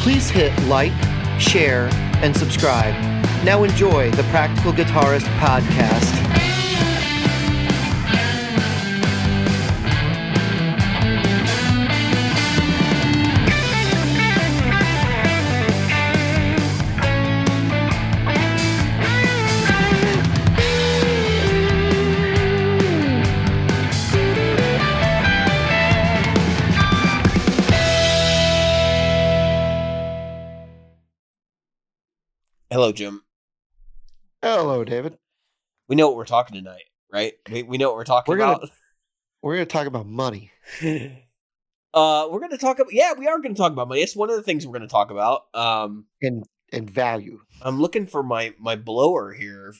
Please hit like, share, and subscribe. Now enjoy the Practical Guitarist podcast. Hello, Jim. Hello, David. We know what we're talking tonight, right? We, we know what we're talking We're gonna- about. We're going to talk about money. uh, we're going to talk about yeah, we are going to talk about money. It's one of the things we're going to talk about. Um, and and value. I'm looking for my my blower here.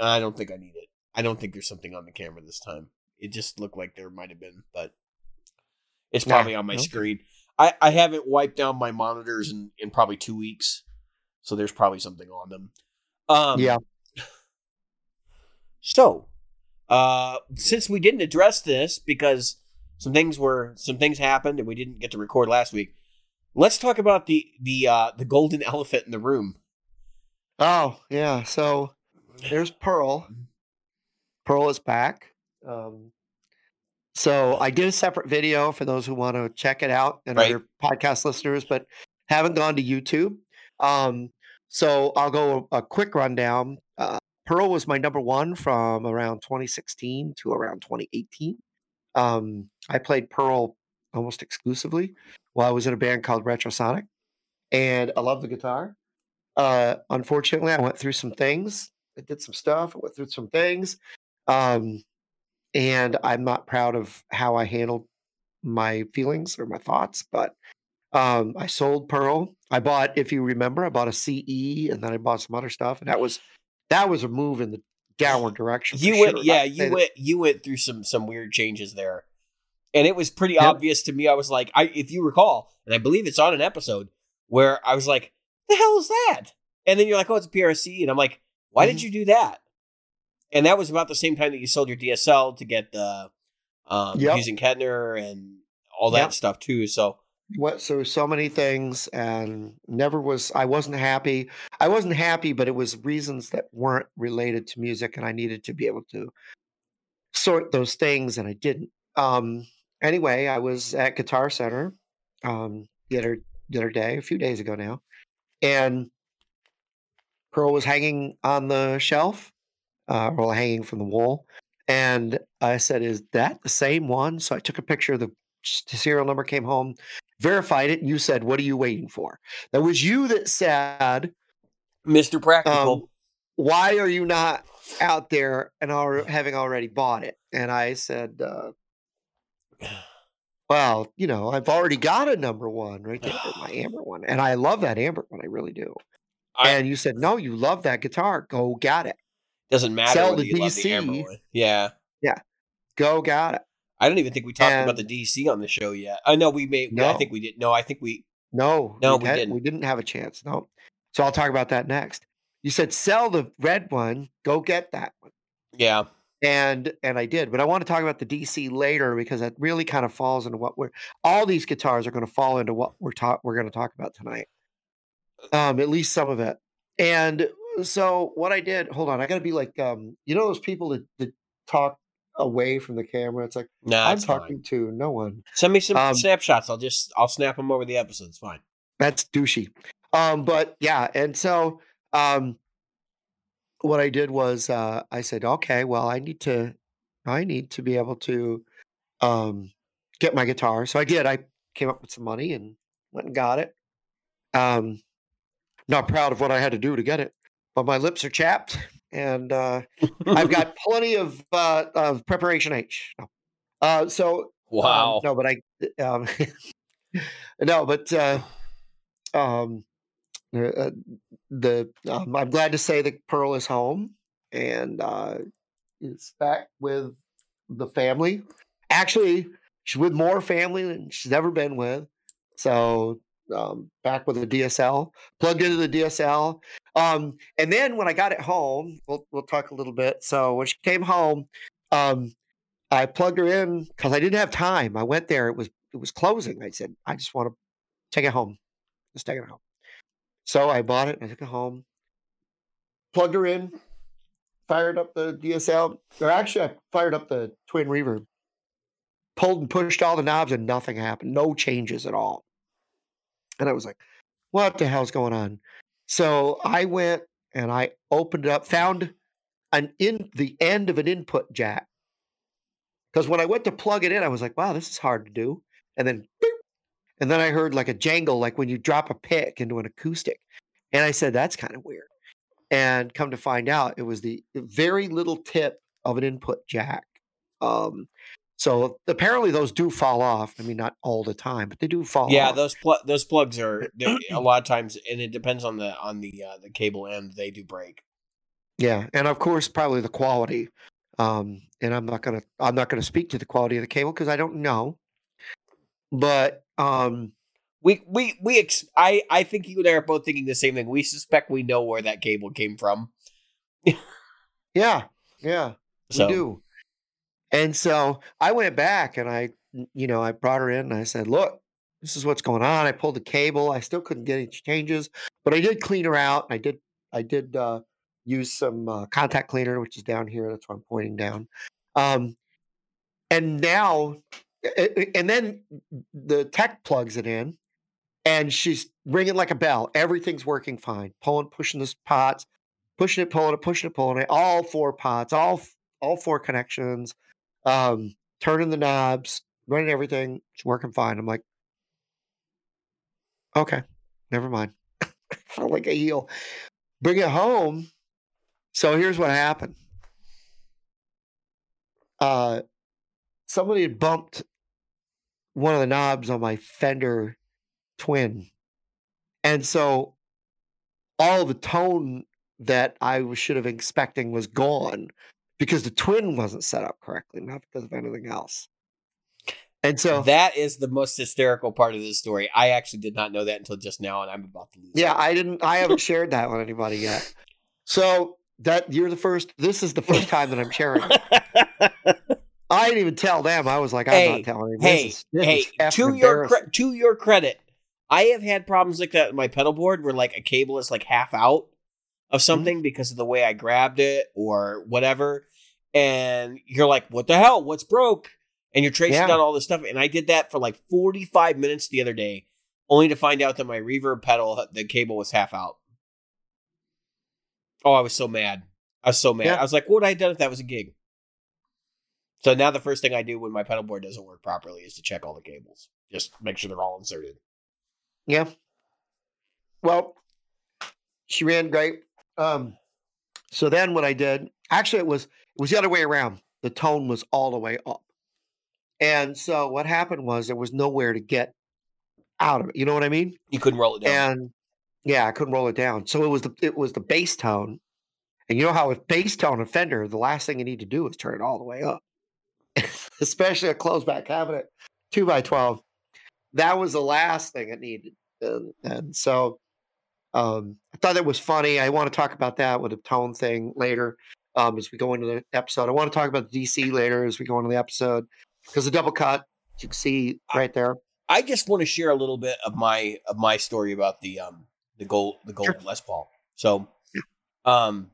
I don't think I need it. I don't think there's something on the camera this time. It just looked like there might have been, but it's Nah, probably on my screen. I, I haven't wiped down my monitors in, in probably two weeks, so there's probably something on them. Um, yeah. So, uh, since we didn't address this because some things were some things happened and we didn't get to record last week, let's talk about the the uh, the golden elephant in the room. Oh, yeah. So there's Pearl. Pearl is back. Um, so I did a separate video for those who want to check it out and Right. other podcast listeners, but haven't gone to YouTube. Um, so I'll go a, quick rundown. Uh, Pearl was my number one from around 2016 to around 2018. Um, I played Pearl almost exclusively while I was in a band called Retrosonic, and I love the guitar. Uh, unfortunately, I went through some things. I did some stuff. I went through some things, um, and I'm not proud of how I handled my feelings or my thoughts. But um, I sold Pearl. I bought, if you remember, I bought a CE, and then I bought some other stuff, and that was that was a move in the downward direction. You went, sure. yeah, Not you went, you went through some some weird changes there, and it was pretty Yep. obvious to me. I was like, I if you recall, and I believe it's on an episode where I was like, "The hell is that?" And then you're like, "Oh, it's a PRS," and I'm like, "Why did Mhm. you do that?" And that was about the same time that you sold your DSL to get the um, Yep. Hughes Kettner and all that Yep. stuff too. So went through so many things and never was I wasn't happy. I wasn't happy, but it was reasons that weren't related to music and I needed to be able to sort those things and I didn't. Um anyway, I was at Guitar Center um the other the other day, a few days ago now. And Pearl was hanging on the shelf, uh, or hanging from the wall. And I said, Is that the same one? So I took a picture of the serial number, came home, verified it, and you said, What are you waiting for? That was you that said, Mr. Practical, um, Why are you not out there and al- having already bought it? And I said, uh, Well, you know, I've already got a number one right there, my amber one. And I love that amber one. I really do. I- and you said, No, you love that guitar. Go get it. doesn't matter sell the you love the Amber DC. one. Yeah. Go got it. I don't even think we talked about the DC on the show yet. I know we may. I think we did. No, I think we. No, No, we had- didn't. We didn't have a chance. No. So I'll talk about that next. You said sell the red one, go get that one. Yeah. And and I did, but I want to talk about the DC later because that really kind of falls into what we're all these guitars are going to fall into what we're talk we're going to talk about tonight. Um, at least some of it. And so what I did, hold on, I got to be like um, you know those people that, that talk away from the camera. It's like No, I'm it's fine. talking to no one. Send me some Um, snapshots. I'll just I'll snap them over the episode. It's fine. That's douchey. Um, but yeah, and so um what I did was uh I said, okay, well I need to I need to be able to um get my guitar. So I did. I came up with some money and went and got it. Um not proud of what I had to do to get it, but my lips are chapped and uh I've got plenty of uh of preparation H. No. Uh so um, wow. no, but I um, no, but uh, um, uh, the um, I'm glad to say that Pearl is home and uh, is back with the family. Actually, she's with more family than she's ever been with. So um, back with the DSL, plugged into the DSL. Um, and then when I got it home, we'll we'll talk a little bit. So when she came home, um, I plugged her in because I didn't have time. I went there; it was it was closing. I said, I just want to take it home. Just taking it home. So I bought it. I took it home, plugged her in, fired up the DSL, or actually, I fired up the twin reverb, pulled and pushed all the knobs, and nothing happened. No changes at all. And I was like, what the hell's going on? So I went and I opened it up, found an in the end of an input jack. Because when I went to plug it in, I was like, wow, this is hard to do. And then and then I heard like a jangle, like when you drop a pick into an acoustic. And I said, that's kind of weird. And come to find out, it was the very little tip of an input jack. Um, so apparently those do fall off. I mean, not all the time, but they do fall. Yeah, off. those pl- those plugs are a lot of times, and it depends on the on the uh, the cable end. They do break. Yeah, and of course, probably the quality. Um, and I'm not gonna I'm not gonna speak to the quality of the cable because I don't know. But um, we we we ex- I I think you and I are both thinking the same thing. We suspect we know where that cable came from. yeah, yeah, So we do. And so I went back and I, you know, I brought her in and I said, look, this is what's going on. I pulled the cable. I still couldn't get any changes, but I did clean her out. I did, I did uh, use some uh, contact cleaner, which is down here. That's why I'm pointing down. Um, and now, a- a- and then the tech plugs it in and she's ringing like a bell. Everything's working fine. Pulling, pushing this pots, pushing it, pulling it, pushing it, pulling it. All four pots, all all four connections. Um, turning the knobs, running everything. It's working fine. I'm like, okay, never mind. Felt like a heel. Bring it home. So here's what happened. Uh, somebody had bumped one of the knobs on my Fender Twin, and so all the tone that I should have expecting was gone because the twin wasn't set up correctly, not because of anything else. And so, that is the most hysterical part of this story. I actually did not know that until just now, and I'm about to lose. yeah, I didn't, I haven't shared that with anybody yet. So that you're the first. This is the first time that I'm sharing. it. it. I didn't even tell them. I was like, I'm Hey, not telling them. hey, this is, this hey, to your cre- to your credit, I have had problems like that with my pedal board where like a cable is like half out of Mm-hmm. something because of the way I grabbed it or whatever, and you're like, "What the hell? What's broke?" And you're tracing Yeah. down all this stuff, and I did that for like 45 minutes the other day, only to find out that my reverb pedal, the cable was half out. Oh, I was so mad. I was so mad. Yeah. I was like, "What would I have done if that was a gig?" So now the first thing I do when my pedal board doesn't work properly is to check all the cables. Just make sure they're all inserted. Yeah. Well, she ran great. Um, so then what I did, actually, it was it was the other way around. The tone was all the way up, and so what happened was there was nowhere to get out of it. You know what I mean? You couldn't roll it down. And yeah, I couldn't roll it down. So it was the it was the bass tone, and you know how with bass tone and Fender, the last thing you need to do is turn it all the way up, especially a closed back cabinet, two by twelve. That was the last thing it needed, and, and so um, I thought that was funny. I want to talk about that with the tone thing later um, as we go into the episode. I want to talk about the DC later as we go into the episode because the double cut you can see right there. I just want to share a little bit of my of my story about the um the gold the gold Sure. Les Paul. So, um,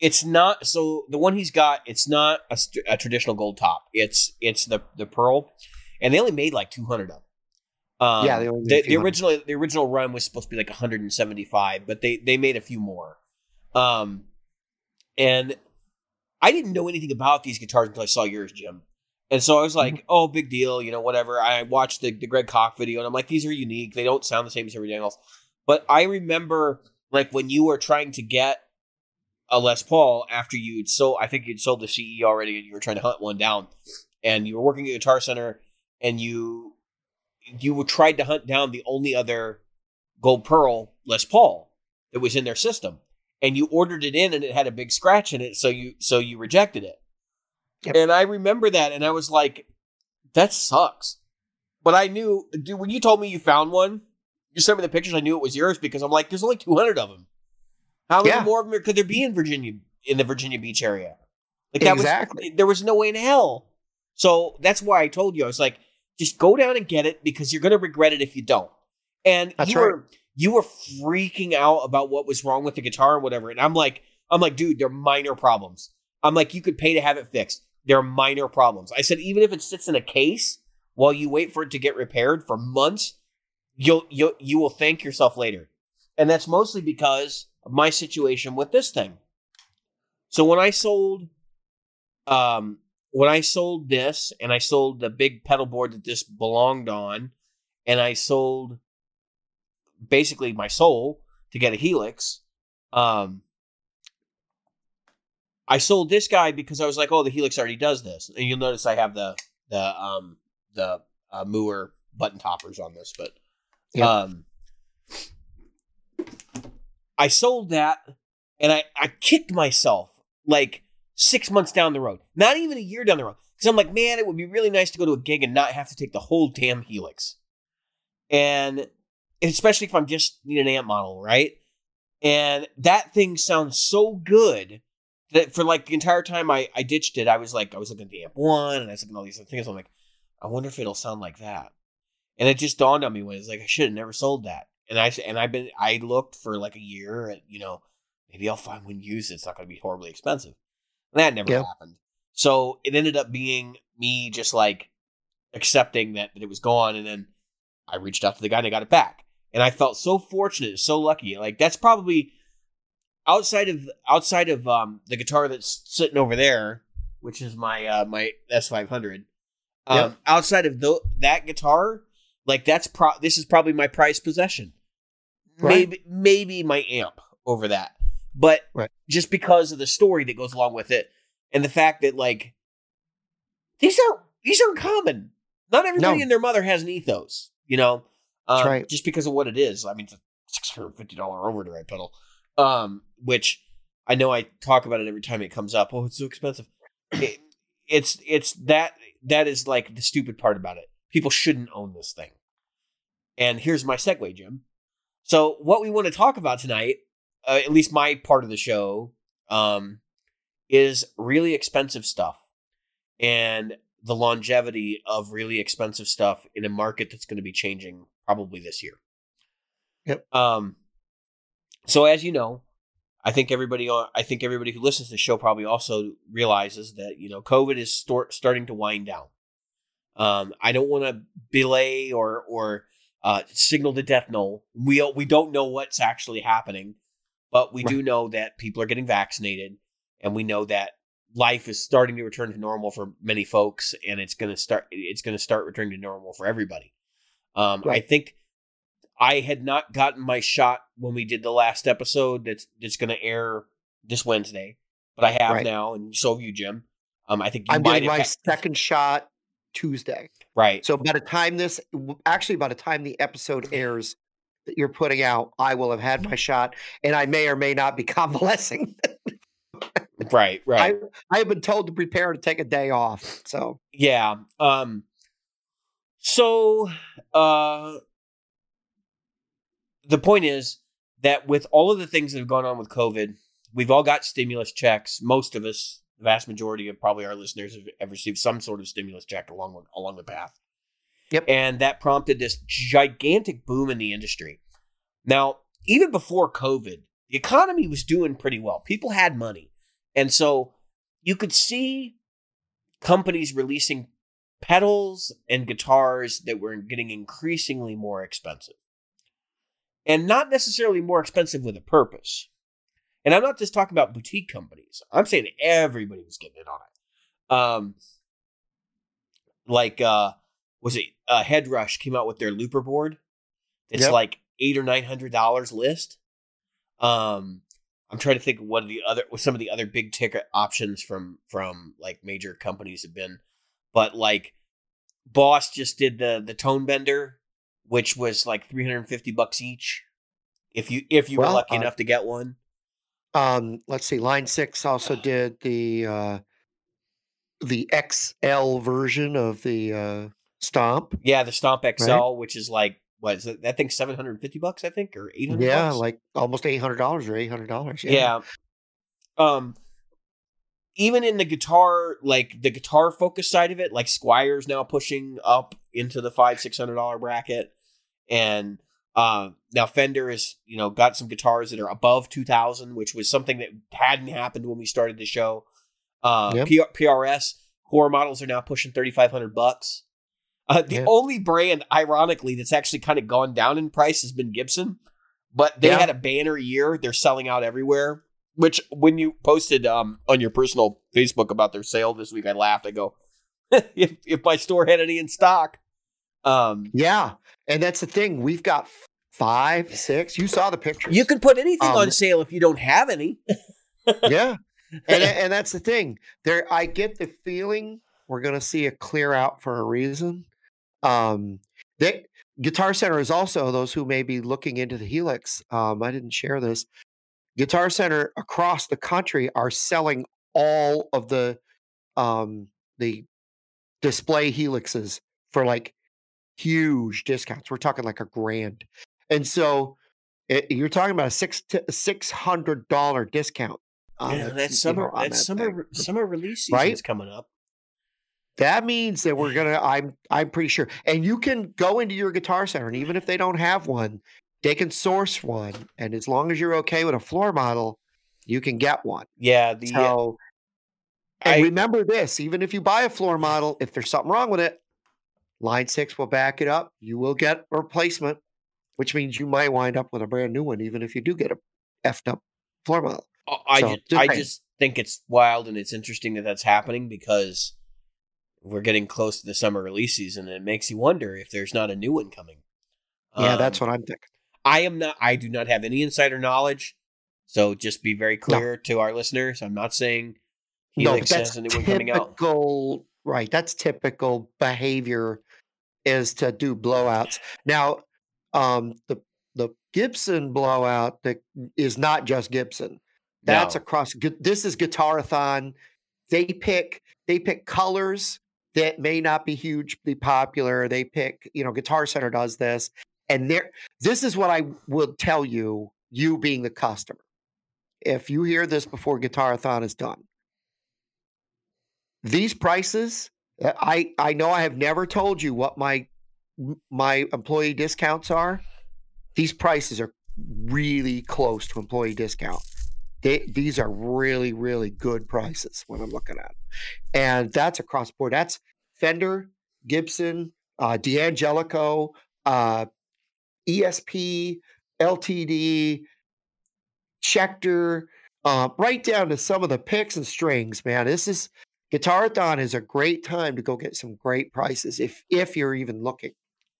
it's not so the one he's got. It's not a, a traditional gold top. It's it's the the pearl, and they only made like two hundred of them. Um, Yeah, they the, the original the original run was supposed to be like 175, but they they made a few more. Um, and I didn't know anything about these guitars until I saw yours, Jim. And so I was like, oh, big deal, you know, whatever. I watched the, the Greg Koch video and I'm like, these are unique. They don't sound the same as everything else. But I remember like when you were trying to get a Les Paul after you'd sold, I think you'd sold the CE already and you were trying to hunt one down. And you were working at Guitar Center and you you were tried to hunt down the only other gold pearl Les Paul that was in their system. And you ordered it in and it had a big scratch in it, so you so you rejected it. Yep. And I remember that and I was like, that sucks. But I knew dude, when you told me you found one, you sent me the pictures, I knew it was yours because I'm like, there's only 200 of them. How many Yeah. more of them could there be in Virginia in the Virginia Beach area? Like that Exactly. was there was no way in hell. So that's why I told you I was like, just go down and get it because you're gonna regret it if you don't. and That's you were you were freaking out about what was wrong with the guitar or whatever. And I'm like, I'm like, dude, they're minor problems. I'm like, you could pay to have it fixed. They're minor problems. I said, even if it sits in a case while you wait for it to get repaired for months, you'll you'll you will thank yourself later. And that's mostly because of my situation with this thing. So when I sold um when I sold this and I sold the big pedal board that this belonged on, and I sold basically my soul to get a Helix, um I sold this guy because I was like, oh, the Helix already does this. And you'll notice I have the the um the uh, button toppers on this, but Yep. um I sold that and I I kicked myself like six months down the road, not even a year down the road, because I'm like, man, it would be really nice to go to a gig and not have to take the whole damn Helix, and especially if I'm just need an amp model, right? And that thing sounds so good that for like the entire time I, I ditched it, I was like, I was looking at the amp one and I was looking at all these other things. I'm like, I wonder if it'll sound like that. And it just dawned on me when it's like I should have never sold that. And I and I've been I looked for like a year at you know maybe I'll find one used. It's not going to be horribly expensive. And that never Yeah. happened. So it ended up being me just like accepting that, that it was gone, and then I reached out to the guy and I got it back. And I felt so fortunate, so lucky. Like that's probably outside of outside of um the guitar that's sitting over there, which is my uh my S five hundred. Um, outside of that guitar, like that's pro. This is probably my prized possession. Right. Maybe maybe my amp over that, but Right. just because of the story that goes along with it, and the fact that like these are these aren't common. Not everybody No. and their mother has an ethos, you know. That's Um, right. Just because of what it is. I mean, it's a six hundred fifty dollar overdrive pedal, um, which I know I talk about it every time it comes up. Oh, it's so expensive. It- it's it's that that is like the stupid part about it. People shouldn't own this thing. And here's my segue, Jim. So what we want to talk about tonight, uh, at least my part of the show, um, is really expensive stuff and the longevity of really expensive stuff in a market that's going to be changing probably this year. Yep. Um. So as you know, I think everybody on I think everybody who listens to the show probably also realizes that you know COVID is start, starting to wind down. Um, I don't want to belay or or uh, signal the death knell. We we don't know what's actually happening, but we do know that people are getting vaccinated, and we know that life is starting to return to normal for many folks, and it's going to start. It's going to start returning to normal for everybody. Um, I think I had not gotten my shot when we did the last episode. That's that's going to air this Wednesday, but I have Right. now, and so have you, Jim. Um, I think you I'm might getting have my had- second shot Tuesday. right. So by the time this, actually, by the time the episode airs that you're putting out, I will have had my shot, and I may or may not be convalescing. Right, right. I I have been told to prepare to take a day off. So Yeah. Um so uh the point is that with all of the things that have gone on with COVID, we've all got stimulus checks. Most of us, the vast majority of probably our listeners have, have received some sort of stimulus check along along the path. Yep. And that prompted this gigantic boom in the industry. Now, even before COVID, the economy was doing pretty well. People had money. And so you could see companies releasing pedals and guitars that were getting increasingly more expensive. And not necessarily more expensive with a purpose. And I'm not just talking about boutique companies. I'm saying everybody was getting in on it. Um like uh was it uh Headrush came out with their looper board. It's Yep. like eight or nine hundred dollars list. Um I'm trying to think of what the other what some of the other big ticket options from from like major companies have been. But like Boss just did the the tone bender, which was like 350 bucks each. If you if you were lucky uh, enough to get one. um, let's see. Line six also did the uh, the XL version of the uh, Stomp. Yeah, the Stomp XL, which is like what is it? That thing's 750 bucks, I think, or 800 Yeah, like almost eight hundred dollars or eight hundred dollars. yeah. Um even in the guitar, like the guitar focus side of it, like Squier's now pushing up into the five, six hundred dollar bracket. And Uh, now Fender is, you know, got some guitars that are above 2000, which was something that hadn't happened when we started the show. Uh, Yep. P- PRS core models are now pushing 3500 bucks. Uh, the Yeah. only brand, ironically, that's actually kind of gone down in price has been Gibson, but they Yeah. had a banner year. They're selling out everywhere. Which, when you posted um, on your personal Facebook about their sale this week, I laughed. I go, if if my store had any in stock, um, Yeah, and that's the thing. We've got five, six. You saw the pictures. you can put anything Um, on sale if you don't have any. yeah, and and that's the thing. There, I get the feeling we're going to see a clear out for a reason. Um, they Guitar Center is also those who may be looking into the Helix. Um, I didn't share this. Guitar Center across the country are selling all of the um the display helixes for like huge discounts. We're talking like a grand, and so it, you're talking about a six six hundred dollar discount. Yeah, it, that's summer. know, that's that summer. thing. Summer release season's Right? coming up. That means that we're gonna. I'm I'm pretty sure, and you can go into your Guitar Center, and even if they don't have one, they can source one, and as long as you're okay with a floor model, you can get one. Yeah, the So, and I remember this: even if you buy a floor model, if there's something wrong with it, Line Six will back it up. You will get a replacement, which means you might wind up with a brand new one, even if you do get a effed up floor model. Oh, I so, just I just think it's wild and it's interesting that that's happening because we're getting close to the summer release season, and it makes you wonder if there's not a new one coming. Yeah, that's Um, what I'm thinking. I am not. I do not have any insider knowledge, so just be very clear to our listeners. I'm not saying No, Helix that's has a new one coming out. typical, right? That's typical behavior is to do blowouts. Now, um, the the Gibson blowout that is not just Gibson. That's No. across. This is Guitarathon. They pick they pick colors that may not be hugely popular. They pick, you know, Guitar Center does this, and there. This is what I will tell you. You being the customer, if you hear this before Guitarathon is done, these prices uh, i i know i have never told you what my my employee discounts are these prices are really close to employee discount they, these are really really good prices when i'm looking at 'em. and that's across the board that's fender gibson uh d'angelico uh esp ltd schecter uh, right down to some of the picks and strings man this is Guitarathon is a great time to go get some great prices if if you're even looking.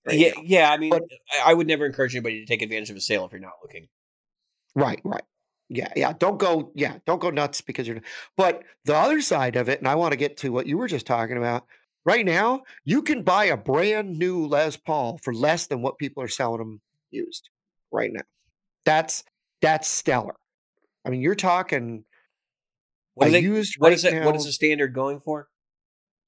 right yeah, now. yeah. I mean, But- I would never encourage anybody to take advantage of a sale if you're not looking. Right, right. Yeah, yeah. Don't go, yeah, don't go nuts because you're but the other side of it, and I want to get to what you were just talking about. Right now, you can buy a brand new Les Paul for less than what people are selling them used right now. That's that's stellar. I mean, you're talking What is it? used What right is it? now, What is the standard going for?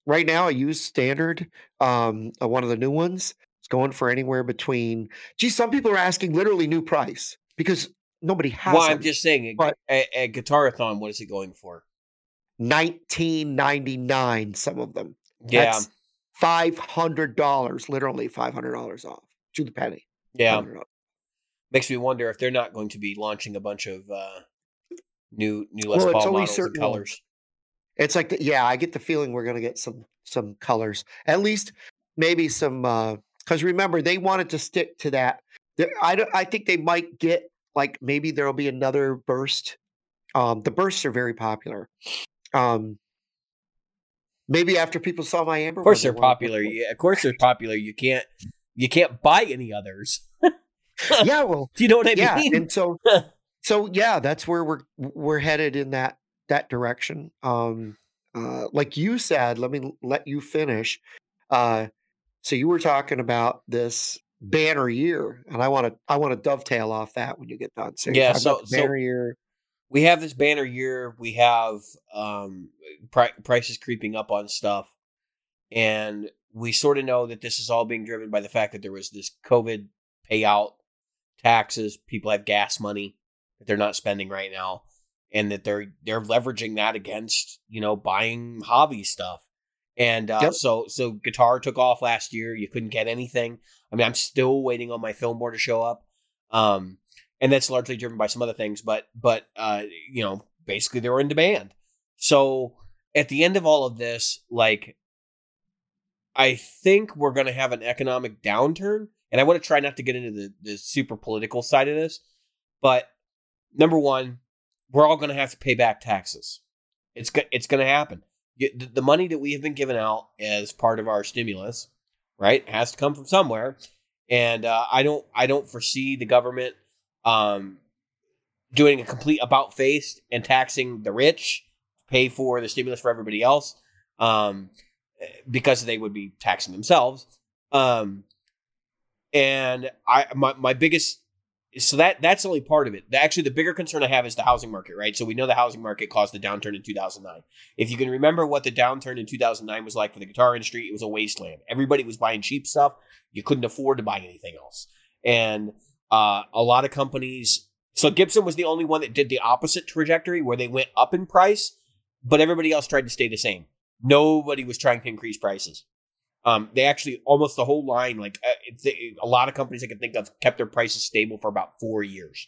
right now a used standard um uh, one of the new ones it's going for anywhere between gee some people are asking literally new price because nobody has Well, I'm them. just saying, but- a, guitarathon. What is it going for? 1999 some of them Yeah, That's $500 literally $500 off to the penny yeah. $500. Makes me wonder if they're not going to be launching a bunch of uh, new new Les Well, it's Paul only models and colors. it's like the, yeah i get the feeling we're going to get some some colors at least maybe some uh because remember they wanted to stick to that I, don't, I think they might get like maybe there'll be another burst um the bursts are very popular um maybe after people saw my amber Of course, they're popular. Yeah, of course, they're popular. You can't you can't buy any others. yeah well Do you know what I yeah mean? and so so yeah that's where we're we're headed in that that direction um uh like you said let me let you finish uh so you were talking about this banner year and i want to i want to dovetail off that when you get done so Yeah, so- the so- banner year we have this banner year. We have um, pri- prices creeping up on stuff, and we sort of know that this is all being driven by the fact that there was this COVID payout taxes. People have gas money that they're not spending right now, and that they're they're leveraging that against you know buying hobby stuff. And uh, Yep. so so guitar took off last year. You couldn't get anything. I mean, I'm still waiting on my Fillmore to show up. Um, and that's largely driven by some other things, but but uh, you know, basically they were in demand. So at the end of all of this, like I think we're going to have an economic downturn, and I want to try not to get into the, the super political side of this. But number one, we're all going to have to pay back taxes. It's it's going to happen. The money that we have been given out as part of our stimulus, right, It has to come from somewhere, and uh, I don't I don't foresee the government um, doing a complete about face and taxing the rich, pay for the stimulus for everybody else. Um, because they would be taxing themselves. Um, and I my my biggest so that that's only part of it. Actually, the bigger concern I have is the housing market, right? So we know the housing market caused the downturn in 2009. If you can remember what the downturn in 2009 was like for the guitar industry, it was a wasteland. Everybody was buying cheap stuff. You couldn't afford to buy anything else, and uh, a lot of companies. So Gibson was the only one that did the opposite trajectory, where they went up in price, but everybody else tried to stay the same. Nobody was trying to increase prices. Um, they actually almost the whole line, like uh, a lot of companies I can think of, kept their prices stable for about four years,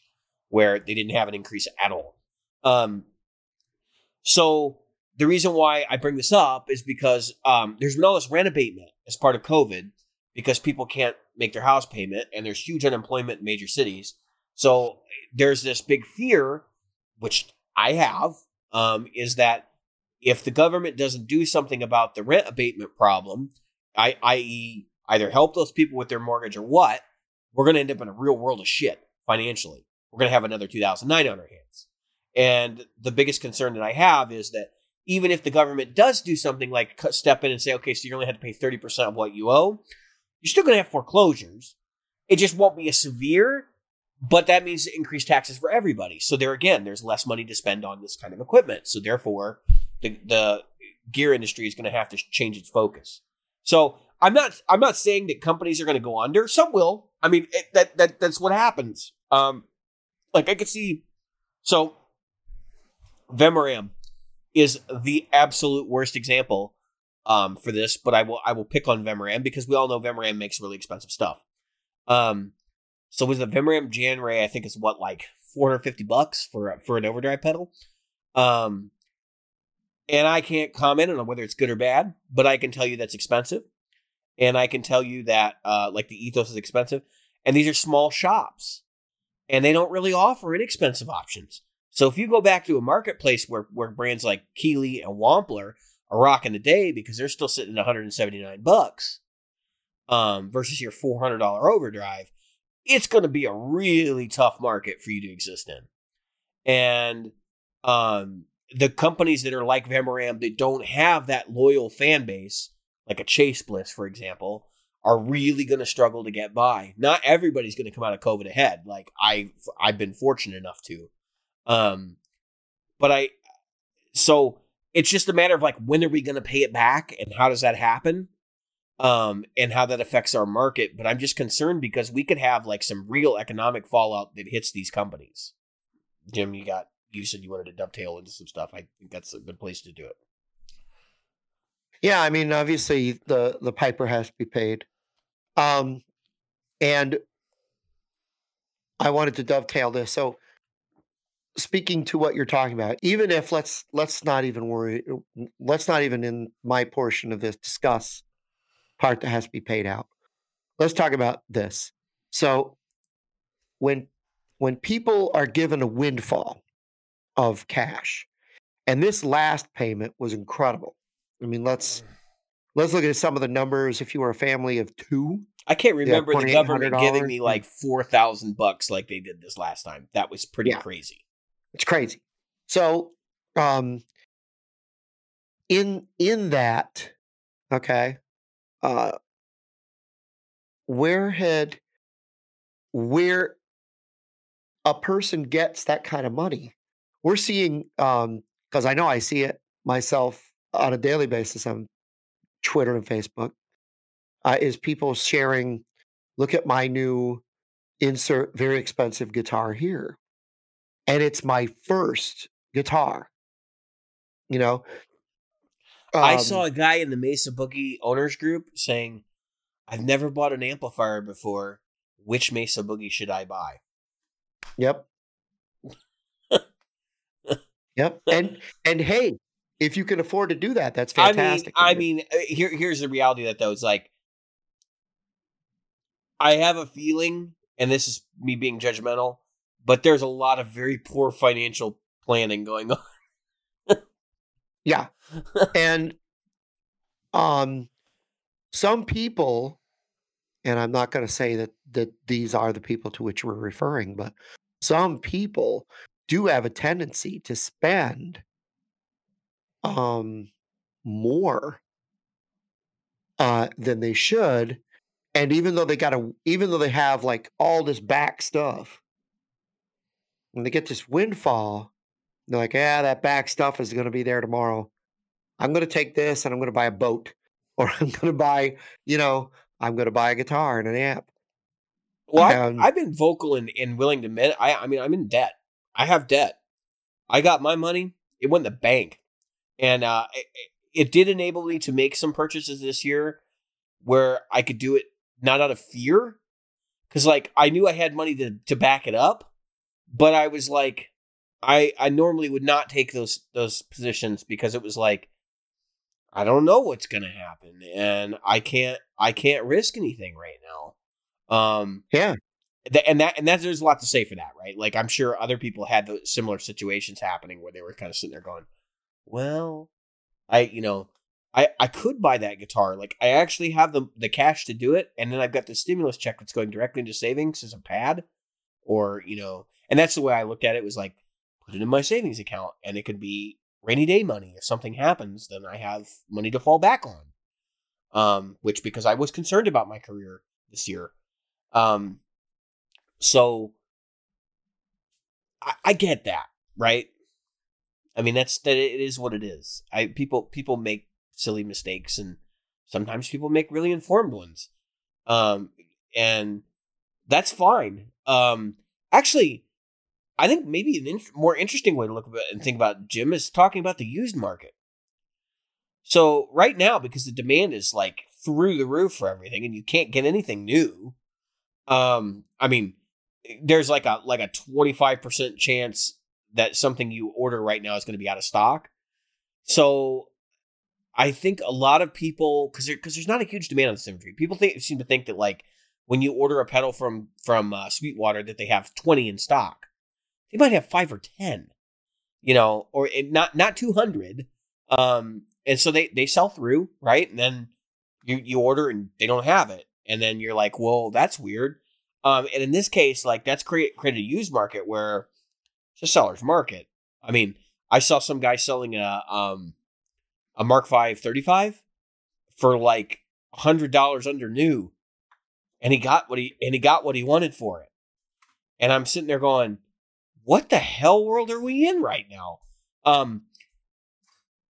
where they didn't have an increase at all. Um, so the reason why I bring this up is because um, there's been all this rent abatement as part of COVID because people can't make their house payment, and there's huge unemployment in major cities. So there's this big fear, which I have, um, is that if the government doesn't do something about the rent abatement problem, I, i.e., either help those people with their mortgage or what, we're going to end up in a real world of shit financially. We're going to have another 2009 on our hands. And the biggest concern that I have is that even if the government does do something like step in and say, okay, so you only have to pay 30% of what you owe, you're still going to have foreclosures. It just won't be as severe, but that means increased taxes for everybody. So there again, there's less money to spend on this kind of equipment. So therefore, the, the gear industry is going to have to change its focus. So I'm not I'm not saying that companies are going to go under. Some will. I mean it, that that that's what happens. Um, like I could see. So Vemuram is the absolute worst example um, for this, but I will I will pick on Vemuram because we all know Vemuram makes really expensive stuff. Um, so was the Vemuram Jan Ray? I think is what like 450 bucks for for an overdrive pedal. Um, and I can't comment on whether it's good or bad, but I can tell you that's expensive, and I can tell you that uh, like the Ethos is expensive, and these are small shops, and they don't really offer inexpensive options. So if you go back to a marketplace where where brands like Keeley and Wampler are rocking the day because they're still sitting at 179 bucks, um, versus your 400 dollar overdrive, it's going to be a really tough market for you to exist in, and um the companies that are like Vemuram that don't have that loyal fan base, like a Chase Bliss, for example, are really going to struggle to get by. Not everybody's going to come out of COVID ahead. Like I, I've been fortunate enough to, um, but I, so it's just a matter of like when are we going to pay it back and how does that happen, um, and how that affects our market. But I'm just concerned because we could have like some real economic fallout that hits these companies. Jim, you got you said you wanted to dovetail into some stuff. I think that's a good place to do it. Yeah, I mean, obviously the the piper has to be paid, um, and I wanted to dovetail this. So, speaking to what you're talking about, even if let's let's not even worry, let's not even in my portion of this discuss part that has to be paid out. Let's talk about this. So, when when people are given a windfall of cash, and this last payment was incredible. I mean, let's let's look at some of the numbers. If you were a family of two, I can't remember the government giving me like four thousand bucks like they did this last time. That was pretty Yeah. crazy. it's crazy. So, um, in in that, okay, uh, where had where a person gets that kind of money, we're seeing um because I know I see it myself on a daily basis on Twitter and Facebook, uh, is people sharing, look at my new insert very expensive guitar here. And it's my first guitar. You know, I Um, saw a guy in the Mesa Boogie owners group saying, "I've never bought an amplifier before. Which Mesa Boogie should I buy?" Yep. Yep. And and hey, if you can afford to do that, that's fantastic. I mean, I mean, uh, here here's the reality of that though. It's like I have a feeling, and this is me being judgmental, but there's a lot of very poor financial planning going on. yeah. and um some people and I'm not going to say that that these are the people to which we're referring, but some people do have a tendency to spend um more uh than they should and even though they got to even though they have like all this back stuff when they get this windfall they're like yeah that back stuff is going to be there tomorrow i'm going to take this and i'm going to buy a boat or i'm going to buy you know i'm going to buy a guitar and an amp Well, I, Um, I've been vocal and, and willing to admit. I, I mean, I'm in debt. I have debt. I got my money. It went in the bank, and uh, it, it did enable me to make some purchases this year where I could do it not out of fear, because like I knew I had money to to back it up, but I was like, I I normally would not take those those positions because it was like. I don't know what's gonna happen, and I can't. I can't risk anything right now. Um, yeah and that and that there's a lot to say for that, right? Like I'm sure other people had those similar situations happening where they were kind of sitting there going, "Well, I you know, I I could buy that guitar. Like I actually have the the cash to do it, and then I've got the stimulus check that's going directly into savings as a pad, or you know, and that's the way I looked at it. Was like put it in my savings account, and it could be rainy day money. If something happens, then I have money to fall back on. Um, which because I was concerned about my career this year. Um, so I, I get that, right? I mean, that's that. It is what it is. I people people make silly mistakes, and sometimes people make really informed ones, um, and that's fine. Um, actually, I think maybe an in- more interesting way to look at and think about Jim is talking about the used market. So right now, because the demand is like through the roof for everything, and you can't get anything new. Um, I mean, there's like a like a 25% chance that something you order right now is going to be out of stock. So I think a lot of people cuz there, cuz there's not a huge demand on this inventory. People think seem to think that like when you order a pedal from from uh, Sweetwater that they have 20 in stock. They might have 5 or 10. You know, or not not 200. Um and so they they sell through, right? And then you you order and they don't have it. And then you're like, "Well, that's weird." Um, and in this case, like that's create created a used market where it's a seller's market. I mean, I saw some guy selling a um a Mark V 35 for like hundred dollars under new, and he got what he and he got what he wanted for it. And I'm sitting there going, "What the hell world are we in right now?" Um,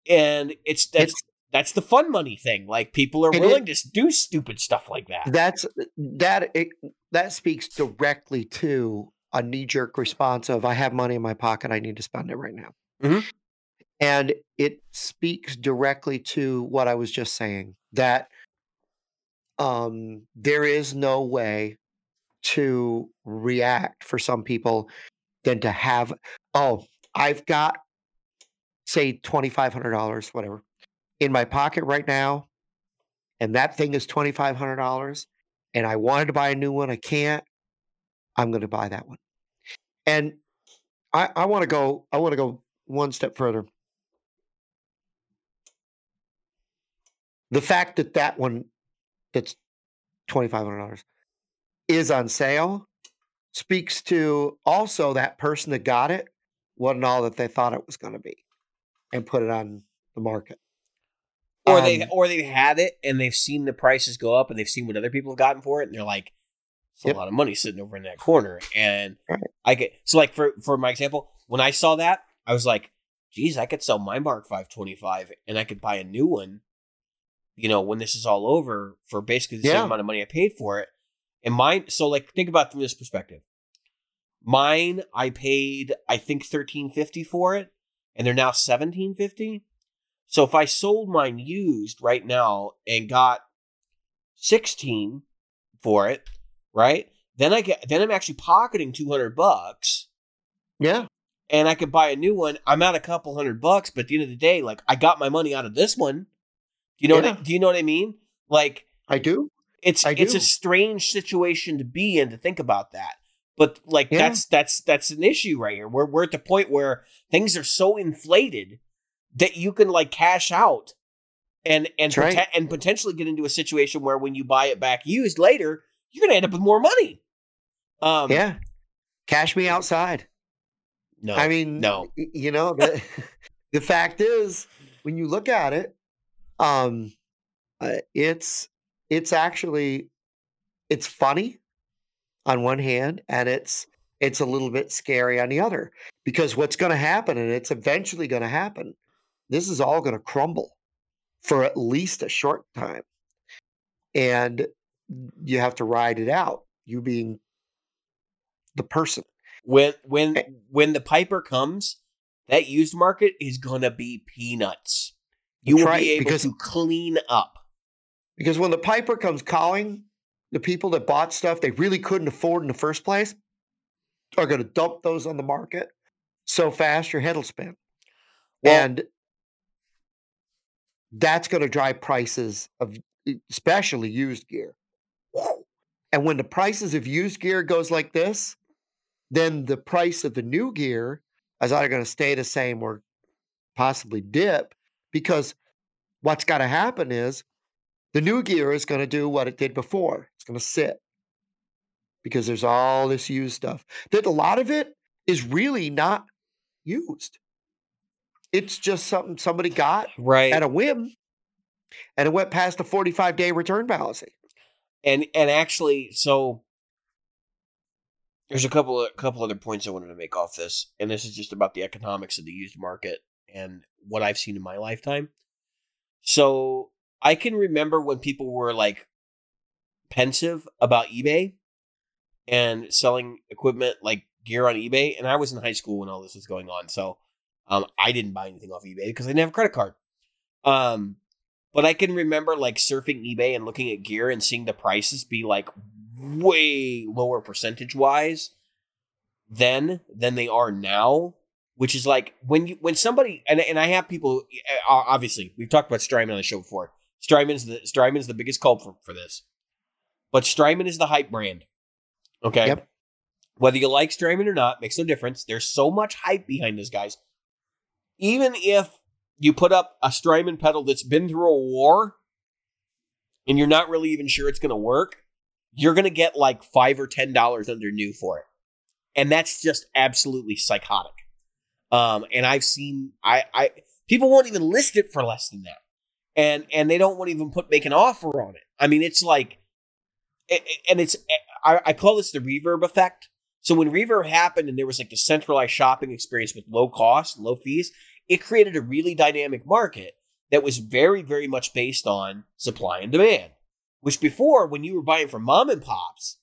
and it's that's It's- that's the fun money thing. Like people are It willing to do stupid stuff like that. that's that it, that speaks directly to a knee-jerk response of i have money in my pocket i need to spend it right now Mhm. and it speaks directly to what i was just saying that um there is no way to react for some people than to have oh i've got say $2500 whatever in my pocket right now and that thing is $2500 and I wanted to buy a new one, I can't, I'm going to buy that one. And I, I want to go, I want to go one step further. The fact that that one that's $2,500 is on sale speaks to also that person that got it wasn't all that they thought it was going to be and put it on the market. Or they Um, or they've had it and they've seen the prices go up and they've seen what other people have gotten for it and they're like it's Yep. a lot of money sitting over in that corner and Right. i get so like for for my example when i saw that i was like geez i could sell my mark 525 and i could buy a new one you know when this is all over for basically the Yeah. same amount of money i paid for it and mine so like think about it from this perspective mine i paid i think 1350 for it and they're now 1750 So if I sold mine used right now and got 16 for it, right? Then I get then I'm actually pocketing 200 bucks Yeah. and I could buy a new one. I'm out a couple hundred bucks, but at the end of the day, like I got my money out of this one. Do you know what I, do you know what I mean? Like I do. it's I it's a strange situation to be in to think about that. But like Yeah. that's that's that's an issue right here. We're we're at the point where things are so inflated that you can like cash out and and That's right. and potentially get into a situation where when you buy it back used later, you're gonna end up with more money. Um yeah. Cash me outside. no. I mean, no. you know, the, the fact is, when you look at it, um, uh, it's it's actually it's funny on one hand, and it's it's a little bit scary on the other because what's going to happen, and it's eventually going to happen. This is all going to crumble for at least a short time, and you have to ride it out. You being the person. when when when the piper comes, that used market is gonna be peanuts. You will right, be able because- to clean up. Because when the piper comes calling, the people that bought stuff they really couldn't afford in the first place are going to dump those on the market so fast your head will spin. Well- and that's going to drive prices of especially used gear. And when the prices of used gear goes like this, then the price of the new gear is either going to stay the same or possibly dip because what's got to happen is the new gear is going to do what it did before. It's going to sit because there's all this used stuff. That a lot of it is really not used. It's just something somebody got Right. at a whim and it went past the 45 day return policy. and and actually so there's a couple of couple other points I wanted to make off this, and this is just about the economics of the used market and what I've seen in my lifetime. So I can remember when people were like pensive about eBay and selling equipment like gear on eBay, and I was in high school when all this was going on, so um, I didn't buy anything off eBay because I didn't have a credit card. Um, but I can remember like surfing eBay and looking at gear and seeing the prices be like way lower percentage wise then than they are now. Which is like when you when somebody and and I have people uh, obviously we've talked about Strymon on the show before. Strymon's the the biggest culprit for this, but Strymon is the hype brand. Okay, Yep. whether you like Strymon or not makes no difference. There's so much hype behind this guys. Even if you put up a Strymon pedal that's been through a war and you're not really even sure it's going to work, you're going to get like five or ten dollars under new for it, and that's just absolutely psychotic. Um, and I've seen I I people won't even list it for less than that, and and they don't want to even put make an offer on it. I mean, it's like, and it's I, I call this the reverb effect. So when reverb happened and there was like the centralized shopping experience with low cost, low fees, it created a really dynamic market that was very, very much based on supply and demand. Which before, when you were buying from mom and pops,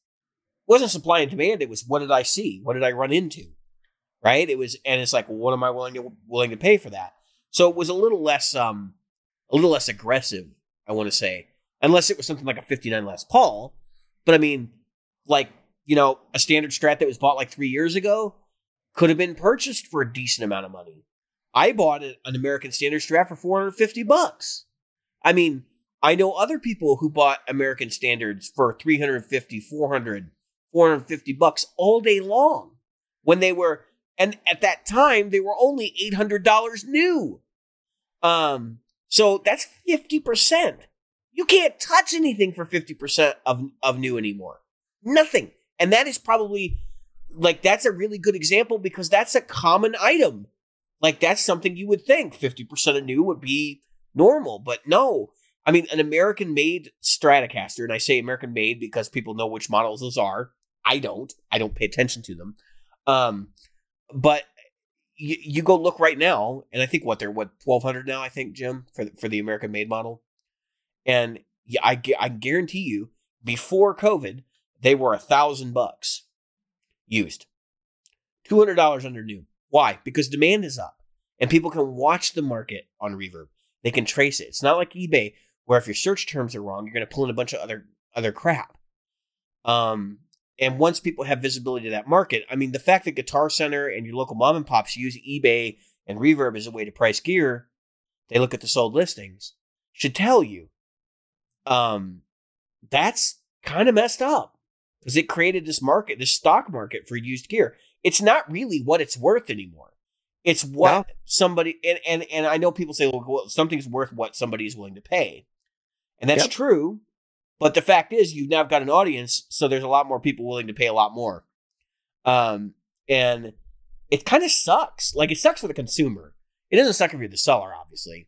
wasn't supply and demand. It was what did I see? What did I run into? Right? It was, and it's like, well, what am I willing to willing to pay for that? So it was a little less, um, a little less aggressive. I want to say, unless it was something like a '59 Les Paul. But I mean, like you know, a standard Strat that was bought like three years ago could have been purchased for a decent amount of money. I bought an American Standard Strat for 450 bucks. I mean, I know other people who bought American Standards for 350, 400, 450 bucks all day long when they were, and at that time, they were only $800 new. Um, so that's 50%. You can't touch anything for 50% of, of new anymore. Nothing. And that is probably like that's a really good example because that's a common item. Like that's something you would think 50% of new would be normal, but no. I mean, an American made Stratocaster, and I say American made because people know which models those are. I don't. I don't pay attention to them. Um, but you, you go look right now, and I think what they're what twelve hundred now. I think Jim for the, for the American made model, and yeah, I I guarantee you before COVID they were a thousand bucks used, two hundred dollars under new. Why? Because demand is up, and people can watch the market on Reverb. They can trace it. It's not like eBay where if your search terms are wrong, you're going to pull in a bunch of other other crap. Um, and once people have visibility to that market, I mean, the fact that Guitar Center and your local mom and pops use eBay and Reverb as a way to price gear, they look at the sold listings, should tell you, um, that's kind of messed up because it created this market, this stock market for used gear. It's not really what it's worth anymore. It's what No. somebody and, and and I know people say, well, something's worth what somebody is willing to pay, and that's Yep. true. But the fact is, you've now got an audience, so there's a lot more people willing to pay a lot more. Um, and it kind of sucks. Like it sucks for the consumer. It doesn't suck if you're the seller, obviously,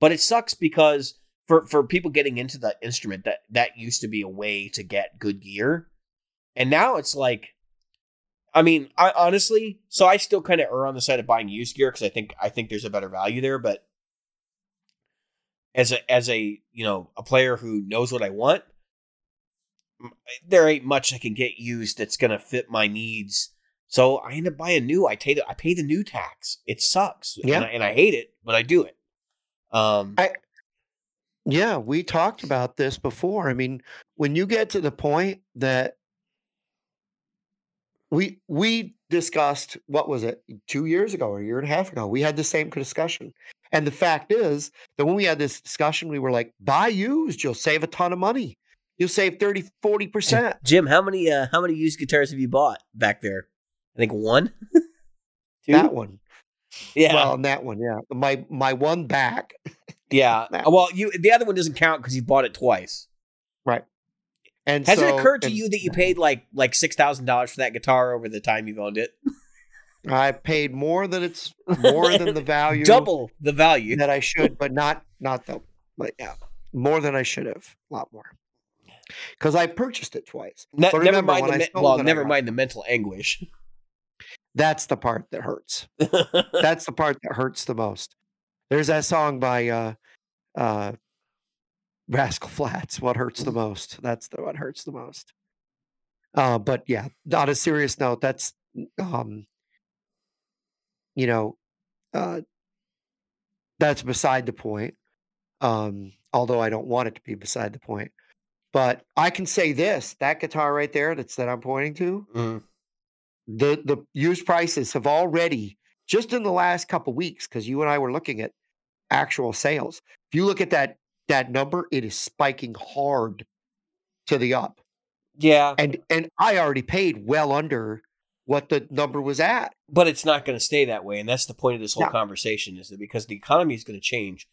but it sucks because for for people getting into the instrument, that that used to be a way to get good gear, and now it's like, I mean, I honestly, so I still kind of err on the side of buying used gear because I think I think there's a better value there, but as a as a you know a player who knows what I want, there ain't much I can get used that's gonna fit my needs. So I end up buying new. I pay the I pay the new tax. It sucks, Yeah. and, I, and I hate it, but I do it. Um, I- Yeah, we talked about this before. I mean, when you get to the point that we we discussed what was it two years ago or a year and a half ago we had the same discussion. And the fact is that when we had this discussion we were like buy used you'll save a ton of money. You'll save 30 40% Jim, how many uh, how many used guitars have you bought back there? I think one. That one. Yeah, well and that one yeah. My my one back. Yeah. Well, you the other one doesn't count because you bought it twice. And Has it occurred to and you that you paid like like six thousand dollars for that guitar over the time you've owned it? i paid more than it's more than the value Double the value. that I should, but not not the but yeah, more than I should have, a lot more. Because I purchased it twice. Ne- But never remember, mind the me- well, never mind the mental anguish. That's the part that hurts. That's the part that hurts the most. There's that song by uh uh Rascal Flatts, What Hurts the Most. That's the what hurts the most. Uh, but yeah, on a serious note, that's um you know, uh that's beside the point. Um, although I don't want it to be beside the point. But I can say this, that guitar right there that's that I'm pointing to, Mm. the the used prices have already just in the last couple weeks because you and I were looking at actual sales. If you look at that that number, it is spiking hard to the up. Yeah, And and I already paid well under what the number was at. but it's not going to stay that way, and that's the point of this whole No. conversation: is that because the economy is going to change,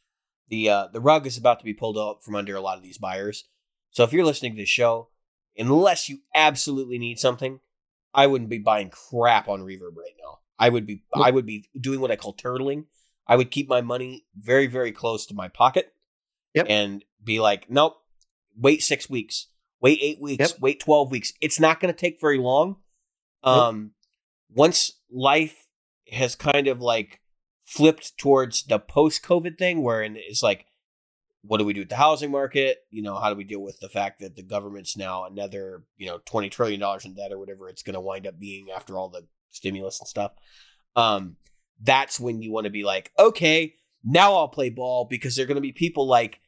the uh, the rug is about to be pulled out from under a lot of these buyers. So if you're listening to this show, unless you absolutely need something, I wouldn't be buying crap on Reverb right now. I would be I would be doing what I call turtling. I would keep my money very very close to my pocket, Yep. and be like, nope, wait six weeks, wait eight weeks, Yep. wait twelve weeks. It's not going to take very long. Nope. Um, once life has kind of like flipped towards the post COVID thing, where it's like, what do we do with the housing market? You know, how do we deal with the fact that the government's now another, you know, twenty trillion dollars in debt or whatever it's going to wind up being after all the stimulus and stuff. Um, that's when you want to be like, okay, now I'll play ball because there are going to be people like,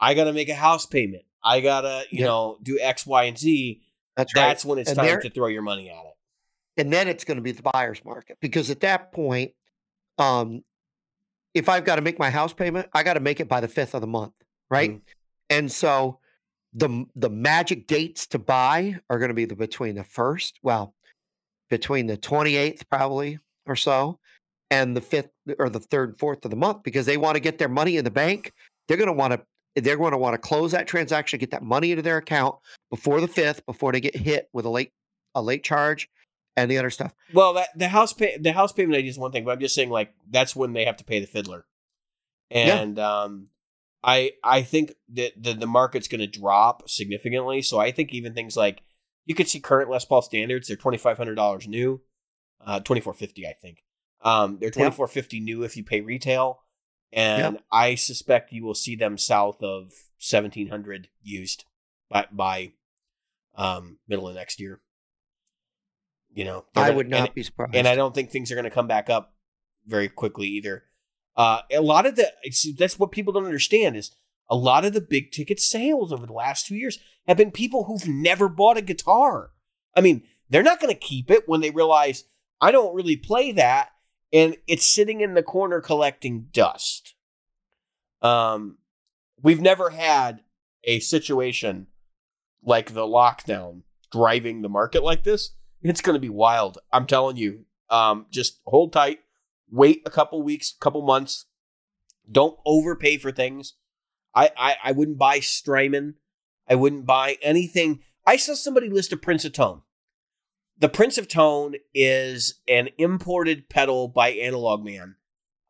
I got to make a house payment. I gotta, you Yep. know, do X, Y, and Z. That's right. That's when it's And time there- to throw your money at it. and then it's going to be the buyer's market because at that point um if i've got to make my house payment i got to make it by the 5th of the month right Mhm. and so the the magic dates to buy are going to be the between the first well between the 28th probably or so and the 5th or the 3rd 4th of the month because they want to get their money in the bank they're going to want to they're going to want to close that transaction get that money into their account before the 5th before they get hit with a late a late charge and the other stuff Well, that the house pay the house payment idea is one thing, but I'm just saying like that's when they have to pay the fiddler, Yeah. and um, I I think that the the market's going to drop significantly. So I think even things like you could see current Les Paul standards they're twenty five hundred dollars new, uh, twenty four fifty I think. Um, they're Yeah. twenty four fifty new if you pay retail, and I suspect you will see them south of seventeen hundred used by by um middle of next year. You know, I gonna- would and- not be surprised. and I don't think things are going to come back up very quickly either. Uh, a lot of the that's what people don't understand is a lot of the big ticket sales over the last two years have been people who've never bought a guitar. I mean, they're not going to keep it when they realize I don't really play that and it's sitting in the corner collecting dust. Um, we've never had a situation like the lockdown driving the market like this. It's going to be wild. I'm telling you. Um, just hold tight. Wait a couple weeks, couple months. Don't overpay for things. I, I, I wouldn't buy Strymon. I wouldn't buy anything. I saw somebody list a Prince of Tone. The Prince of Tone is an imported pedal by Analog Man.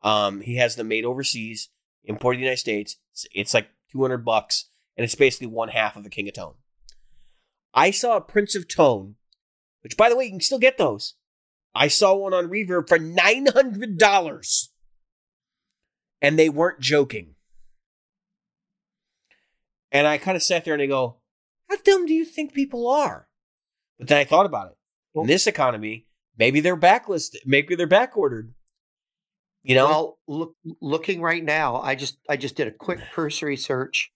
Um, he has them made overseas, imported the United States. It's, it's like 200 bucks, and it's basically one half of a King of Tone. I saw a Prince of Tone, which, by the way, you can still get those. I saw one on Reverb for $900, and they weren't joking. And I kind of sat there and I go, how dumb do you think people are? But then I thought about it. In this economy, maybe they're backlisted, maybe they're back ordered. You know, well, look, looking right now, I just I just did a quick cursory search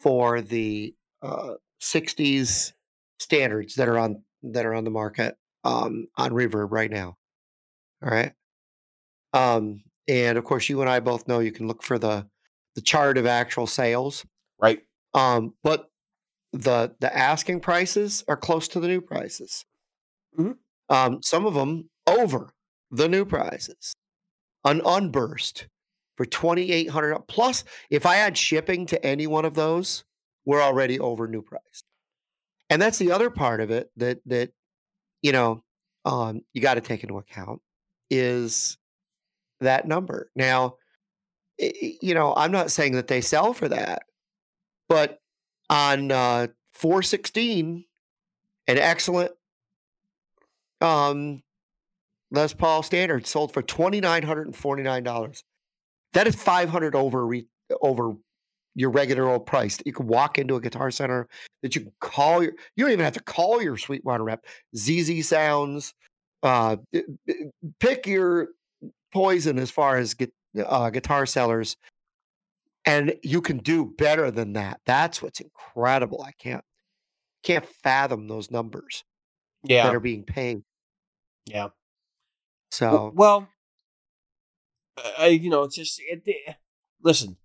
for the uh, '60s standards that are on that are on the market um, on Reverb right now. All right, um, and of course, you and I both know you can look for the the chart of actual sales, right? Um, but the the asking prices are close to the new prices. Mm-hmm. Um, some of them over the new prices. An unburst for twenty eight hundred plus. If I add shipping to any one of those, we're already over new price. And that's the other part of it that that you know um, you got to take into account is that number. Now, you know, I'm not saying that they sell for that, but on uh, 416, an excellent um, Les Paul Standard sold for twenty nine hundred and forty nine dollars. That is five hundred over re- over your regular old price. You can walk into a guitar center that you can call your. You don't even have to call your Sweetwater rep. zZounds. Uh, pick your poison as far as get, uh, guitar sellers, and you can do better than that. That's what's incredible. I can't can't fathom those numbers yeah. that are being paid. Yeah. So well, I you know it's just it, it, listen.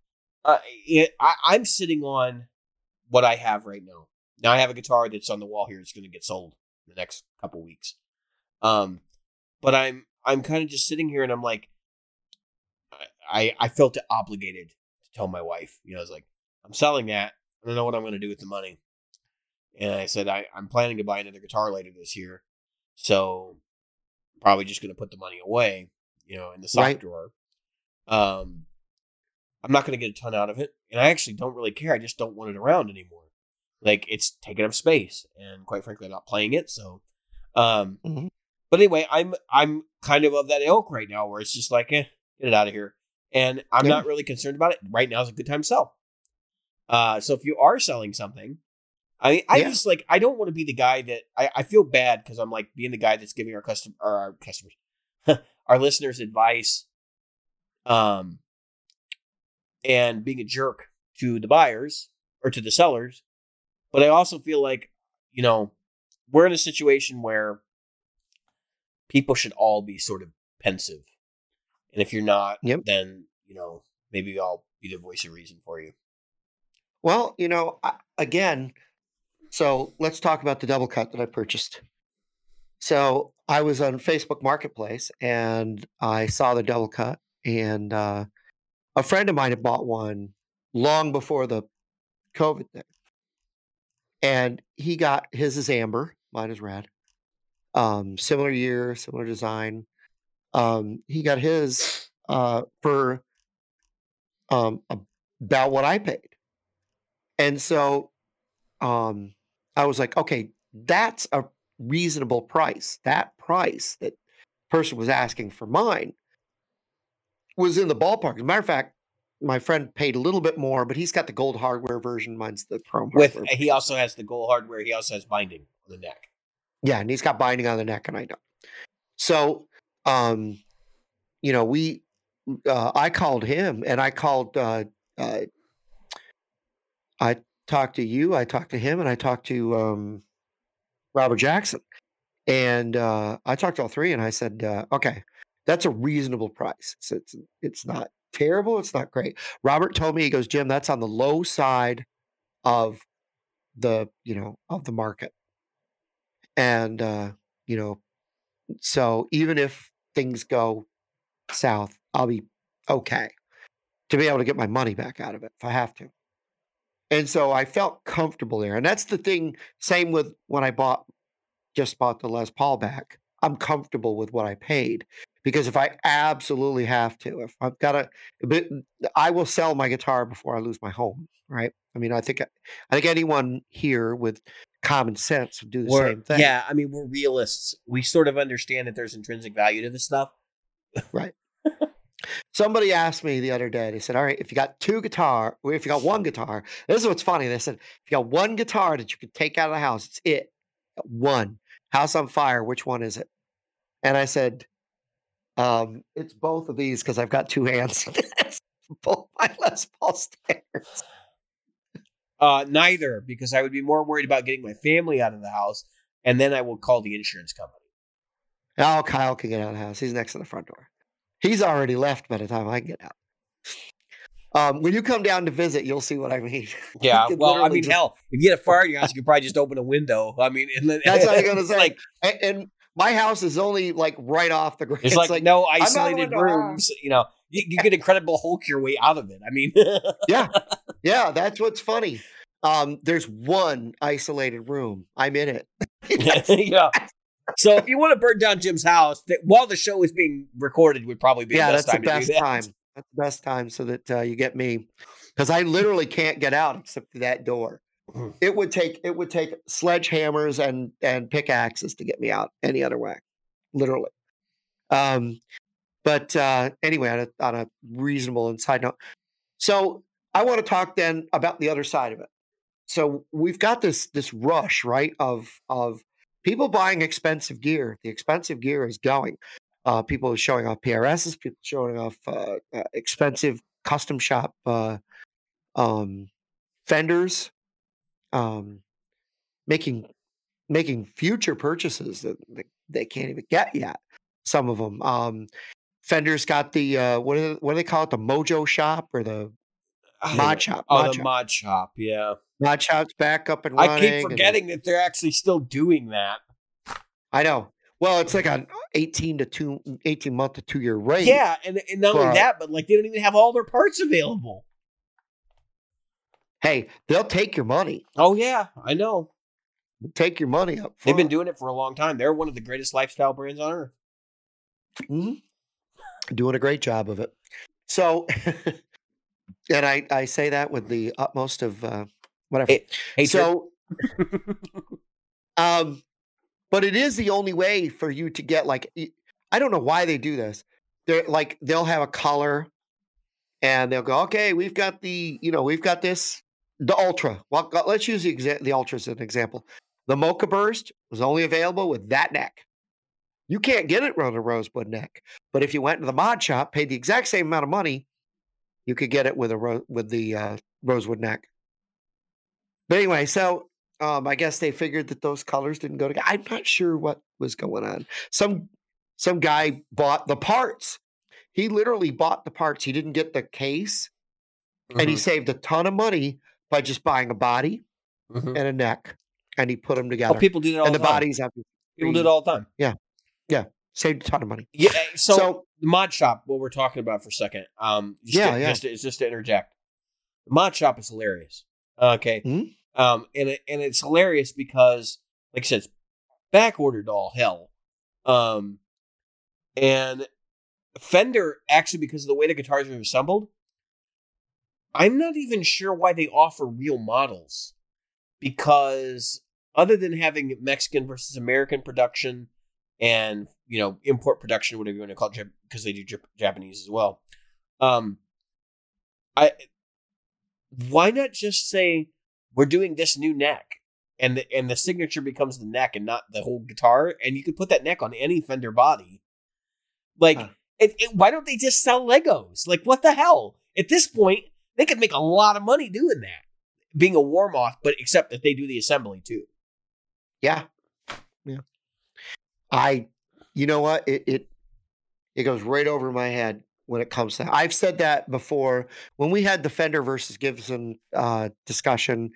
Uh, it, I, I'm sitting on what I have right now. Now I have a guitar that's on the wall here. It's going to get sold in the next couple weeks. Um, but I'm I'm kind of just sitting here and I'm like, I I felt obligated to tell my wife. You know, I was like, I'm selling that. I don't know what I'm going to do with the money. And I said I, I'm planning to buy another guitar later this year, so probably just going to put the money away, you know, in the sock right. drawer. Um, I'm not going to get a ton out of it, and I actually don't really care. I just don't want it around anymore. Like it's taking up space, and quite frankly, I'm not playing it. So, um, mm-hmm. but anyway, I'm I'm kind of of that ilk right now, where it's just like, eh, get it out of here, and I'm yeah. not really concerned about it. Right now is a good time to sell. Uh, so if you are selling something, I mean, I yeah. just like I don't want to be the guy that I, I feel bad because I'm like being the guy that's giving our custom or our customers, our listeners advice, um, and being a jerk to the buyers or to the sellers. But I also feel like you know we're in a situation where people should all be sort of pensive, and if you're not, yep. then you know maybe I'll be the voice of reason for you. Well, you know, again so let's talk about the double cut that I purchased. So I was on Facebook Marketplace and I saw the double cut, and uh, a friend of mine had bought one long before the COVID thing, and he got his is amber, mine is red. Um, similar year, similar design. Um, he got his uh, for um, about what I paid, and so um, I was like, okay, that's a reasonable price. That price that person was asking for mine was in the ballpark. As a matter of fact, my friend paid a little bit more, but he's got the gold hardware version. Mine's the chrome. With he also has the gold hardware. He also has binding on the neck. Yeah, and he's got binding on the neck, and I don't. So, um, you know, we uh, I called him and I called, uh, uh, I talked to you, I talked to him, and I talked to um, Robert Jackson. And uh, I talked to all three and I said, uh, okay, that's a reasonable price. It's, it's, it's not terrible, it's not great. Robert told me, he goes, Jim, that's on the low side of the, you know, of the market. And, uh, you know, so even if things go south, I'll be okay to be able to get my money back out of it if I have to. And so I felt comfortable there. And that's the thing. Same with when I bought, just bought the Les Paul back. I'm comfortable with what I paid because if I absolutely have to, if I've got to, mm, I will sell my guitar before I lose my home. Right. I mean, I think, I think anyone here with common sense would do the We're- same thing. Yeah, I mean, we're realists. We sort of understand that there's intrinsic value to this stuff. Somebody asked me the other day, they said, All right, if you got two guitar, or if you got one guitar, this is what's funny. They said, if you got one guitar that you could take out of the house, it's it. One. House on fire, which one is it? And I said, um, it's both of these because I've got two hands. Both my Les Paul stairs. Uh, neither, because I would be more worried about getting my family out of the house, and then I will call the insurance company. Oh, Kyle can get out of the house. He's next to the front door. He's already left by the time I get out. Um, when you come down to visit, you'll see what I mean. Yeah, well, I mean, just- hell, if you get a fire in your house, you could probably just open a window. I mean, and then That's what I'm gonna say. Like, and, and my house is only like right off the ground. it's, like, no isolated rooms. You know, you, you could incredible Hulk your way out of it. I mean, yeah, yeah. That's what's funny. Um, there's one isolated room. I'm in it. yeah. So if you want to burn down Jim's house, that while the show is being recorded, would probably be yeah, the best that's the best to do that. time. That's the best time so that uh, you get me because I literally can't get out except through that door. Mhm. It would take it would take sledgehammers and and pickaxes to get me out any other way, literally. Um, but uh, anyway, on a, on a reasonable and side note, so I want to talk then about the other side of it. So we've got this this rush, right, of of people buying expensive gear. The expensive gear is going. Uh, people are showing off PRSs, people showing off uh, uh, expensive custom shop uh, um, fenders, um, making making future purchases that they, can't even get yet. Some of them. Um, Fender's got the uh, what do they, what do they call it? The Mojo Shop or the Mod Shop? Oh, Mod the Shop. mod shop. Yeah, Mod Shop's back up and running. I keep and- forgetting that they're actually still doing that. I know. Well, it's like an 18 to two, 18 month to two year rate. Yeah, and, and not only that, but like they don't even have all their parts available. Hey, they'll take your money. Oh yeah, I know. Take your money up. They've been doing it for a long time. They're one of the greatest lifestyle brands on earth. Mm-hmm. doing a great job of it. So, and I I say that with the utmost of uh, whatever. Hey, Hey, so, um, but it is the only way for you to get like I don't know why they do this. They're like they'll have a color, and they'll go, okay, we've got the you know we've got this the ultra. Well, let's use the exa- the ultra as an example. The Mocha Burst was only available with that neck. You can't get it on a rosewood neck, but if you went to the mod shop, paid the exact same amount of money, you could get it with a ro- with the uh, rosewood neck. But anyway, so um, I guess they figured that those colors didn't go together. I'm not sure what was going on. Some some guy bought the parts. He literally bought the parts. He didn't get the case, and he Mhm, saved a ton of money by just buying a body mhm. and a neck, and he put them Oh, together. people do that, all and the the time. bodies have People do it all the time. Yeah, yeah, saved a ton of money. Yeah. So, So, the mod shop, what we're talking about for a second. Um, just Yeah, to, yeah. Just to, it's just to interject. The mod shop is hilarious. Okay. Mhm. Um, and it, and it's hilarious because, like I said, it's back ordered all hell. Um, and Fender actually because of the way the guitars are assembled, I'm not even sure why they offer real models because other than having Mexican versus American production and you know import production, whatever you want to call it, because they do Jap- Japanese as well. Um, I why not just say we're doing this new neck, and the and the signature becomes the neck and not the whole guitar, and you could put that neck on any Fender body. Like Huh. It, it, why don't they just sell Legos? Like, what the hell? At this point, they could make a lot of money doing that, being a Warmoth, but except that they do the assembly too. Yeah, yeah. I, you know what? It it it goes right over my head when it comes to. I've said that before when we had the Fender versus Gibson uh, discussion.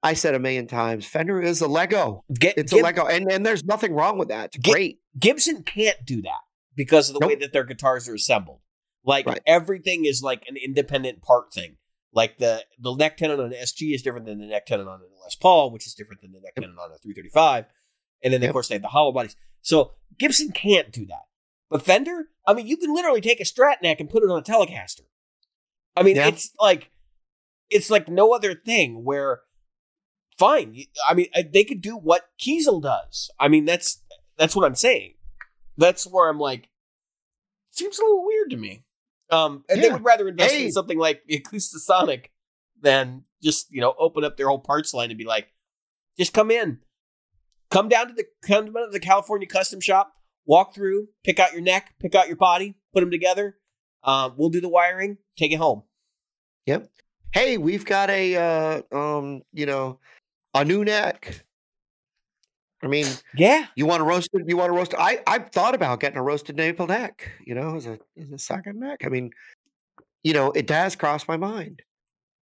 I said a million times, Fender is a Lego. Get, It's Gib- a Lego, and and there's nothing wrong with that. It's great. Gibson can't do that because of the way that their guitars are assembled. Like Right. everything is like an independent part thing. Like the the neck tenon on an SG is different than the neck tenon on a Les Paul, which is different than the neck Yep. tenon on a 335. And then of course they have the hollow bodies. So Gibson can't do that. But Fender, I mean, you can literally take a Strat neck and put it on a Telecaster. I mean, Yeah. it's like it's like no other thing where fine. I mean, uh, they could do what Kiesel does. I mean, that's that's what I'm saying. That's where I'm like, seems a little weird to me. Um, and they would rather invest Hey. in something like the Acoustasonic than just you know open up their whole parts line and be like, just come in, come down to the come down to the California custom shop, walk through, pick out your neck, pick out your body, put them together. Um, we'll do the wiring, take it home. Yep. Hey, we've got a uh, um, you know, a new neck. I mean, Yeah, you want to roast it? You want to roast? I I've thought about getting a roasted maple neck. You know, as a as a second neck. I mean, you know, it does cross my mind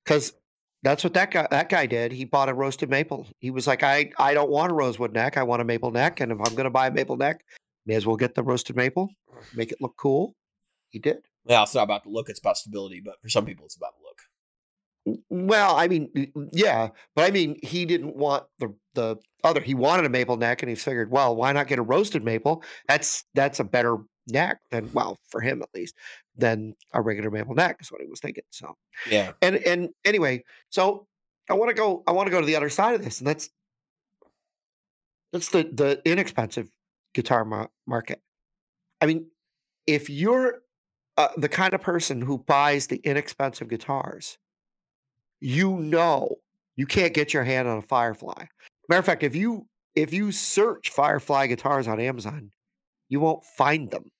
because that's what that guy that guy did. He bought a roasted maple. He was like, I I don't want a rosewood neck. I want a maple neck, and if I'm going to buy a maple neck, may as well get the roasted maple. Make it look cool. He did. well, it's not about the look; it's about stability. But for some people, it's about the look. Well, I mean, yeah, but I mean, he didn't want the the other. He wanted a maple neck, and he figured, well, why not get a roasted maple? That's that's a better neck than, well, for him at least, than a regular maple neck. Is what he was thinking. So, Yeah, and and anyway, so I want to go. I want to go to the other side of this, and that's that's the the inexpensive guitar mar- market. I mean, if you're uh, the kind of person who buys the inexpensive guitars, you know you can't get your hand on a Firefly. Matter of fact, if you if you search Firefly guitars on Amazon, you won't find them.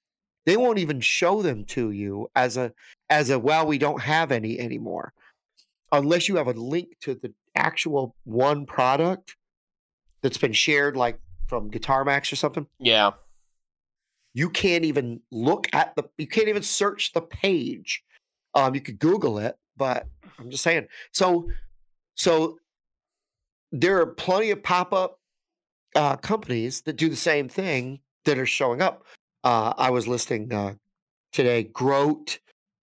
They won't even show them to you as a as a well, we don't have any anymore, unless you have a link to the actual one product that's been shared, like from Guitar Max or something. Yeah. you can't even look at the you can't even search the page. Um you could google it but i'm just saying. So so there are plenty of pop-up uh companies that do the same thing that are showing up uh i was listing uh today groat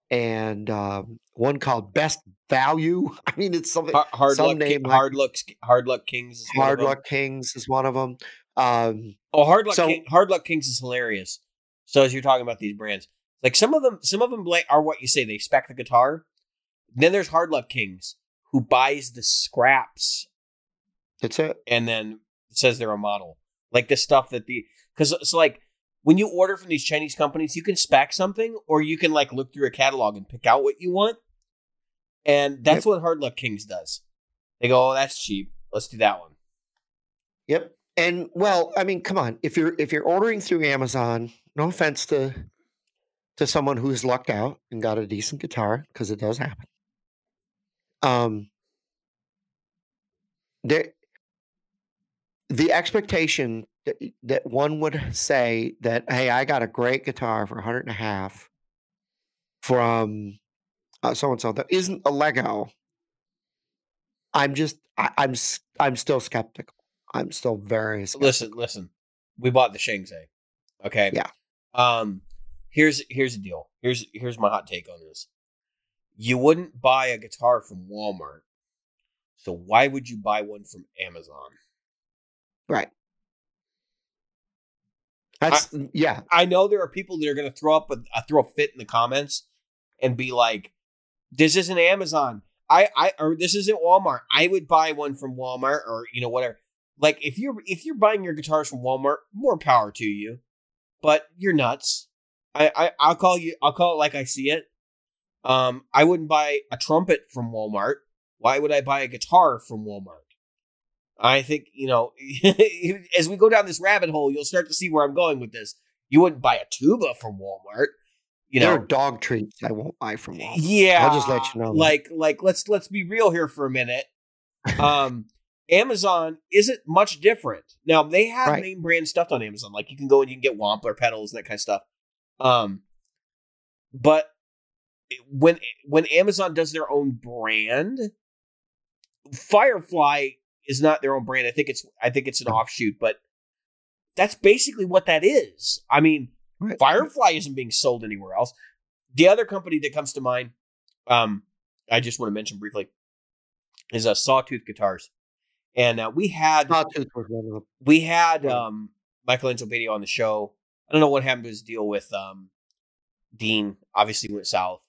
and um one called best value i mean it's something Hard, some luck, name like- hard luck, hard luck Kings. Is one of hard luck kings is one of them um Oh, hard luck, So- King, hard luck Kings is hilarious. So as you're talking about these brands, like some of them, some of them are what you say. They spec the guitar. Then there's hard luck Kings who buys the scraps that's it and then says they're a model. Like the stuff that the because it's like when you order from these Chinese companies, you can spec something or you can like look through a catalog and pick out what you want. And that's what Hard Luck Kings does. They go, "Oh, that's cheap. Let's do that one." Yep. And well, I mean, come on. If you're if you're ordering through Amazon, no offense to to someone who's lucked out and got a decent guitar, because it does happen. Um there the expectation that, that one would say that, hey, I got a great guitar for a hundred and a half from so and so that isn't a Lego. I'm just I, I'm I'm still skeptical. I'm still very skeptical. Listen, listen. We bought the Shangzai. Okay. Yeah. Um. Here's here's the deal. Here's here's my hot take on this. You wouldn't buy a guitar from Walmart, so why would you buy one from Amazon? Right. That's yeah. I know there are people that are going to throw up a, a throw a fit in the comments and be like, "This isn't Amazon. I I or this isn't Walmart. I would buy one from Walmart or you know whatever." Like if you're if you're buying your guitars from Walmart, more power to you, but you're nuts. I, I I'll call you. I'll call it like I see it. Um, I wouldn't buy a trumpet from Walmart. Why would I buy a guitar from Walmart? I think you know as we go down this rabbit hole, you'll start to see where I'm going with this. You wouldn't buy a tuba from Walmart. you there know, are dog treats I won't buy from Walmart. yeah, I'll just let you know. Like, like let's let's be real here for a minute. Um, Amazon isn't much different. Now they have Right. name brand stuff on Amazon. Like you can go and you can get Wampler pedals and that kind of stuff. Um, but when when Amazon does their own brand, Firefly is not their own brand. I think it's I think it's an offshoot, but that's basically what that is. I mean, Right. Firefly isn't being sold anywhere else. The other company that comes to mind, um, I just want to mention briefly, is uh, Sawtooth Guitars, and uh, we had Sawtooth was one of them. we had um, Michael Angelo Batio on the show. I don't know what happened to his deal with um, Dean. Obviously, went south.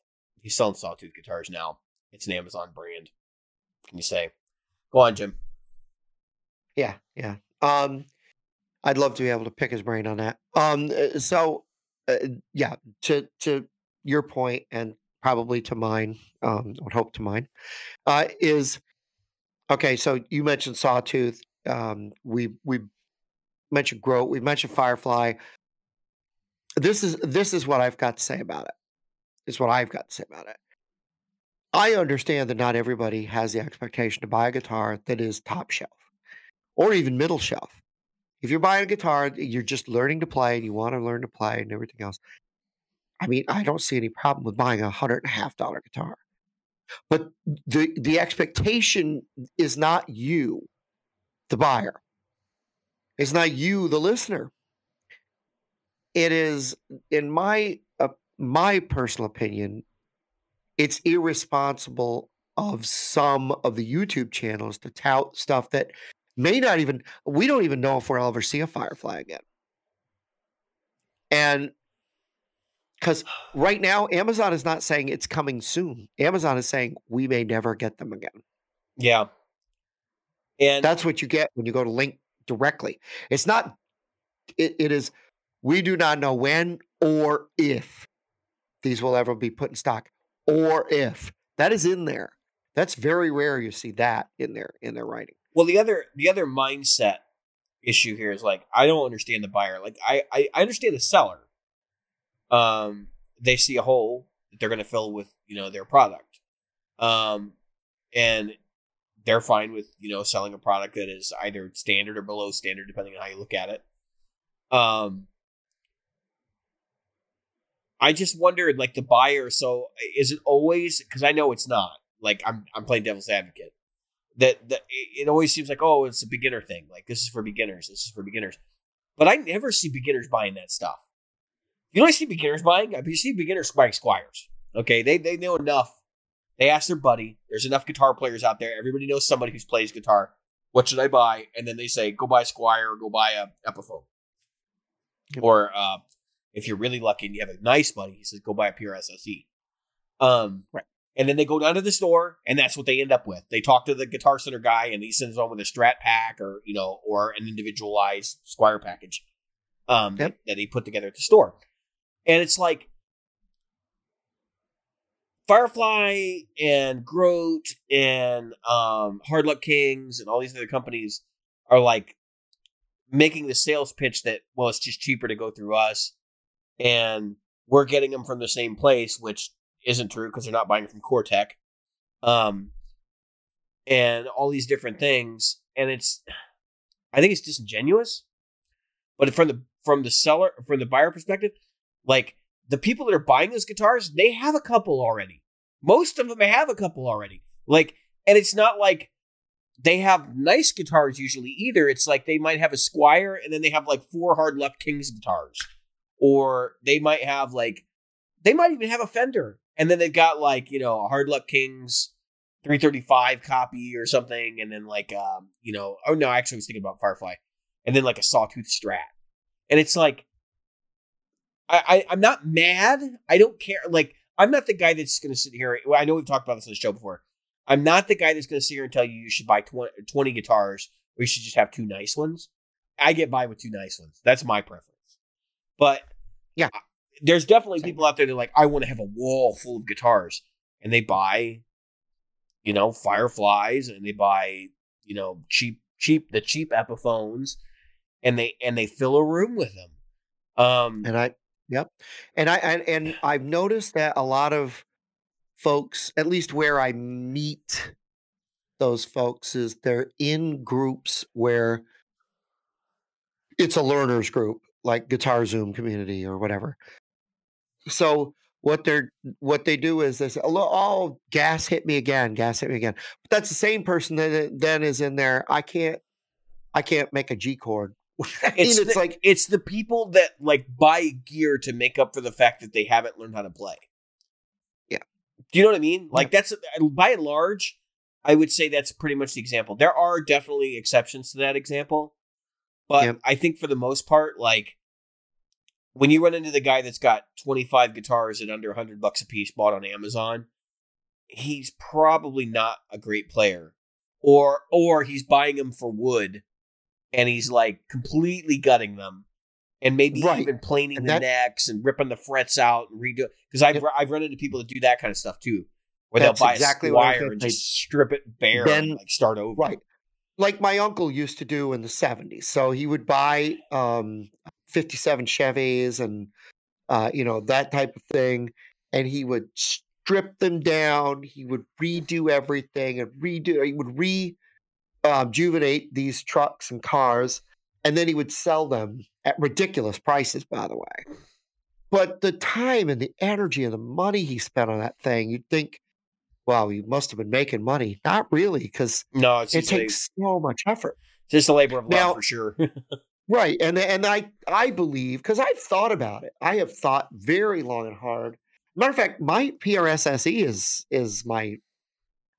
He's selling Sawtooth Guitars now. It's an Amazon brand. Can you say? Go on, Jim. Yeah, yeah. Um, I'd love to be able to pick his brain on that. Um, uh, so, uh, yeah, to to your point and probably to mine, um, I would hope to mine, uh, is okay. So you mentioned Sawtooth. Um, we we mentioned Groat. We mentioned Firefly. This is this is what I've got to say about it. Is what I've got to say about it. I understand that not everybody has the expectation to buy a guitar that is top shelf or even middle shelf. If you're buying a guitar, you're just learning to play and you want to learn to play and everything else. I mean, I don't see any problem with buying a hundred and a half dollar guitar. But the the expectation is not you, the buyer. It's not you, the listener. It is, in my uh, my personal opinion, it's irresponsible of some of the YouTube channels to tout stuff that may not even we don't even know if we'll ever see a firefly again. And because right now Amazon is not saying it's coming soon. Amazon is saying we may never get them again. Yeah. And That's what you get when you go to link directly. It's not it, it is we do not know when or if these will ever be put in stock or if that is in there. That's very rare you see that in there in their writing. Well, the other the other mindset issue here is like I don't understand the buyer. Like I I, I understand the seller. Um, they see a hole that they're going to fill with you know their product, um, and they're fine with you know selling a product that is either standard or below standard depending on how you look at it. Um, I just wondered like the buyer. So is it always because I know it's not. Like I'm I'm playing devil's advocate that that it always seems like oh it's a beginner thing. Like this is for beginners. This is for beginners. But i never see beginners buying that stuff. You know i see beginners buying i see beginners buying Squiers. Okay? They they know enough. They ask their buddy. There's enough guitar players out there. Everybody knows somebody who plays guitar. What should i buy? And then they say go buy a Squier or go buy a epiphone. Yep. or uh, if you're really lucky and you have a nice buddy he says go buy a PRS SE um Right. And then they go down to the store, and that's what they end up with. They talk to the Guitar Center guy, and he sends them with a Strat pack, or you know, or an individualized Squier package um, Yep. that he put together at the store. And it's like Firefly and Groat and um, Hard Luck Kings and all these other companies are like making the sales pitch that well, it's just cheaper to go through us, and we're getting them from the same place, which isn't true because they're not buying from Cor-Tek. Um, and all these different things, and it's, I think it's disingenuous. But from the from the seller from the buyer perspective, like the people that are buying those guitars, they have a couple already. Most of them have a couple already. Like, and it's not like they have nice guitars usually either. It's like they might have a Squier and then they have like four Hard Luck Kings guitars, or they might have like they might even have a Fender, and then they've got like you know Hard Luck Kings 335 copy or something, and then like um you know oh no, I actually I was thinking about Firefly, and then like a Sawtooth Strat, and it's like I, I I'm not mad. I don't care. Like I'm not the guy that's going to sit here. I know we've talked about this on the show before. I'm not the guy that's going to sit here and tell you you should buy 20, 20 guitars or you should just have two nice ones. I get by with two nice ones. That's my preference. But Yeah. There's definitely people out there that are like, I want to have a wall full of guitars, and they buy, you know, Fireflies, and they buy, you know, cheap, cheap, the cheap Epiphones, and they and they fill a room with them. Um, And I Yep. And I and, and I've noticed that a lot of folks, at least where I meet those folks, is they're in groups where it's a learners group, like Guitar Zoom community or whatever. So what they're what they do is they say, "Oh, oh, gas hit me again, gas hit me again." But that's the same person that then is in there. I can't, I can't make a G chord. I mean, It's, it's the, like it's the people that like buy gear to make up for the fact that they haven't learned how to play. Yeah. Do you know what I mean? Like that's uh, by and large, I would say that's pretty much the example. There are definitely exceptions to that example, but Yep. I think for the most part, like when you run into the guy that's got 25 guitars at under 100 bucks a piece bought on Amazon, he's probably not a great player. Or or he's buying them for wood and he's like completely gutting them and maybe Right. even planing And the that- necks and ripping the frets out and redo because I've Yep. I've run into people that do that kind of stuff too. Where they'll buy exactly a Squier and just strip it bare and like start over. Right. Like my uncle used to do in the 70s. So he would buy um 57 Chevys and uh you know that type of thing and he would strip them down, he would redo everything and redo he would rejuvenate um, these trucks and cars and then he would sell them at ridiculous prices by the way. But the time and the energy and the money he spent on that thing, you'd think wow, he must have been making money. Not really, because No, it just, a, takes so much effort It's just a labor of love Now- for sure. right and and i i believe because i've thought about it i have thought very long and hard matter of fact my PRS SE is is my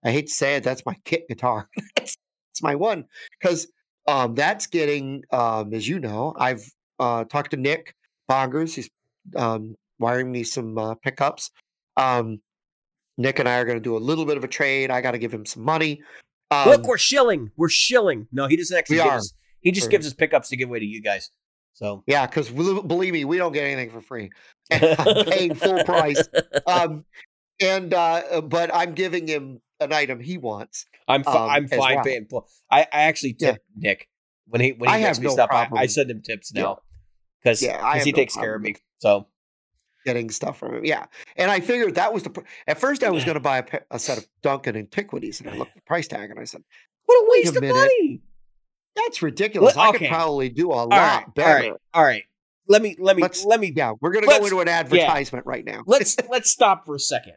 i hate to say it that's my kit guitar it's, it's my one because um that's getting um as you know i've uh talked to nick bongers he's um wiring me some uh, pickups um nick and i are going to do a little bit of a trade i got to give him some money um, Look, we're shilling. We're shilling. No, he doesn't actually We are. us he just gives us pickups to give away to you guys. So Yeah, because believe me, we don't get anything for free. I'm paying full price. Um, and uh, but I'm giving him an item he wants. I'm fi- um, I'm fine well. paying full. I, I actually Yeah. tip Nick when he when he I gets me no stuff. I, I send him tips now because Yeah, I he no takes care of me. So Getting stuff from him, yeah. And I figured that was the. pr- At first, I was going to buy a, a set of Duncan antiquities, and I looked at the price tag, and I said, what a Wait a waste of money. "That's ridiculous. I okay. could probably do a lot All right, better." all right, all right. Let me let me Let's- let me Yeah, we're going to go into an advertisement right now. let's let's stop for a second.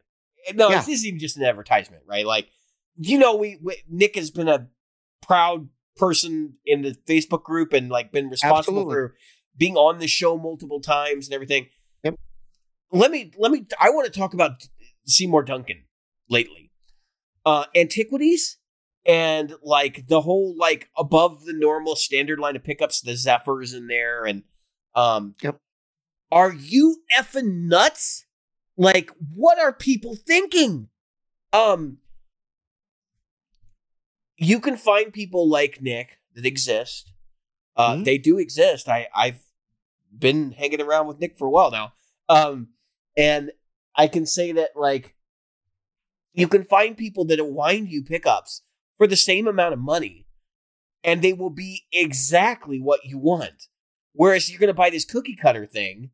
No, Yeah. this isn't even just an advertisement, right? Like, you know, we, we Nick has been a proud person in the Facebook group and like been responsible Absolutely. for being on the show multiple times and everything. Yep. Let me let me. I want to talk about Seymour Duncan lately, uh, antiquities and like the whole like above the normal standard line of pickups, the Zephyrs in there, and um, Yep. Are you effing nuts? Like, what are people thinking? Um, you can find people like Nick that exist. Uh, Mhm. They do exist. I I've been hanging around with Nick for a while now. Um, and I can say that like you can find people that wind you pickups for the same amount of money, and they will be exactly what you want. Whereas you're going to buy this cookie cutter thing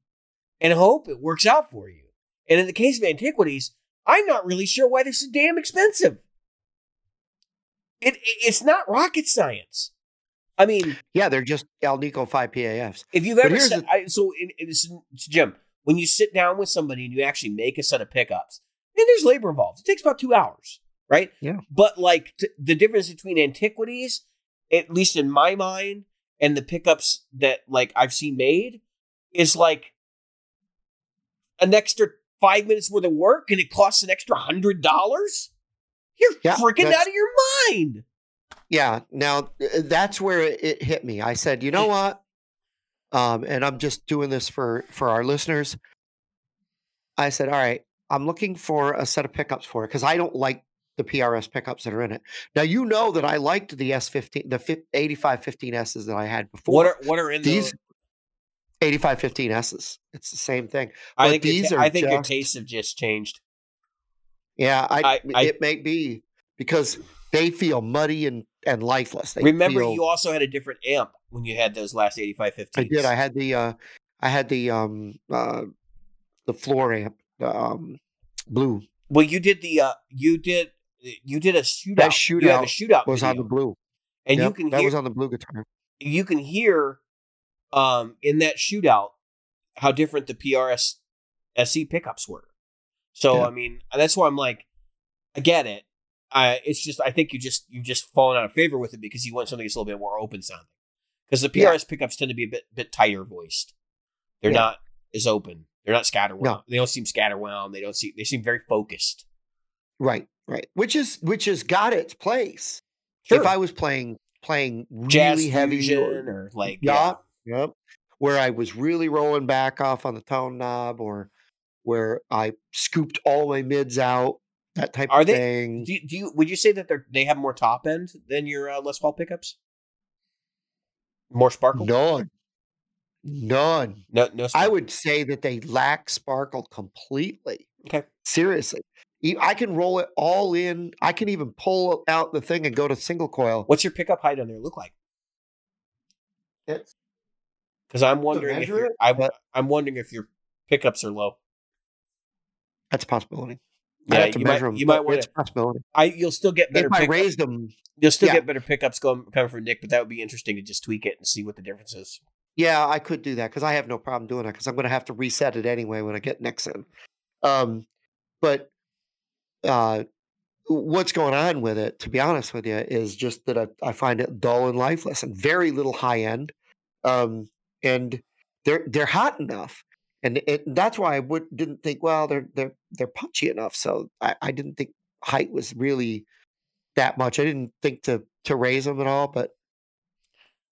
and hope it works out for you. And in the case of antiquities, I'm not really sure why they're so damn expensive. It, it it's not rocket science. I mean, Yeah, they're just Alnico five PAFs. if you've ever said, I, so in, in, Jim, when you sit down with somebody and you actually make a set of pickups, and there's labor involved. It takes about two hours, right? Yeah. But like t- the difference between antiquities, at least in my mind, and the pickups that like I've seen made, is like an extra five minutes worth of work, and it costs an extra hundred dollars. You're Yeah, freaking out of your mind. Yeah. Now uh, that's where it, it hit me. I said, you know what? Um, and I'm just doing this for for our listeners. I said, all right, I'm looking for a set of pickups for it because I don't like the PRS pickups that are in it. Now you know that I liked the S15, the 8515s that I had before. What are what are in these the? 8515s? It's the same thing. I think your these ta- are I think your just- tastes have just changed. Yeah, I, I- I- it may be because they feel muddy and and lifeless. They Remember, feel, you also had a different amp when you had those last 8515s. I did. I had the uh I had the um uh the floor amp, the um blue Well, you did the uh, you did you did a shootout. That You have a shootout shootout was on the blue. and you can that hear was on the blue guitar. you can hear um in that shootout how different the PRS SE pickups were. So Yeah. I mean, that's why I'm like, I get it. I it's just I think you just you've just fallen out of favor with it because you want something that's a little bit more open sounding. Because the Yeah. PRS pickups tend to be a bit bit tighter voiced. They're Yeah. not as open. They're not scatterwound. No. They don't seem scatterwound. They don't seem they seem very focused. Right, right. Which is which has got its place. Sure. If I was playing playing really Jazz heavy or, or like yeah, yep, where I was really rolling back off on the tone knob or where I scooped all my mids out, that type Are of they- thing. Do you, do you would you say that they're they have more top end than your uh, Les Paul pickups? More sparkle? None. None. no, no I would say that they lack sparkle completely. Okay. Seriously. E- I can roll it all in. I can even pull out the thing and go to single coil. What's your pickup height on there look like? It's Because I'm wondering if it, I'm, I'm wondering if your pickups are low. that's a possibility. Yeah, I have to you might- them. you might but wanna- it's a possibility. I you'll still get better. If I pickup- raised them, you'll still yeah. get better pickups going coming from Nick, but that would be interesting to just tweak it and see what the difference is. yeah, I could do that because I have no problem doing that because I'm going to have to reset it anyway when I get next in. Um, but uh, what's going on with it, to be honest with you, is just that I, I find it dull and lifeless and very little high end. Um, and they're they're hot enough, and it, that's why I would didn't think well they're they're they're punchy enough. So I, I didn't think height was really that much. I didn't think to to raise them at all, but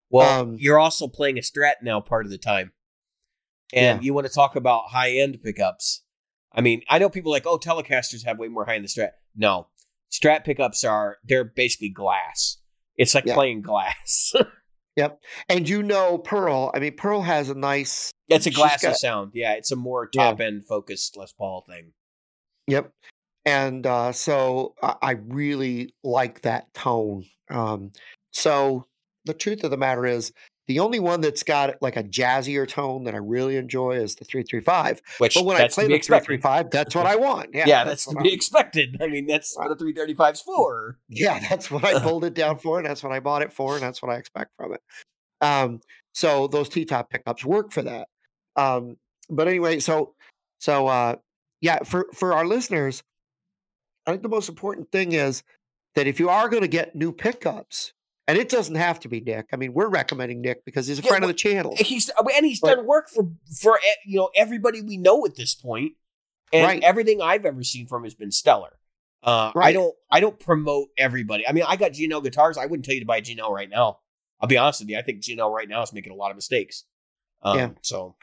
Well, Um, you're also playing a Strat now part of the time, and you want to talk about high end pickups. I mean, I know people like, oh, Telecasters have way more high in the Strat. No, Strat pickups are they're basically glass. It's like Yeah. playing glass. Yep. And you know Pearl. I mean, Pearl has a nice it's a glassy got- sound. Yeah, it's a more Yeah. top end focused Les Paul thing. Yep. And uh, so I, I really like that tone. Um, so the truth of the matter is, the only one that's got like a jazzier tone that I really enjoy is the 335. Which But when that's I play the expected. 335, that's what I want. Yeah, Yeah, that's, to be I- expected. I mean, that's what a 335 is for. yeah, that's what I pulled it down for, and that's what I bought it for, and that's what I expect from it. Um, so those T top pickups work for that. Um, but anyway, so so uh, yeah, for for our listeners, I think the most important thing is that if you are going to get new pickups, and it doesn't have to be Nick. I mean, we're recommending Nick because he's a Yeah, friend of the channel. He's and he's But- done work for for you know everybody we know at this point, and Right. everything I've ever seen from him has been stellar. Uh, I don't I don't promote everybody. I mean, I got G&L guitars. I wouldn't tell you to buy G&L right now. I'll be honest with you. I think G&L right now is making a lot of mistakes. Um, Yeah. So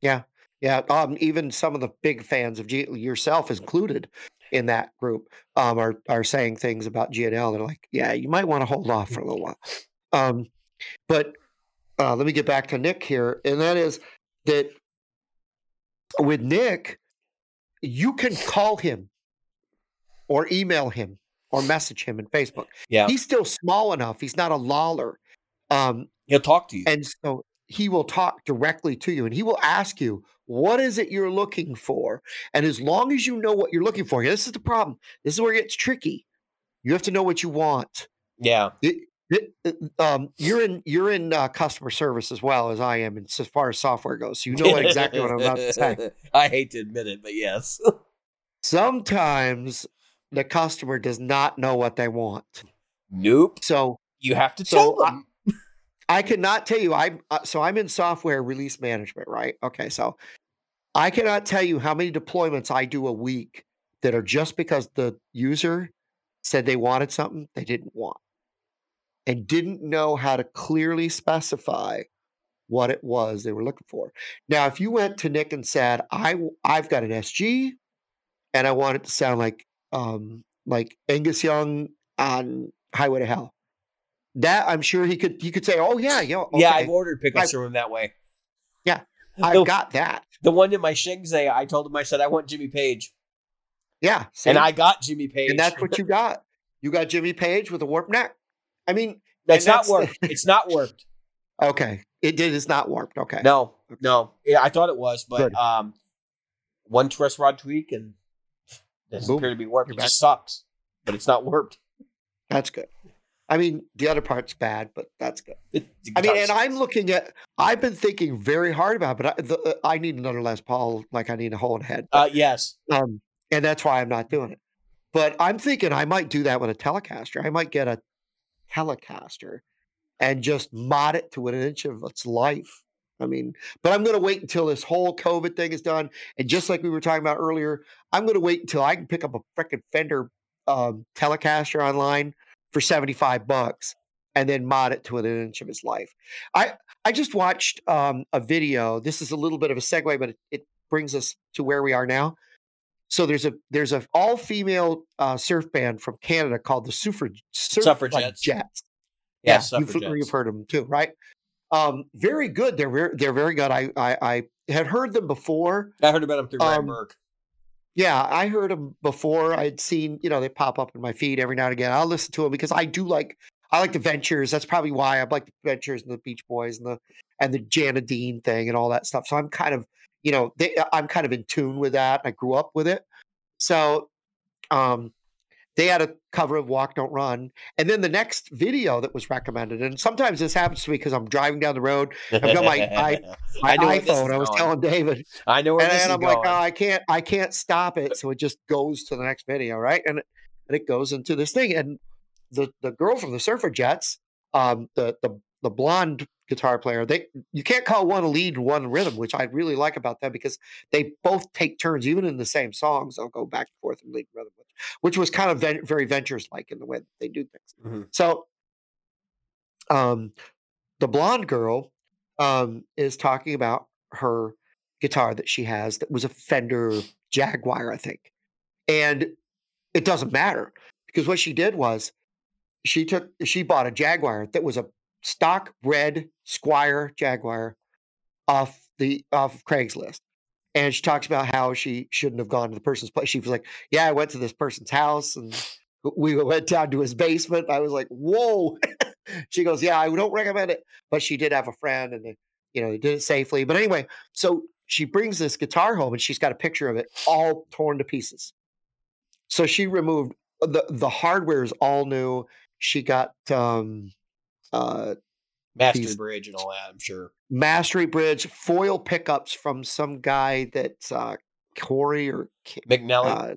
Yeah, Yeah. um, even some of the big fans of G, yourself included in that group, um, are are saying things about G&L. They're like, yeah, you might want to hold off for a little while. Um, but uh, let me get back to Nick here, and that is that with Nick, you can call him or email him or message him in Facebook. yeah, He's still small enough; he's not a Lollar. Um, he'll talk to you. and so he will talk directly to you and he will ask you, what is it you're looking for? And as long as you know what you're looking for, this is the problem. This is where it gets tricky. You have to know what you want. yeah, It- it- it- um, you're in you're in uh, customer service as well as I am, and as far as software goes, so you know exactly what I'm about to say. I hate to admit it, but yes. Sometimes the customer does not know what they want, nope. so You have to So, tell I- them. I cannot tell you. I'm uh, so I'm in software release management, right? Okay, so I cannot tell you how many deployments I do a week that are just because the user said they wanted something they didn't want and didn't know how to clearly specify what it was they were looking for. Now, if you went to Nick and said, "I I've got an SG and I want it to sound like um like Angus Young on Highway to Hell," that I'm sure he could he could say, "Oh yeah, yeah, okay, Yeah, I've ordered pickups I- from him that way. Yeah, I've got that." The one in my Shingze, I told him, I said, I want Jimmy Page. Yeah, And? I got Jimmy Page. and that's what you got. You got Jimmy Page with a warp neck. I mean, That's and not that's the- warped. it's not warped. okay, it did. It's not warped. Okay, No. No, yeah, I thought it was, but Good. um, one truss rod tweak and doesn't Boom. appear to be warped. You're It just sucks, but it's not warped. That's good. I mean, the other part's bad, but that's good. It, I mean, and. I'm looking at. I've been thinking very hard about, it, but I, the, uh, I need another Les Paul, like I need a hole in the head. Uh, yes, Um, and that's why I'm not doing it. But I'm thinking I might do that with a Telecaster. I might get a Telecaster and just mod it to an inch of its life. I mean, but I'm going to wait until this whole COVID thing is done. And just like we were talking about earlier, I'm going to wait until I can pick up a freaking Fender um, Telecaster online for 75 bucks and then mod it to an inch of its life. I I just watched um, a video. This is a little bit of a segue, but it, it brings us to where we are now. So there's a there's a all female uh, surf band from Canada called the Suffrage Surfrajettes. Jets. yeah, you've, you've heard of them too, right? Um, very good. They're very they're very good. I I, I had heard them before. I heard about them through Um, Burke. Yeah, I heard them before. I'd seen, you know, they pop up in my feed every now and again. I'll listen to them because I do like I like the Ventures. That's probably why I like the Ventures and the Beach Boys and the and the Jan and Dean thing and all that stuff. So I'm kind of, you know, they, I'm kind of in tune with that. I grew up with it. So um they had a cover of Walk Don't Run. And then the next video that was recommended, and sometimes this happens to me because I'm driving down the road, I've got my i- my I iPhone. I was telling David, I know where and this is I'm going. like, oh, I can't, I can't stop it. So it just goes to the next video, right? And it, and it goes into this thing. And the the girl from the Surfrajettes, um, the the the blonde guitar player, they you can't call one a lead, one rhythm, which I really like about them because they both take turns, even in the same songs. They'll go back and forth and lead rhythm, which, which was kind of ven- very ventures like in the way that they do things. Mhm. So, um, the blonde girl um, is talking about her guitar that she has that was a Fender Jaguar, I think. And it doesn't matter because what she did was she took she bought a Jaguar that was a stock red Squier Jaguar off the off of Craigslist. And she talks about how she shouldn't have gone to the person's place. She was like, Yeah, I went to this person's house and we went down to his basement. I was like, Whoa. she goes, Yeah, I don't recommend it. But she did have a friend and you know, they did it safely. But anyway, so she brings this guitar home and she's got a picture of it all torn to pieces. So she removed the the hardware is all new. She got um uh Master these- Bridge and all that. I'm sure. mastery bridge foil pickups from some guy that's uh Corey or McNelly. uh,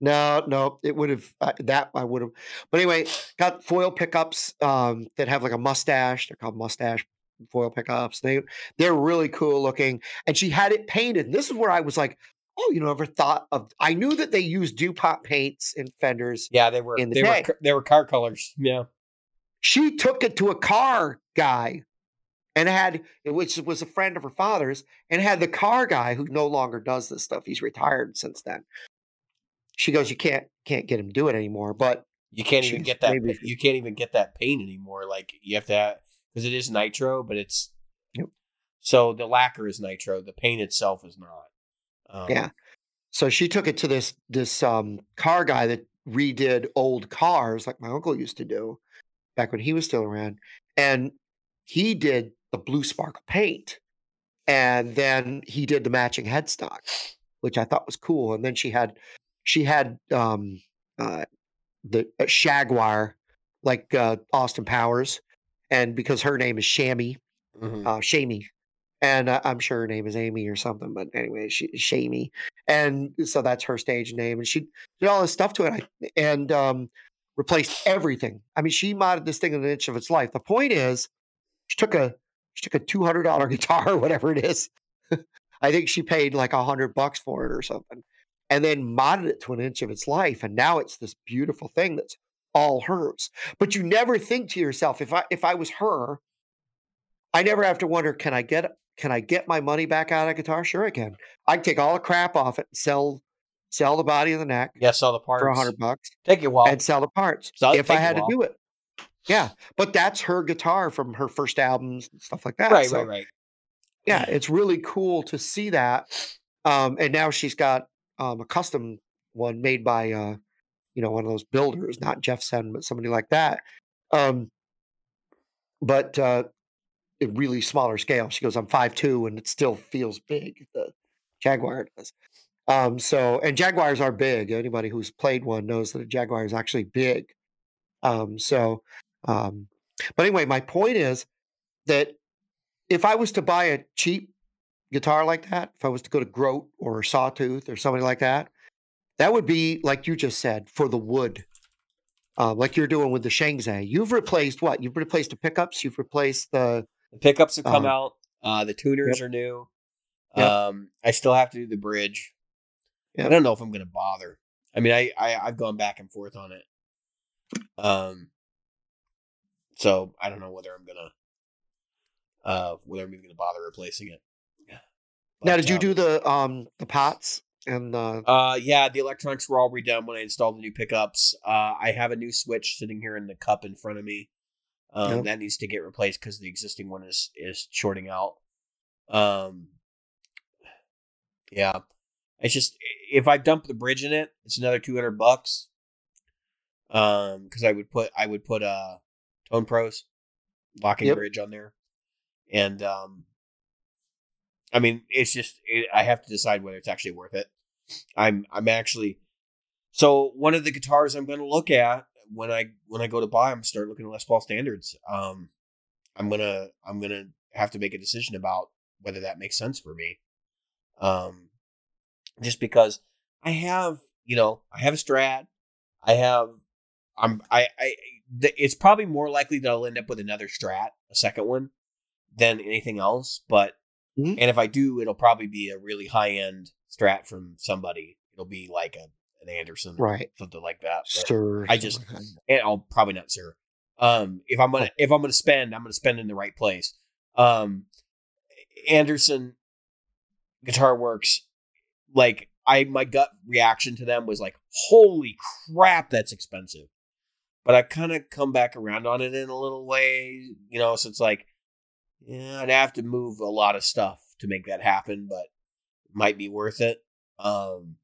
no, no, it would have uh, that I would have. But anyway, got foil pickups um, that have like a mustache. They're called mustache foil pickups. They they're really cool looking, and she had it painted. And this is where I was like, oh, you know, ever thought of? I knew that they used Dupont paints in fenders. yeah, they were. in the they day. were. They were car colors. Yeah. She took it to a car guy. And had which was a friend of her father's, and had the car guy who no longer does this stuff. He's retired since then. She goes, "You can't can't get him to do it anymore." But You can't even get that. maybe You can't even get that paint anymore. Like you have to have because it is nitro, but it's. Yep. So the lacquer is nitro. The paint itself is not. Um, Yeah. So she took it to this this um car guy that redid old cars like my uncle used to do back when he was still around. And he did the blue sparkle paint. And then he did the matching headstock, which I thought was cool. And then she had she had um uh the uh, Shagwire like uh Austin Powers. And because her name is Shammy, mhm. uh, Shamey, and uh, I'm sure her name is Amy or something. But anyway, she Shamey, and so that's her stage name. And she did all this stuff to it, I- and um, replaced everything. I mean, she modded this thing in an inch of its life. The point is, she took a she took a two hundred dollar guitar, or whatever it is. I think she paid like a hundred bucks for it or something, and then modded it to an inch of its life, and now it's this beautiful thing that's all hers. But you never think to yourself, if I if I was her, I never have to wonder, can I get can I get my money back out of guitar? Sure I can. I can take all the crap off it and sell sell the body and the neck Yeah, sell the parts. for a hundred bucks Take you a while. and sell the parts it'd if I had to do it. Yeah. But that's her guitar from her first albums and stuff like that. right, So, right, right. yeah, it's really cool to see that. Um, and now she's got um, a custom one made by uh, you know one of those builders, not Jeff Senn, but somebody like that. Um, but uh, a really smaller scale. She goes, I'm five two, and it still feels big. The Jaguar does. Um, so, and Jaguars are big. Anybody who's played one knows that a Jaguar is actually big. Um, so, um, but anyway, my point is that if I was to buy a cheap guitar like that, if I was to go to Grote or Sawtooth or somebody like that, that would be like you just said for the wood, uh, like you're doing with the Shengzai. You've replaced what? You've replaced the pickups. You've replaced the The pickups have come Um, out. Uh, the tuners yep. are new. Yep. Um, I still have to do the bridge. I don't know if I'm going to bother. I mean, I, I I've gone back and forth on it. Um, so I don't know whether I'm gonna uh whether I'm even gonna bother replacing it. now. Did you um, do the um the pots and the Uh, yeah, the electronics were all redone when I installed the new pickups. Uh, I have a new switch sitting here in the cup in front of me. Um, Yep. that needs to get replaced because the existing one is is shorting out. Um, yeah, it's just if I dump the bridge in it, it's another two hundred bucks. Um, because I would put I would put uh TonePros locking Yep. bridge on there, and um, I mean it's just it, I have to decide whether it's actually worth it. I'm I'm actually so one of the guitars I'm going to look at when I when I go to buy them start looking at Les Paul standards. Um, I'm gonna I'm gonna have to make a decision about whether that makes sense for me. Um, just because I have you know I have a Strat, I have I'm I I it's probably more likely that I'll end up with another Strat, a second one, than anything else. But Mhm. and if I do, it'll probably be a really high end Strat from somebody. It'll be like a an Anderson, right something like that. But-? I just- and I'll probably not sir. Um, if I'm gonna if I'm gonna spend, I'm gonna spend in the right place. Um, Anderson Guitar Works, like I my gut reaction to them was like, holy crap, that's expensive. But I kind of come back around on it in a little way, you know. So it's like, yeah, I'd have to move a lot of stuff to make that happen, but it might be worth it. Um,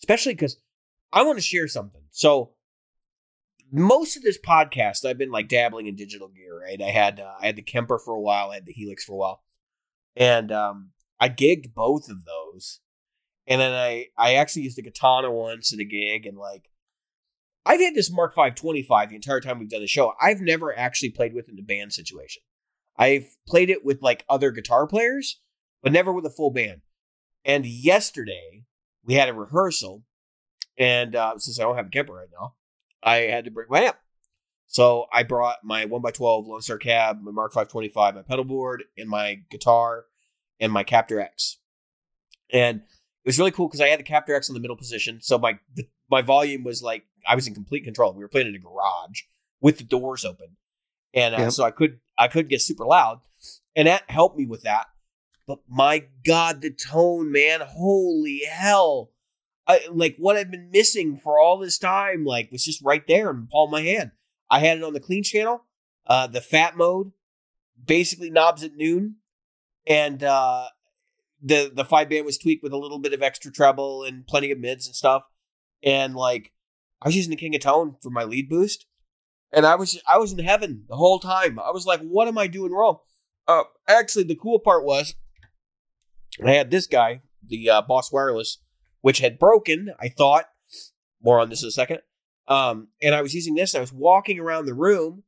especially because I want to share something. So most of this podcast, I've been like dabbling in digital gear. Right, I had uh, I had the Kemper for a while, I had the Helix for a while, and um, I gigged both of those, and then I I actually used the Katana once at a gig, and like I've had this Mark V twenty five the entire time we've done the show. I've never actually played with in a band situation. I've played it with like other guitar players, but never with a full band. And yesterday we had a rehearsal, and uh, since I don't have a Kemper right now, I had to bring my amp. So I brought my 1x12 Lone Star cab, my Mark 525, my pedal board, and my guitar, and my Captor X. And it was really cool because I had the Captor X in the middle position, so my the, my volume was like I was in complete control. We were playing in a garage with the doors open, and uh, Yep. so I could I could get super loud, and that helped me with that. But my God, the tone, man, holy hell! I, like what I've been missing for all this time, like was just right there in the palm of my hand. I had it on the clean channel, uh, the fat mode, basically knobs at noon, and uh, the the five band was tweaked with a little bit of extra treble and plenty of mids and stuff. And like I was using the King of Tone for my lead boost, and I was I was in heaven the whole time. I was like, what am I doing wrong? Uh, actually, the cool part was I had this guy, the uh, Boss Wireless, which had broken. I thought more on this in a second. Um, and I was using this. I was walking around the room,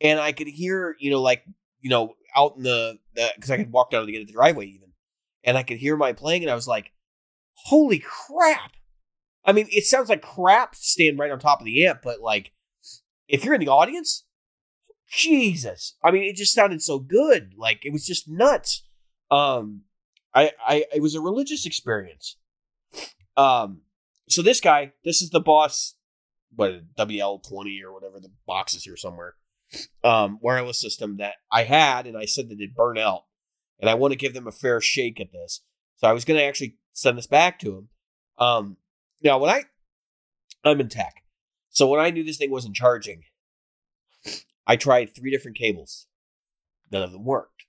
and I could hear, you know, like you know, out in the because I could walk down to end of the driveway even, and I could hear my playing, and I was like, "Holy crap!" I mean, it sounds like crap stand right on top of the amp, but like, if you're in the audience, Jesus! I mean, it just sounded so good. Like it was just nuts. Um, I, I, it was a religious experience. Um, so this guy, this is the boss, what WL twenty or whatever the box is here somewhere. Um, wireless system that I had, and I said that it burned out, and I want to give them a fair shake at this. So I was going to actually send this back to him. Um, now when I, I'm in tech, so when I knew this thing wasn't charging, I tried three different cables. None of them worked.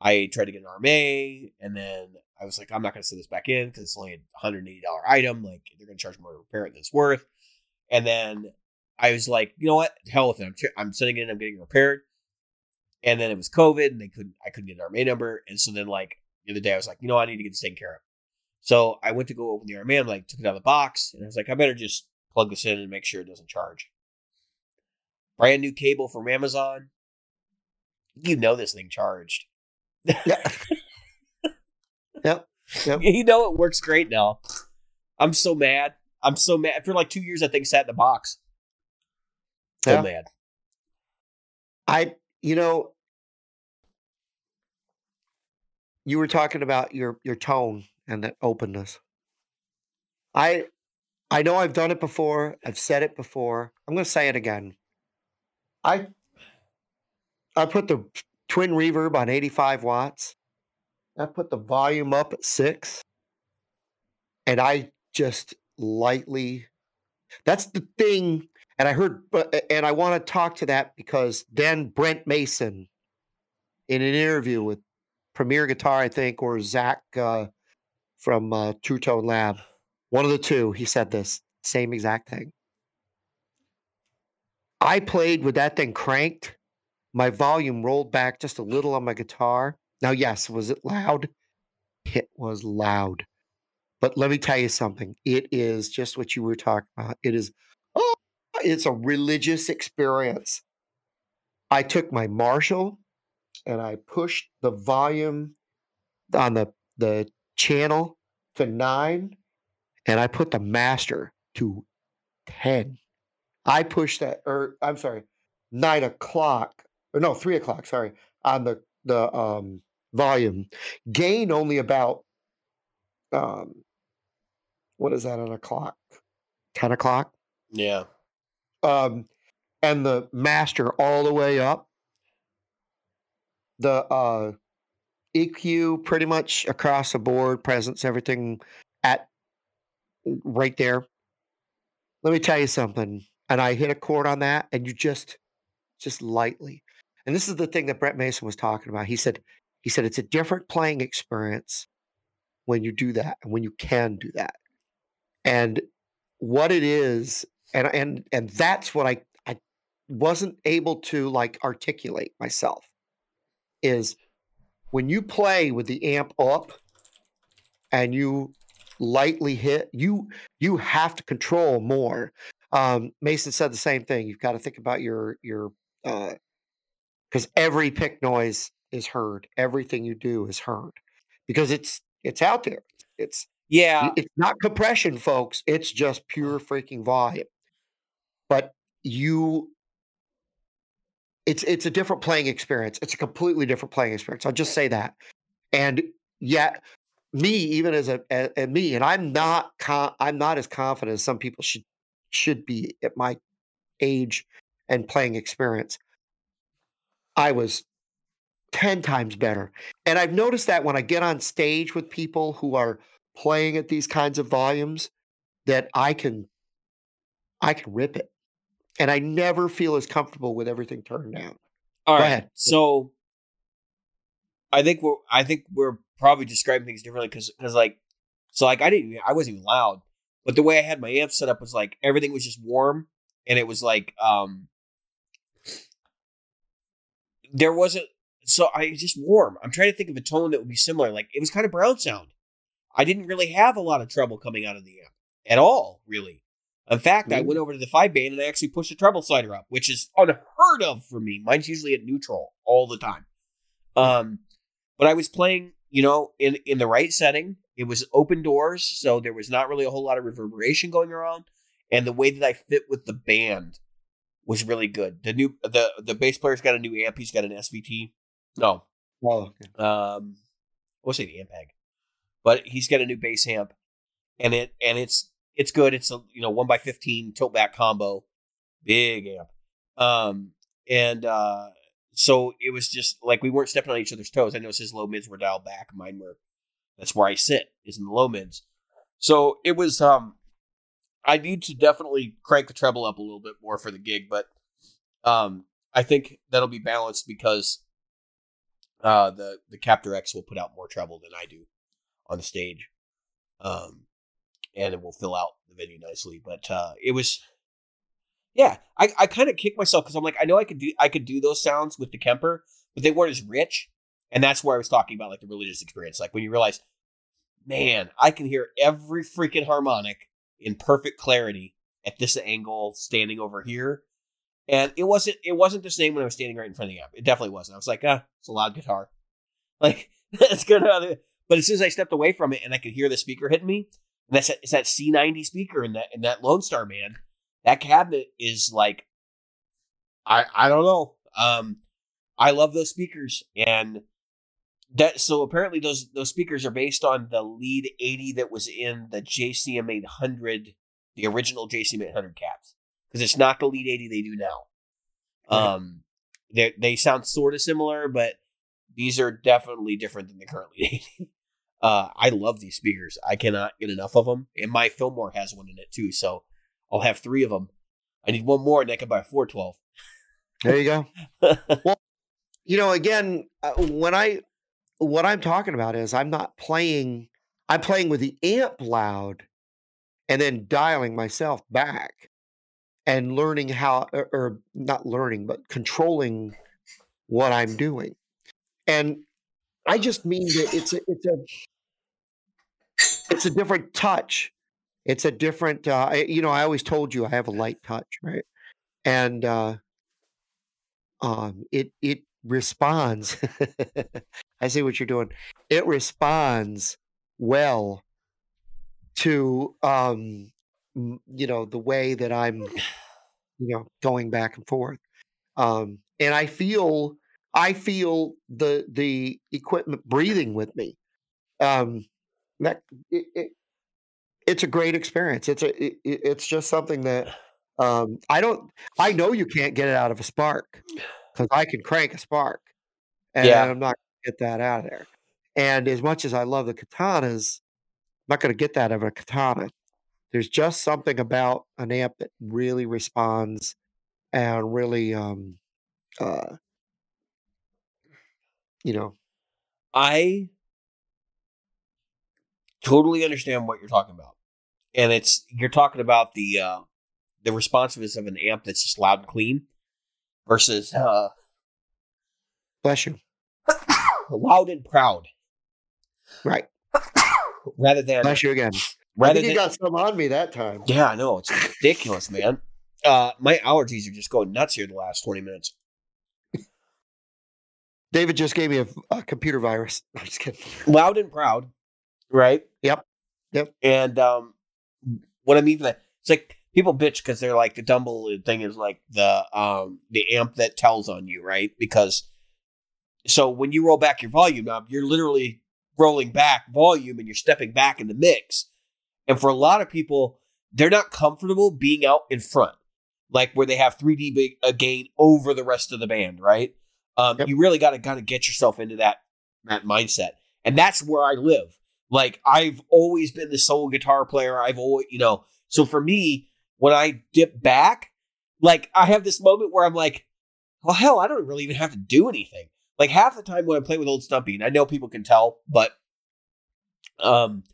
I tried to get an RMA, and then I was like, I'm not going to send this back in because it's only a $180 item. Like, they're going to charge more to repair it than it's worth. And then I was like, you know what? Hell with it. I'm, I'm sending it in, I'm getting repaired. And then it was COVID, and they couldn't. I couldn't get an RMA number, and so then like the other day, I was like, you know, I need to get this taken care of. So I went to go open the RMA, and like took it out of the box, and I was like, I better just plug this in and make sure it doesn't charge. Brand new cable from Amazon. You know this thing charged. Yeah. yep. Yep. You know it works great now. I'm so mad. I'm so mad. For like two years, that thing sat in the box. So Yeah. mad. I, you know, you were talking about your your tone and that openness. I, I know I've done it before. I've said it before. I'm going to say it again. I, I put the twin reverb on 85 watts. I put the volume up at six, and I just lightly. That's the thing and I heard, and I want to talk to that because then Brent Mason, in an interview with Premier Guitar, I think, or Zach uh, from uh, True Tone Lab, one of the two, he said this same exact thing. I played with that thing cranked. My volume rolled back just a little on my guitar. Now, yes, was it loud? It was loud. But let me tell you something. It is just what you were talking about. It is oh, it's a religious experience. I took my Marshall and I pushed the volume on the the channel to nine, and I put the master to ten. I pushed that, or I'm sorry, nine o'clock, or no, three o'clock. Sorry, on the the um, volume. Gain only about um, what is that on a clock? Ten o'clock Yeah. um, and the master all the way up. The uh, EQ pretty much across the board, presence, everything at right there. Let me tell you something. And I hit a chord on that, and you just, just lightly. And this is the thing that Brent Mason was talking about. He said, he said it's a different playing experience when you do that and when you can do that. And what it is and and and that's what I I wasn't able to like articulate myself is when you play with the amp up and you lightly hit you you have to control more um mason said the same thing you've got to think about your your uh because every pick noise is heard everything you do is heard because it's it's out there it's Yeah. It's not compression, folks. It's just pure freaking volume. But you it's it's a different playing experience. It's a completely different playing experience. I'll just say that. And yet me even as a, me and I'm not I'm not as confident as some people should should be at my age and playing experience. I was 10 times better. And I've noticed that when I get on stage with people who are playing at these kinds of volumes that I can I can rip it. And I never feel as comfortable with everything turned down. All Go right. ahead. So I think we're I think we're probably describing things differently because because like so like I didn't I wasn't even loud, but the way I had my amp set up was like everything was just warm and it was like um there wasn't so I was just warm. I'm trying to think of a tone that would be similar. Like it was kind of brown sound. I didn't really have a lot of trouble coming out of the amp at all, really. In fact, I Mm. went over to the five band and I actually pushed the treble slider up, which is unheard of for me. Mine's usually at neutral all the time. Um, but I was playing, you know, in in the right setting. It was open doors, so there was not really a whole lot of reverberation going around, and the way that I fit with the band was really good. The new the the bass player's got a new amp. He's got an SVT. No, Oh, okay. um, we'll say the Ampeg, but he's got a new bass amp, and it and it's it's good. It's a you know one by fifteen tilt back combo, big amp, um, and uh, so it was just like we weren't stepping on each other's toes. I noticed his low mids were dialed back, mine were. That's where I sit is in the low mids. So it was. um I need to definitely crank the treble up a little bit more for the gig, but um, I think that'll be balanced because uh, the the Captor X will put out more treble than I do on the stage, um, and it will fill out the venue nicely. But uh, it was, yeah, I, I kind of kicked myself because I'm like, I know I could do I could do those sounds with the Kemper, but they weren't as rich. And that's where I was talking about like the religious experience. Like when you realize, man, I can hear every freaking harmonic in perfect clarity at this angle standing over here. And it wasn't it wasn't the same when I was standing right in front of the amp. It definitely wasn't. I was like, ah, it's a loud guitar. Like that's good. But as soon as I stepped away from it and I could hear the speaker hitting me, and that's it's that C90 speaker in that in that Lone Star man, that cabinet is like I I don't know. Um I love those speakers and that so apparently those those speakers are based on the lead 80 that was in the JCM 800 the original JCM 800 cabs because it's not the lead 80 they do now. Right. Um they they sound sort of similar but these are definitely different than the current lead 80. Uh, I love these speakers. I cannot get enough of them, and my Fillmore has one in it too. So I'll have three of them. I need one more, and I can buy four twelve. There you go. well, you know, again, uh, when I what I'm talking about is I'm not playing. I'm playing with the amp loud, and then dialing myself back, and learning how, or, or not learning, but controlling what I'm doing. And I just mean that it's a it's a it's a different touch. It's a different. Uh, I, you know, I always told you I have a light touch, right? And uh, um, it it responds. I see what you're doing. It responds well to um, you know the way that I'm, you know, going back and forth. Um, and I feel I feel the the equipment breathing with me. Um, that it, it, it's a great experience. It's a it, it's just something that um, I don't. I know you can't get it out of a spark because I can crank a spark, and yeah. I'm not gonna get that out of there. And as much as I love the katanas, I'm not going to get that out of a katana. There's just something about an amp that really responds and really um, uh, you know. I totally understand what you're talking about. And it's you're talking about the uh the responsiveness of an amp that's just loud and clean versus uh bless you. loud and proud. Right. rather than bless you again. Rather I think you got some on me that time. Yeah, I know. It's ridiculous, man. Uh my allergies are just going nuts here the last 20 minutes. David just gave me a, a computer virus. I'm just kidding. Loud and proud, right? Yep. Yep. And um, what I mean by that, it's like people bitch because they're like the Dumble thing is like the um the amp that tells on you, right? Because so when you roll back your volume knob, you're literally rolling back volume and you're stepping back in the mix. And for a lot of people, they're not comfortable being out in front, like where they have 3 dB a gain over the rest of the band, right? Um, yep. You really got to kind of get yourself into that that mindset, and that's where I live. Like I've always been the solo guitar player. I've always, you know, so for me, when I dip back, like I have this moment where I'm like, well, hell, I don't really even have to do anything. Like half the time when I play with Old Stumpy, and I know people can tell, but um,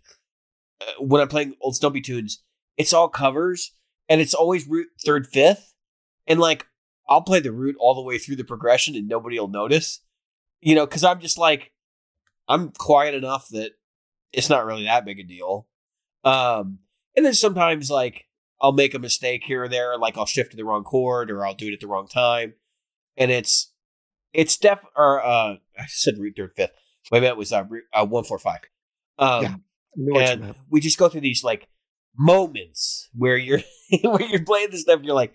uh, when I'm playing Old Stumpy tunes, it's all covers, and it's always root third, fifth, and like I'll play the root all the way through the progression and nobody will notice. You know, because I'm just like, I'm quiet enough that it's not really that big a deal. Um, and then sometimes like I'll make a mistake here or there, like I'll shift to the wrong chord or I'll do it at the wrong time, and it's it's def or uh I said root third fifth. My bet was uh, uh one four five. Um, yeah, and we just go through these like moments where you're where you're playing this stuff and you're like,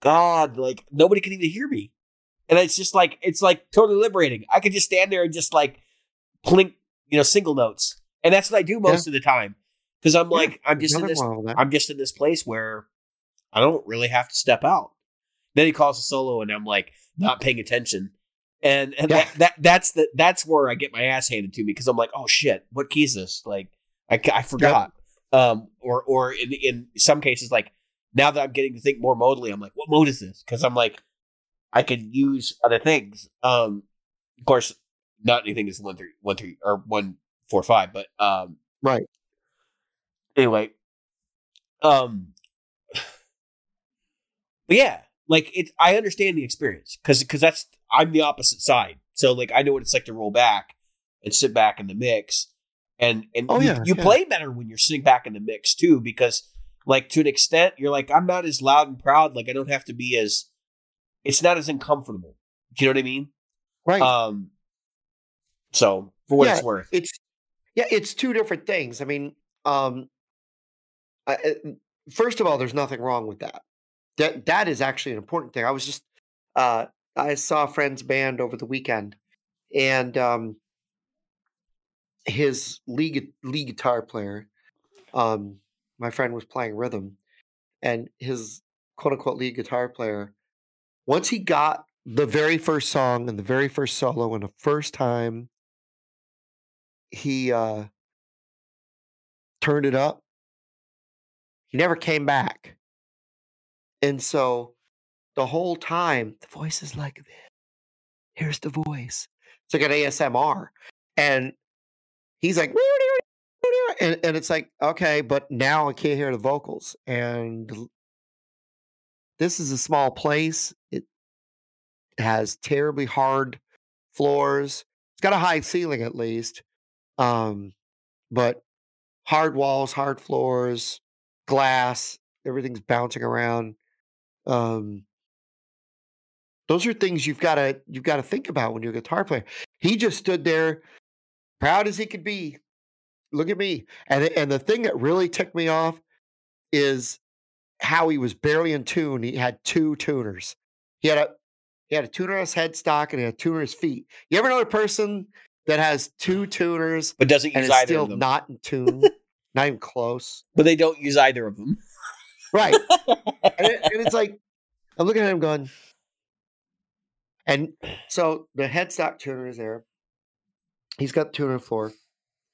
God, like nobody can even hear me. And it's just like it's like totally liberating. I could just stand there and just like plink, you know, single notes. And that's what I do most yeah. of the time. Because I'm yeah, like, I'm just in this I'm just in this place where I don't really have to step out. Then he calls a solo and I'm like not paying attention. And and yeah. that, that that's the that's where I get my ass handed to me because I'm like, oh shit, what key is this? Like I, I forgot. Um, or or in in some cases like now that I'm getting to think more modally, I'm like, what mode is this? Because I'm like, I can use other things. Um, of course, not anything is one three one three or one four or five, but um, right. Anyway, um, but yeah, like it. I understand the experience because because that's I'm the opposite side. So like I know what it's like to roll back and sit back in the mix, and and Oh, you, yeah, you yeah. play better when you're sitting back in the mix too because like to an extent you're like I'm not as loud and proud. Like I don't have to be as. It's not as uncomfortable. Do you know what I mean? Right. Um. So for what Yeah, it's worth, it's yeah, it's two different things. I mean, um, I, I- first of all, there's nothing wrong with that. That that is actually an important thing. I was just uh, I saw a friend's band over the weekend, and um, his lead lead guitar player, um, my friend was playing rhythm, and his quote unquote lead guitar player, once he got the very first song and the very first solo and the first time he uh turned it up. He never came back. And so the whole time the voice is like this. Here's the voice. It's like an asmr and he's like and, and it's like okay but now i can't hear the vocals. And this is a small place. It has terribly hard floors. It's got a high ceiling at least um but hard walls, hard floors, glass, everything's bouncing around. Um, those are things you've got to you've got to think about when you're a guitar player. He just stood there, proud as he could be. Look at me, and and the thing that really ticked me off is how he was barely in tune. He had two tuners. He had a he had a tuner on his headstock and he had a tuner on his feet. You ever know a person that has two tuners but doesn't use either still of them. not in tune, not even close. but they don't use either of them. Right. and, it, and it's like, I'm looking at him going, and so the headstock tuner is there. He's got the tuner floor,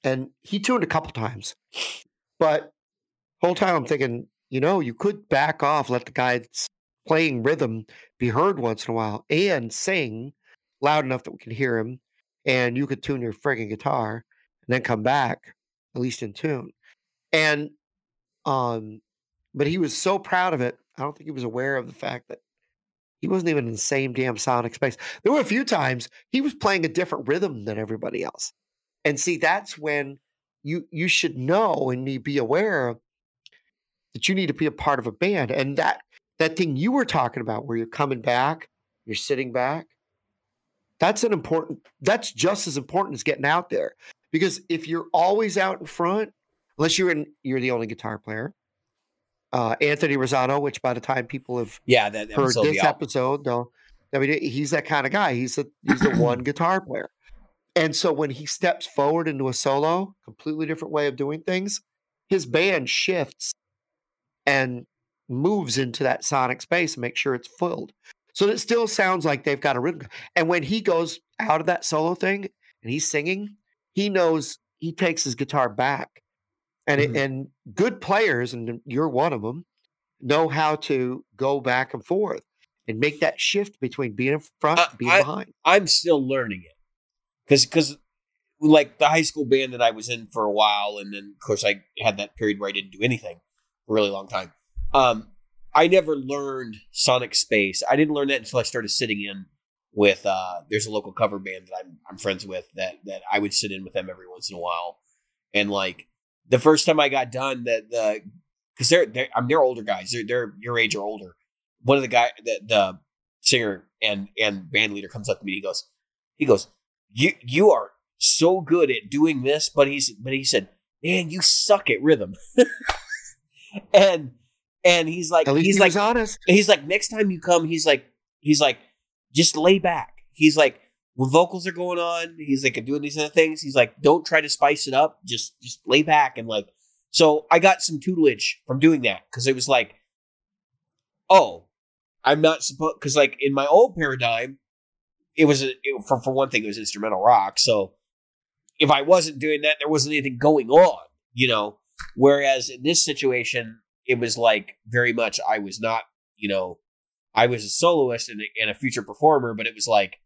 and he tuned a couple times. But whole time I'm thinking, you know, you could back off, let the guy that's playing rhythm be heard once in a while, and sing loud enough that we can hear him, and you could tune your friggin' guitar, and then come back at least in tune. And um, but he was so proud of it. I don't think he was aware of the fact that he wasn't even in the same damn sonic space. There were a few times he was playing a different rhythm than everybody else. And see, that's when you you should know and be aware that you need to be a part of a band. And that that thing you were talking about where you're coming back, you're sitting back, that's an important that's just as important as getting out there. Because if you're always out in front, unless you're in you're the only guitar player, uh, Anthony Rosano, which by the time people have Yeah, that heard this episode, they'll, I mean, he's that kind of guy. He's the he's the one guitar player, and so when he steps forward into a solo, completely different way of doing things, his band shifts and moves into that sonic space and make sure it's filled. So it still sounds like they've got a rhythm. And when he goes out of that solo thing and he's singing, he knows he takes his guitar back. And it, Mhm. and good players, and you're one of them, know how to go back and forth and make that shift between being in front Uh, and being I- behind. I'm still learning it because because like the high school band that I was in for a while, and then of course I had that period where I didn't do anything for a really long time. Um, I never learned sonic space. I didn't learn that until I started sitting in with. Uh, there's a local cover band that I'm I'm friends with that that I would sit in with them every once in a while, and like the first time I got done that the because they're they're I'm they're older guys. They're they're your age or older. One of the guy the the singer and and band leader comes up to me. He goes, he goes, you you are so good at doing this, but he's but he said, man, you suck at rhythm. and and he's like he's he like honest. he's like next time you come, he's like he's like just lay back. He's like when vocals are going on, he's like doing these other things. He's like don't try to spice it up. Just just lay back and like. So I got some tutelage from doing that because it was like, oh, I'm not supposed because like in my old paradigm, it was a, it, for for one thing it was instrumental rock. So if I wasn't doing that, there wasn't anything going on, you know. Whereas in this situation, it was like very much I was not, you know, I was a soloist and a, and a future performer, but it was like,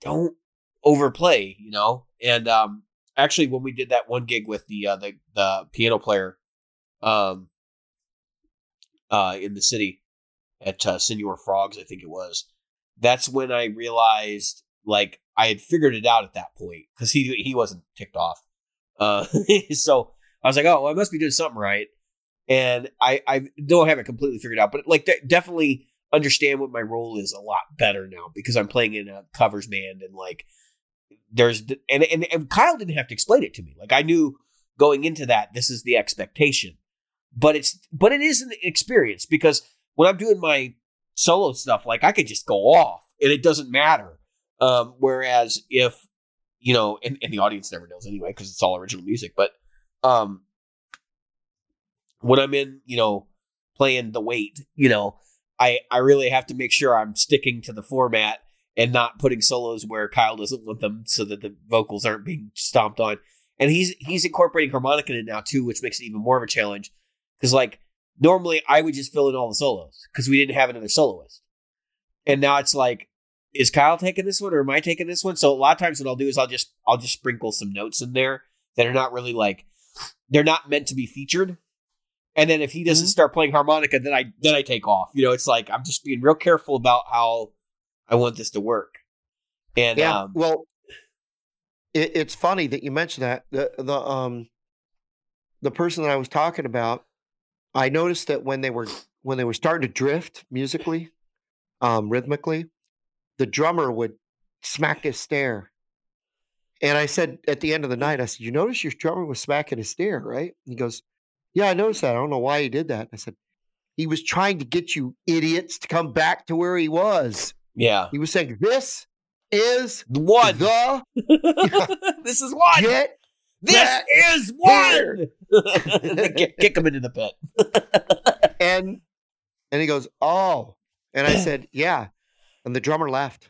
don't overplay, you know. And um, actually, when we did that one gig with the uh, the the piano player, um, uh, in the city, at uh, Senor Frogs, I think it was. That's when I realized like I had figured it out at that point because he he wasn't ticked off. Uh, so I was like, oh, well, I must be doing something right. And I I don't have it completely figured out, but like de- definitely understand what my role is a lot better now because I'm playing in a covers band and like there's and, and and Kyle didn't have to explain it to me. Like I knew going into that this is the expectation. But it's but it is an experience because when I'm doing my solo stuff, like I could just go off and it doesn't matter. Um, whereas if you know, and, and the audience never knows anyway because it's all original music. But um, when I'm in, you know, playing the weight, you know, I I really have to make sure I'm sticking to the format and not putting solos where Kyle doesn't want them, so that the vocals aren't being stomped on. And he's he's incorporating harmonica in it now too, which makes it even more of a challenge. Because like normally I would just fill in all the solos because we didn't have another soloist, and now it's like, is Kyle taking this one or am I taking this one? So a lot of times what I'll do is I'll just I'll just sprinkle some notes in there that are not really like they're not meant to be featured. And then if he doesn't mm-hmm. start playing harmonica, then I then I take off. You know, it's like I'm just being real careful about how I want this to work. And yeah, um, well, it, it's funny that you mentioned that the the um the person that I was talking about. I noticed that when they were when they were starting to drift musically, um, rhythmically, the drummer would smack his snare. And I said at the end of the night, I said, "You notice your drummer was smacking his snare, right?" And he goes, "Yeah, I noticed that. I don't know why he did that." I said, "He was trying to get you idiots to come back to where he was." Yeah. He was saying, This is one. The this is one. Get this is one. kick, kick him into the pit. and and he goes, Oh. And I said, Yeah. And the drummer left.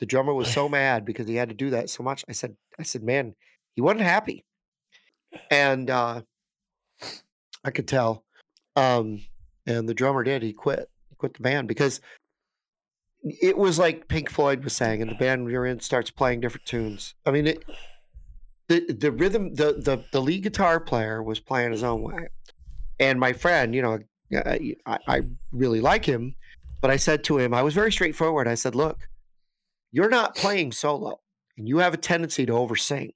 The drummer was so mad because he had to do that so much. I said, I said, man, he wasn't happy. And uh I could tell. Um, and the drummer did. He quit. He quit the band because it was like Pink Floyd was saying, and the band you're in starts playing different tunes. I mean, it, the the rhythm, the the the lead guitar player was playing his own way, and my friend, you know, I, I really like him, but I said to him, I was very straightforward. I said, look, you're not playing solo, and you have a tendency to oversing.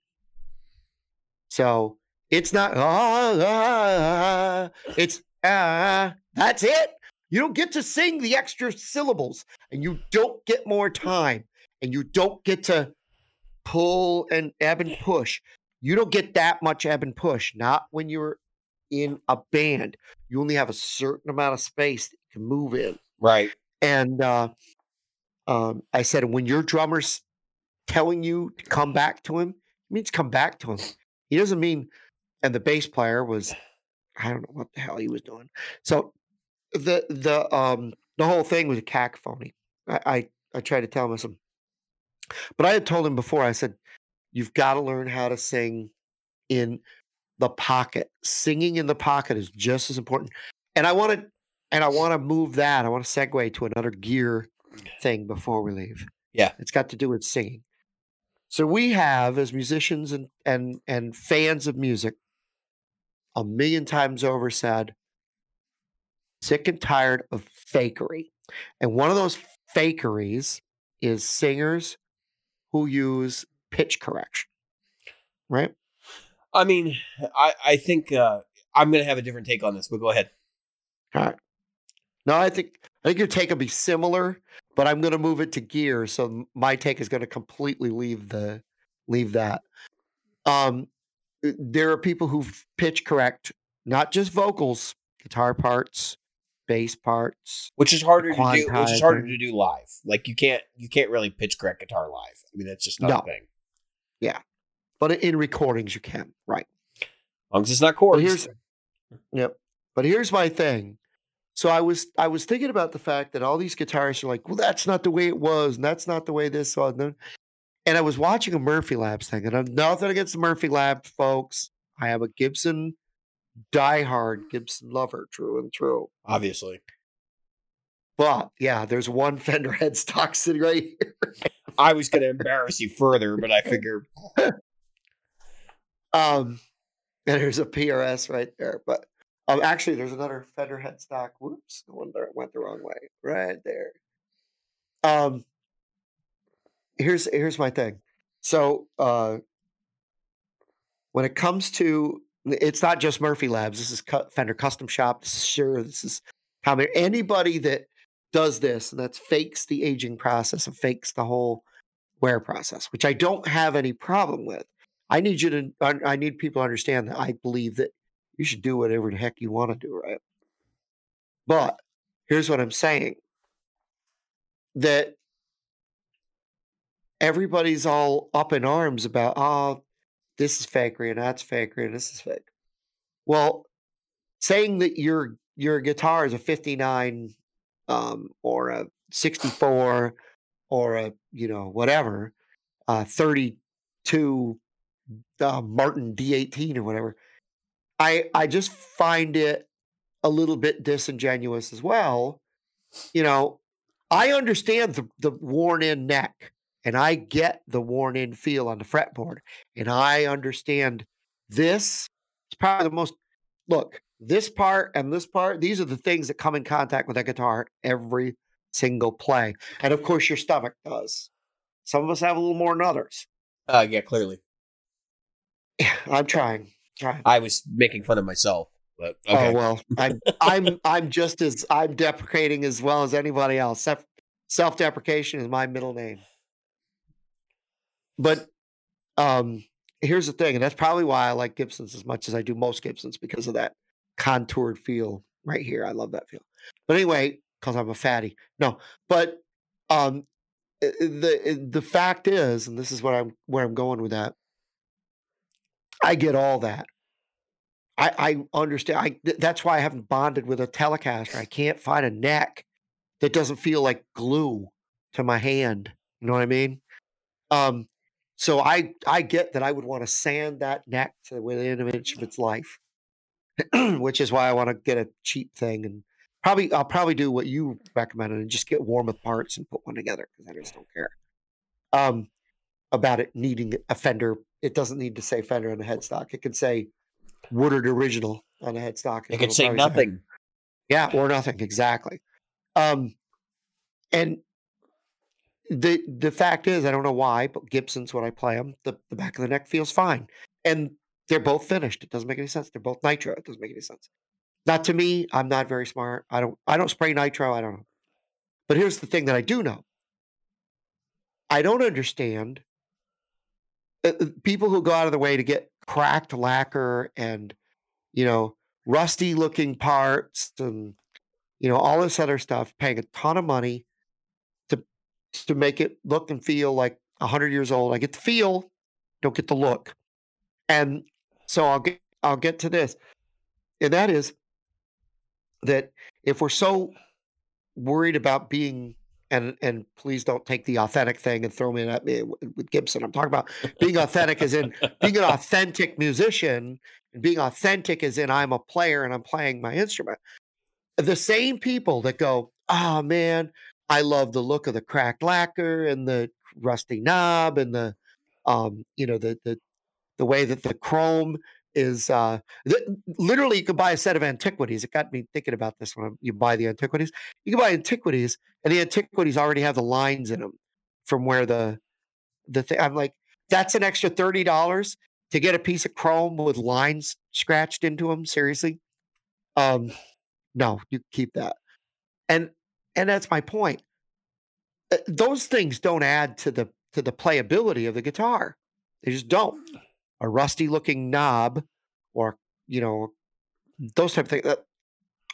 So it's not ah, ah, ah it's ah, that's it. You don't get to sing the extra syllables and you don't get more time and you don't get to pull and ebb and push. You don't get that much ebb and push, not when you're in a band. You only have a certain amount of space that you can move in. Right. And uh, um, I said, when your drummer's telling you to come back to him, he means come back to him. He doesn't mean, and the bass player was, I don't know what the hell he was doing. So the the um the whole thing was a cacophony. I I, I tried to tell him some, but I had told him before. I said, "You've got to learn how to sing in the pocket. Singing in the pocket is just as important." And I want to and I want to move that. I want to segue to another gear thing before we leave. Yeah, it's got to do with singing. So we have, as musicians and and and fans of music, a million times over said, sick and tired of fakery. And one of those fakeries is singers who use pitch correction. Right? I mean, I, I think uh, I'm going to have a different take on this, but go ahead. All right. No, I think I think your take will be similar, but I'm going to move it to gear, so my take is going to completely leave the leave that. Um, there are people who pitch correct not just vocals, guitar parts, bass parts, which is harder to do. Which is harder to do live. Like you can't you can't really pitch correct guitar live. I mean, that's just not no. a thing. Yeah, but in recordings you can, right? As long as it's not chords. But here's, yep. But here's my thing. So I was I was thinking about the fact that all these guitarists are like, well, that's not the way it was, and that's not the way this was. And I was watching a Murphy Labs thing, and I'm nothing against the Murphy Lab folks. I am a Gibson diehard Gibson lover, true and true. Obviously. But yeah, there's one Fender headstock sitting right here. I was going to embarrass you further, but I figured. um, and there's a PRS right there. But Um, actually, there's another Fender headstock. Whoops, the one that went the wrong way. Right there. Um, here's here's my thing. So, uh, when it comes to, it's not just Murphy Labs. This is Fender Custom Shop. This is Suhr. This is Common. Anybody that does this and that's fakes the aging process and fakes the whole wear process, which I don't have any problem with. I need you to. I need people to understand that I believe that you should do whatever the heck you want to do, right? But here's what I'm saying that everybody's all up in arms about, oh, this is fakery and that's fakery and this is fake. Well, saying that your your guitar is a 59 um, or a 64 or a you know whatever uh, 32 uh, Martin D18 or whatever I I just find it a little bit disingenuous as well. You know, I understand the, the worn in neck and I get the worn in feel on the fretboard. And I understand this It's probably the most look, this part and this part, these are the things that come in contact with a guitar every single play. And of course your stomach does. Some of us have a little more than others. Uh yeah, clearly. I'm trying. I was making fun of myself. But oh, okay. Oh well, I'm I'm I'm just as I'm deprecating as well as anybody else. Self deprecation is my middle name. But um, here's the thing, and that's probably why I like Gibsons as much as I do most Gibsons because of that contoured feel right here. I love that feel. But anyway, because I'm a fatty. No, but um, the the fact is, and this is what I'm where I'm going with that. I get all that. I, I understand. I that's why I haven't bonded with a Telecaster. I can't find a neck that doesn't feel like glue to my hand. You know what I mean? Um, so I I get that I would want to sand that neck to within an inch of its life, which is why I want to get a cheap thing and probably I'll probably do what you recommended and just get Warmoth parts and put one together because I just don't care. Um, about it needing a fender it doesn't need to say Fender on the headstock. It can say Woodard Original on the headstock. It can say nothing. Say, yeah, or nothing exactly. Um, and the the fact is, I don't know why, but Gibson's when I play them, the, the back of the neck feels fine, and they're both finished. It doesn't make any sense. They're both nitro. It doesn't make any sense. Not to me. I'm not very smart. I don't. I don't spray nitro. I don't know. But here's the thing that I do know. I don't understand uh, uh, people who go out of the way to get cracked lacquer and you know rusty looking parts and you know all this other stuff paying a ton of money to make it look and feel like 100 years old i get the feel don't get the look and so i'll get i'll get to this and that is that if we're so worried about being and and please don't take the authentic thing and throw me at me eh, with Gibson. I'm talking about being authentic as in being an authentic musician and being authentic as in I'm a player and I'm playing my instrument. The same people that go, oh man, I love the look of the cracked lacquer and the rusty knob and the um, you know, the the the way that the chrome is uh, th- literally you can buy a set of antiquities. It got me thinking about this when you buy the antiquities. You can buy antiquities, and the antiquities already have the lines in them from where the the thing. I'm like, that's an extra thirty dollars to get a piece of chrome with lines scratched into them. Seriously, um, no, you keep that, and and that's my point. Uh, those things don't add to the to the playability of the guitar. They just don't a rusty looking knob or, you know, those type of things.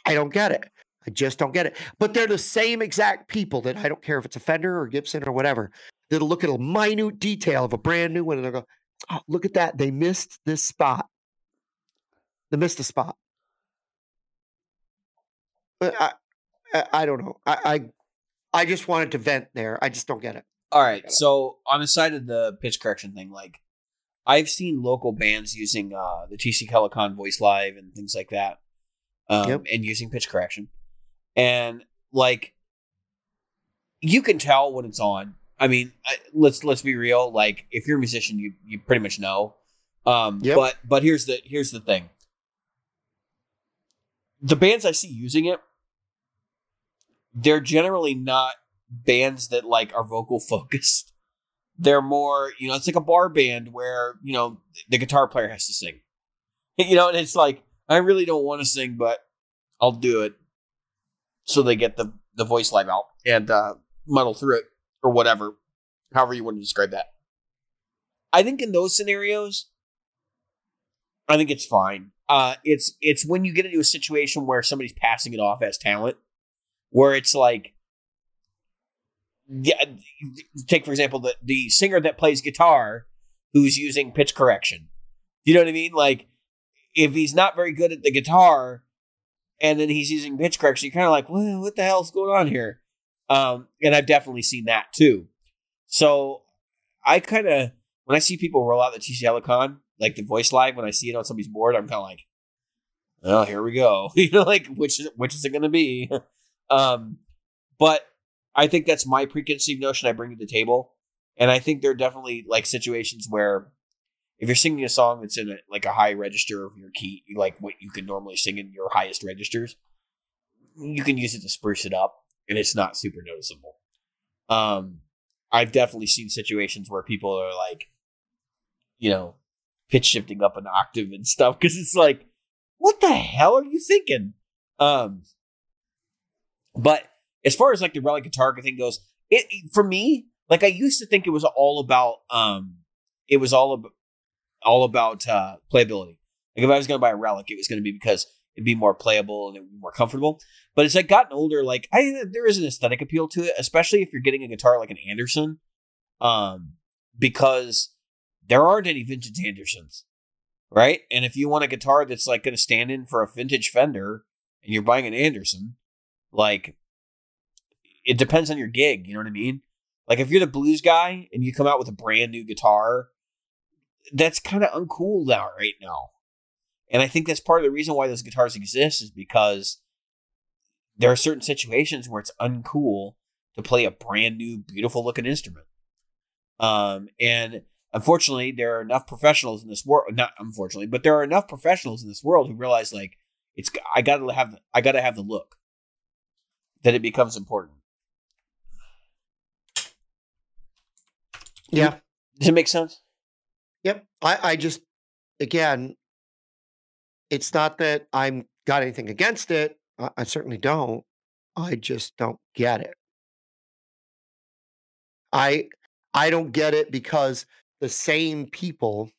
I don't get it. I just don't get it. But they're the same exact people that I don't care if it's a Fender or Gibson or whatever, that'll look at a minute detail of a brand new one and they'll go, oh, look at that. They missed this spot. They missed a spot. But I, I, don't know. I, I I just wanted to vent there. I just don't get it. All right. So on the side of the pitch correction thing, like I've seen local bands using uh, the TC Helicon Voice Live and things like that, um, yep. and using pitch correction, and like you can tell when it's on. I mean, I, let's let's be real. Like, if you're a musician, you you pretty much know. Um, yep. But but here's the here's the thing. the bands I see using it, they're generally not bands that like are vocal focused. They're more, you know, it's like a bar band where, you know, the guitar player has to sing. You know, and it's like, I really don't want to sing, but I'll do it. So they get the, the voice live out and uh, muddle through it or whatever, however you want to describe that. I think in those scenarios, I think it's fine. Uh, it's it's when you get into a situation where somebody's passing it off as talent, where it's like, yeah, take for example the the singer that plays guitar who's using pitch correction. You know what I mean? Like, if he's not very good at the guitar, and then he's using pitch correction, you're kind of like, well, what the hell's going on here? Um, and I've definitely seen that too. So I kind of when I see people roll out the TC Helicon, like the voice live, when I see it on somebody's board, I'm kind of like, oh, here we go. you know, like which is which is it going to be? um, but I think that's my preconceived notion I bring to the table, and I think there are definitely like situations where if you're singing a song that's in a, like a high register of your key, like what you can normally sing in your highest registers, you can use it to spruce it up, and it's not super noticeable. Um, I've definitely seen situations where people are like, you know, pitch shifting up an octave and stuff because it's like, what the hell are you thinking? Um, but as far as like the relic guitar thing goes, it for me, like I used to think it was all about, um, it was all about all about uh, playability. Like if I was to buy a relic, it was to be because it'd be more playable and it would be more comfortable. But as I gotten older, like I there is an aesthetic appeal to it, especially if you're getting a guitar like an Anderson, um, because there aren't any vintage Andersons, right? And if you want a guitar that's like to stand in for a vintage Fender, and you're buying an Anderson, like it depends on your gig. You know what I mean? Like if you're the blues guy and you come out with a brand new guitar, that's kind of uncool now right now. And I think that's part of the reason why those guitars exist is because there are certain situations where it's uncool to play a brand new, beautiful looking instrument. Um, and unfortunately, there are enough professionals in this world. Not unfortunately, but there are enough professionals in this world who realize like it's I gotta have I gotta have the look that it becomes important. Yeah. Does it make sense? Yep. I, I just again, it's not that I'm got anything against it. I, I certainly don't. I just don't get it. I I don't get it because the same people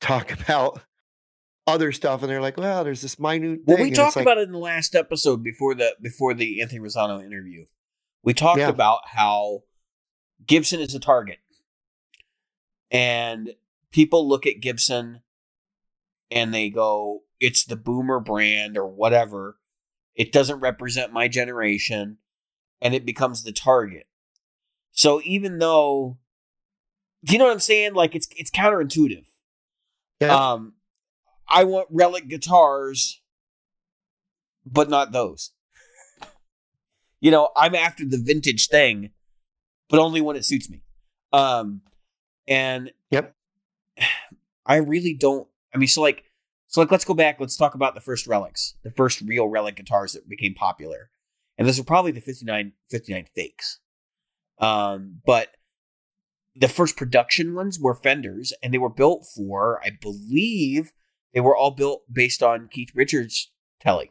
talk about other stuff and they're like, well, there's this minute Well, we talked like, about it in the last episode before the before the Anthony Rosano interview. We talked yeah. about how Gibson is a target. And people look at Gibson and they go, it's the boomer brand or whatever. It doesn't represent my generation. And it becomes the target. So even though, do you know what I'm saying? Like it's it's counterintuitive. Yeah. Um, I want relic guitars, but not those. you know, I'm after the vintage thing, but only when it suits me. Um, and yep, I really don't. I mean, so like, so like, let's go back. Let's talk about the first relics, the first real relic guitars that became popular, and those are probably the 59, 59 fakes. Um, but the first production ones were Fenders, and they were built for, I believe, they were all built based on Keith Richards' Tele.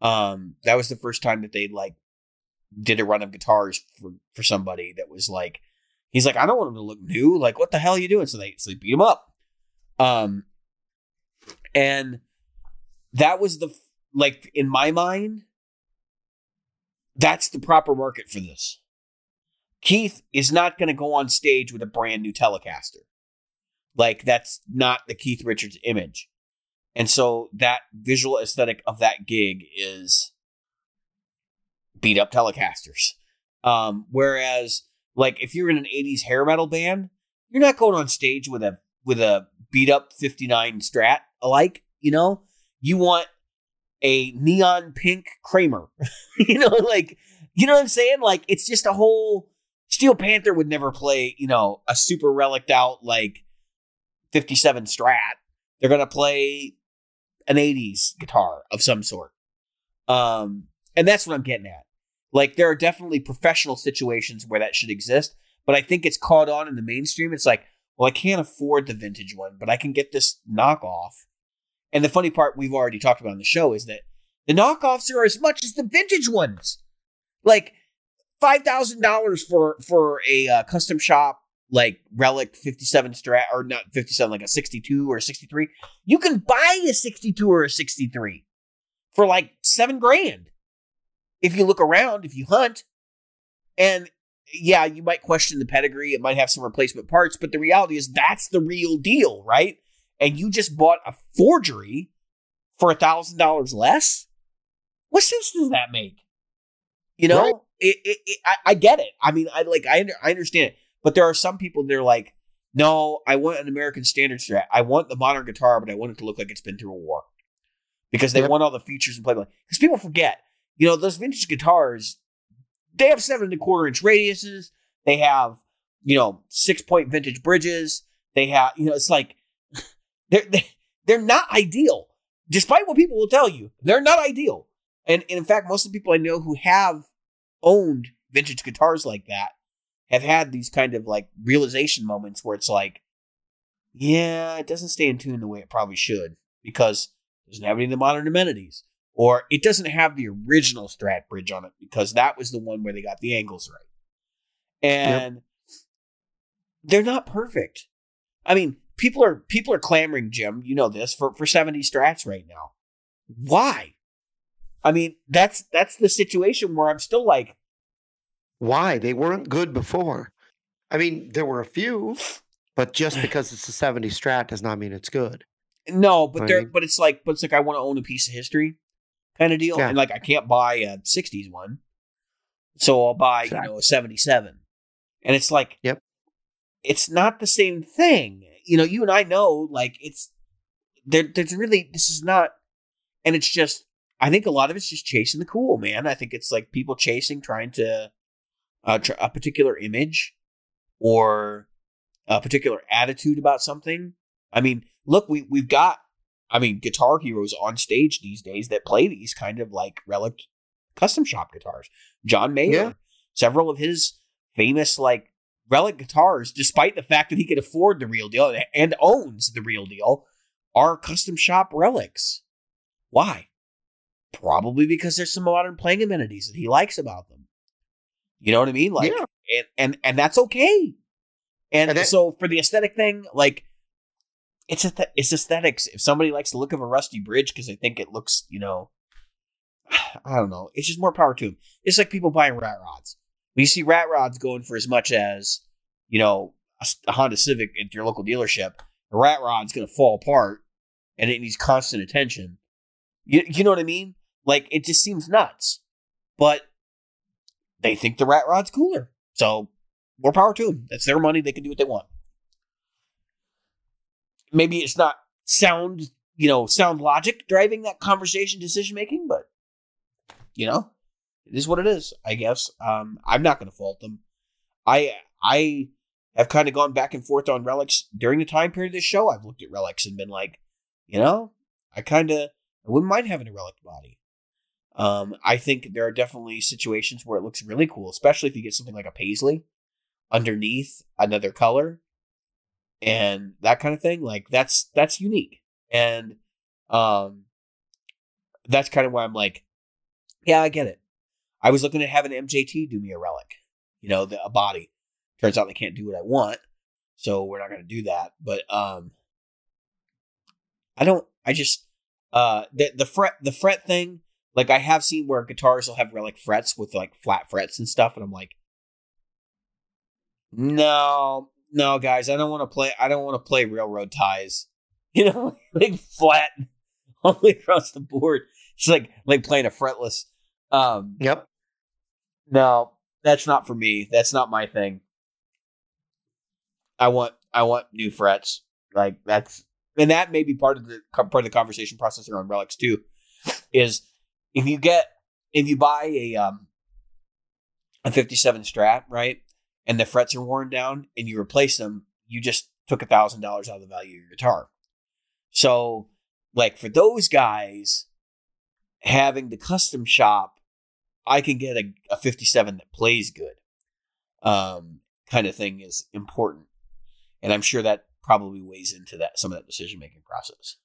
Um, that was the first time that they like did a run of guitars for for somebody that was like He's like, I don't want him to look new. Like, what the hell are you doing? So they so they beat him up. Um, and that was the like in my mind, that's the proper market for this. Keith is not going to go on stage with a brand new Telecaster. Like that's not the Keith Richards image. And so that visual aesthetic of that gig is beat up Telecasters. Um, whereas like if you're in an 80s hair metal band, you're not going on stage with a with a beat up 59 strat alike, you know? You want a neon pink Kramer. you know, like you know what I'm saying? Like it's just a whole Steel Panther would never play, you know, a super relicked out like 57 strat. They're gonna play an 80s guitar of some sort. Um, and that's what I'm getting at. Like, there are definitely professional situations where that should exist, but I think it's caught on in the mainstream. It's like, well, I can't afford the vintage one, but I can get this knockoff. And the funny part we've already talked about on the show is that the knockoffs are as much as the vintage ones. Like five thousand dollars for for a uh, custom shop like relic 57 strat or not 57 like a 62 or a 63 you can buy a 62 or a 63 for like seven grand if you look around if you hunt. And yeah you might question the pedigree it might have some replacement parts but the reality is that's the real deal right? And you just bought a forgery for a thousand dollars less? What sense does that make? You know? Right. it, it, it, I, I get it. I mean i like i, I understand. it but there are some people that are like, no, I want an American standard strat. I want the modern guitar, but I want it to look like it's been through a war. Because they yep. want all the features and playability. Because people forget, you know, those vintage guitars, they have seven and a quarter inch radiuses. They have, you know, six point vintage bridges. They have, you know, it's like they're they're not ideal. Despite what people will tell you, they're not ideal. And, and in fact, most of the people I know who have owned vintage guitars like that have had these kind of like realization moments where it's like, yeah, it doesn't stay in tune the way it probably should because it doesn't have any of the modern amenities. Or it doesn't have the original Strat bridge on it because that was the one where they got the angles right. And yep. they're not perfect. I mean, people are people are clamoring, Jim, you know this, for, for 70 strats right now. Why? I mean, that's that's the situation where I'm still like, why? They weren't good before. I mean, there were a few, but just because it's a 70 strat does not mean it's good. No, but there but it's like but it's like I want to own a piece of history kind of deal. Yeah. And like I can't buy a 60s one. So I'll buy, exactly. you know, a 77. And it's like Yep. It's not the same thing. You know, you and I know like it's there there's really this is not and it's just I think a lot of it's just chasing the cool, man. I think it's like people chasing trying to Uh, a, a particular image or a particular attitude about something. I mean, look, we we've got I mean, guitar heroes on stage these days that play these kind of like relic custom shop guitars. John Mayer, yeah. several of his famous like relic guitars, despite the fact that he could afford the real deal and owns the real deal, are custom shop relics. Why? Probably because there's some modern playing amenities that he likes about them. You know what I mean? Like, yeah. and, and and that's okay. And, and that, so for the aesthetic thing, like, it's a th- it's aesthetics. If somebody likes the look of a rusty bridge because they think it looks, you know, I don't know, it's just more power to them. It's like people buying rat rods. When you see rat rods going for as much as, you know, a, a Honda Civic at your local dealership, a rat rod's going to fall apart, and it needs constant attention. You you know what I mean? Like it just seems nuts. But they think the rat rod's cooler. So more power to them. That's their money. They can do what they want. Maybe it's not sound, you know, sound logic driving that conversation decision making, but you know, it is what it is. I guess. Um, I'm not going to fault them. I I have kind of gone back and forth on relics during the time period of this show. I've looked at relics and been like, you know, I kind of I wouldn't mind having a relic body. Um, I think there are definitely situations where it looks really cool, especially if you get something like a paisley underneath another color and that kind of thing. Like that's that's unique, and um, that's kind of why I'm like, yeah, I get it. I was looking to have an MJT do me a relic, you know, the, a body. Turns out they can't do what I want, so we're not going to do that. But um, I don't. I just uh the the fret the fret thing like I have seen where guitars will have like frets with like flat frets and stuff, and I'm like, no, no, guys, I don't want to play. I don't want to play railroad ties. You know, like flat all the way across the board. It's like like playing a fretless. Um, yep. No, that's not for me. That's not my thing. I want I want new frets. Like that's and that may be part of the part of the conversation process around relics too. Is if you get if you buy a um a 57 Strat, right, and the frets are worn down, and you replace them, you just took a thousand dollars out of the value of your guitar. So like for those guys, having the custom shop, I can get a, a 57 that plays good. Um, kind of thing is important. And I'm sure that probably weighs into that some of that decision making process.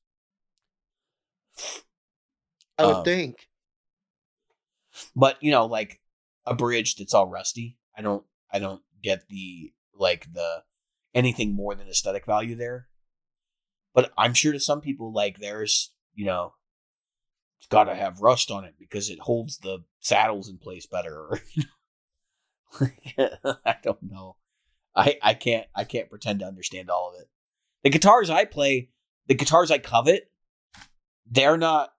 I would Um, think. But you know, like a bridge that's all rusty, I don't I don't get the like the anything more than aesthetic value there. But I'm sure to some people like there's, you know, it's got to have rust on it because it holds the saddles in place better. I don't know. I I can't I can't pretend to understand all of it. The guitars I play, the guitars I covet, they're not.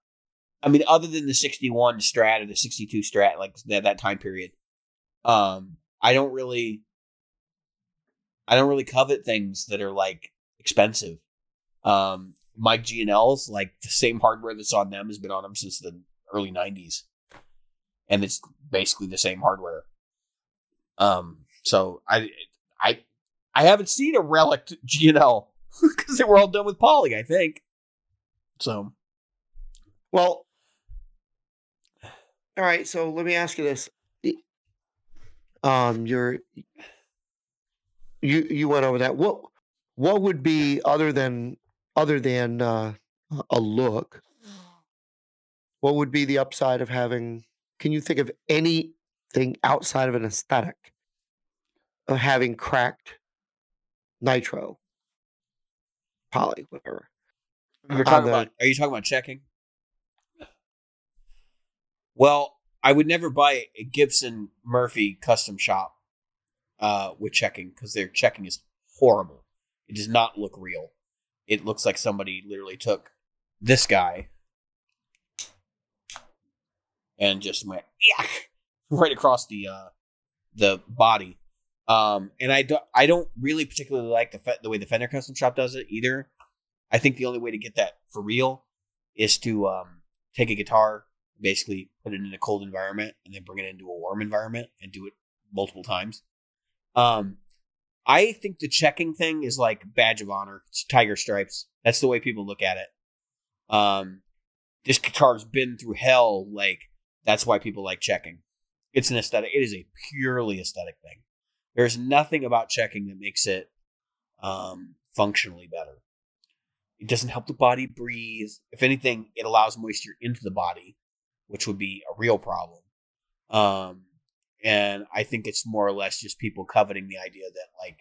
I mean, other than the '61 Strat or the '62 Strat, like that that time period, um, I don't really, I don't really covet things that are like expensive. Um, Mike G&L's, like the same hardware that's on them has been on them since the early '90s, and it's basically the same hardware. Um, so I, I, I haven't seen a relic G&L because they were all done with Poly, I think. So Well, all right. So let me ask you this: um, you're you you went over that. What what would be other than other than uh, a look? What would be the upside of having? Can you think of anything outside of an aesthetic of having cracked nitro, poly, whatever? You're talking the- about? Are you talking about checking? Well, I would never buy a Gibson Murphy custom shop uh, with checking because their checking is horrible. It does not look real. It looks like somebody literally took this guy and just went Yuck! right across the uh, the body. Um, and I don't I don't really particularly like the fe- the way the Fender custom shop does it either. I think the only way to get that for real is to um, take a guitar, basically put it in a cold environment, and then bring it into a warm environment and do it multiple times. Um, I think the checking thing is like badge of honor. It's tiger stripes. That's the way people look at it. Um, this guitar's been through hell. Like that's why people like checking. It's an aesthetic. It is a purely aesthetic thing. There's nothing about checking that makes it um, functionally better. It doesn't help the body breathe. If anything, it allows moisture into the body, which would be a real problem. Um, and I think it's more or less just people coveting the idea that like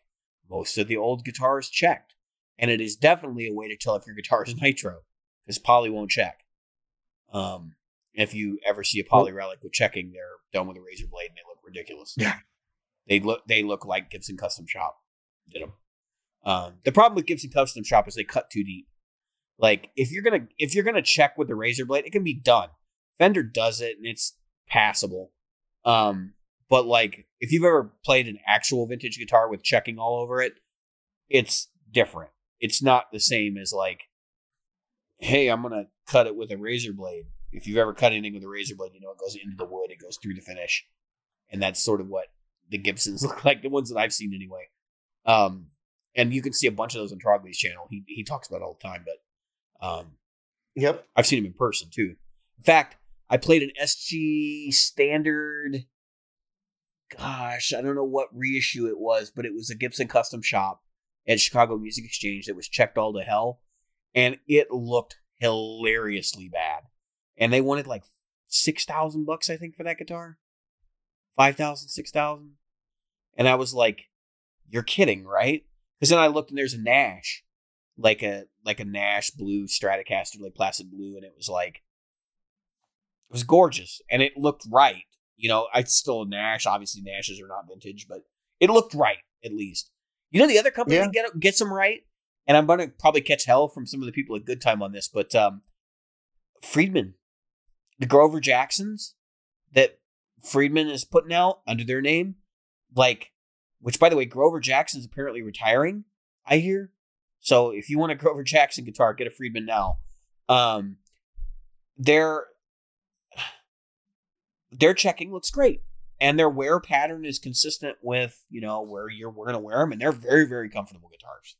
most of the old guitars checked, and it is definitely a way to tell if your guitar is nitro because poly won't check. Um, if you ever see a poly relic with checking, they're done with a razor blade and they look ridiculous. Yeah. they look they look like Gibson Custom Shop did them. Um, the problem with Gibson Custom Shop is they cut too deep. Like if you're gonna if you're gonna check with the razor blade, it can be done. Fender does it and it's passable. Um, but like if you've ever played an actual vintage guitar with checking all over it, it's different. It's not the same as like, hey, I'm gonna cut it with a razor blade. If you've ever cut anything with a razor blade, you know it goes into the wood, it goes through the finish, and that's sort of what the Gibsons look like. The ones that I've seen anyway. Um, and you can see a bunch of those on Trogly's channel. He he talks about it all the time, but um, Yep. I've seen him in person too. In fact, I played an SG standard. Gosh, I don't know what reissue it was, but it was a Gibson custom shop at Chicago Music Exchange that was checked all to hell, and it looked hilariously bad. And they wanted like six thousand bucks, I think, for that guitar. Five thousand, six thousand, and I was like, "You're kidding, right?" Because then I looked and there's a Nash, like a like a Nash blue Stratocaster, like Placid Blue, and it was like it was gorgeous and it looked right. You know, I still a Nash. Obviously, Nashes are not vintage, but it looked right at least. You know, the other company Yeah. that get gets them right, and I'm gonna probably catch hell from some of the people at Good Time on this, but um, Friedman, the Grover Jacksons that Friedman is putting out under their name, like, which by the way, Grover Jackson's apparently retiring. I hear. So if you want a Grover Jackson guitar, get a Friedman now. Um, their their checking looks great, and their wear pattern is consistent with you know where you're going to wear them, and they're very very comfortable guitars.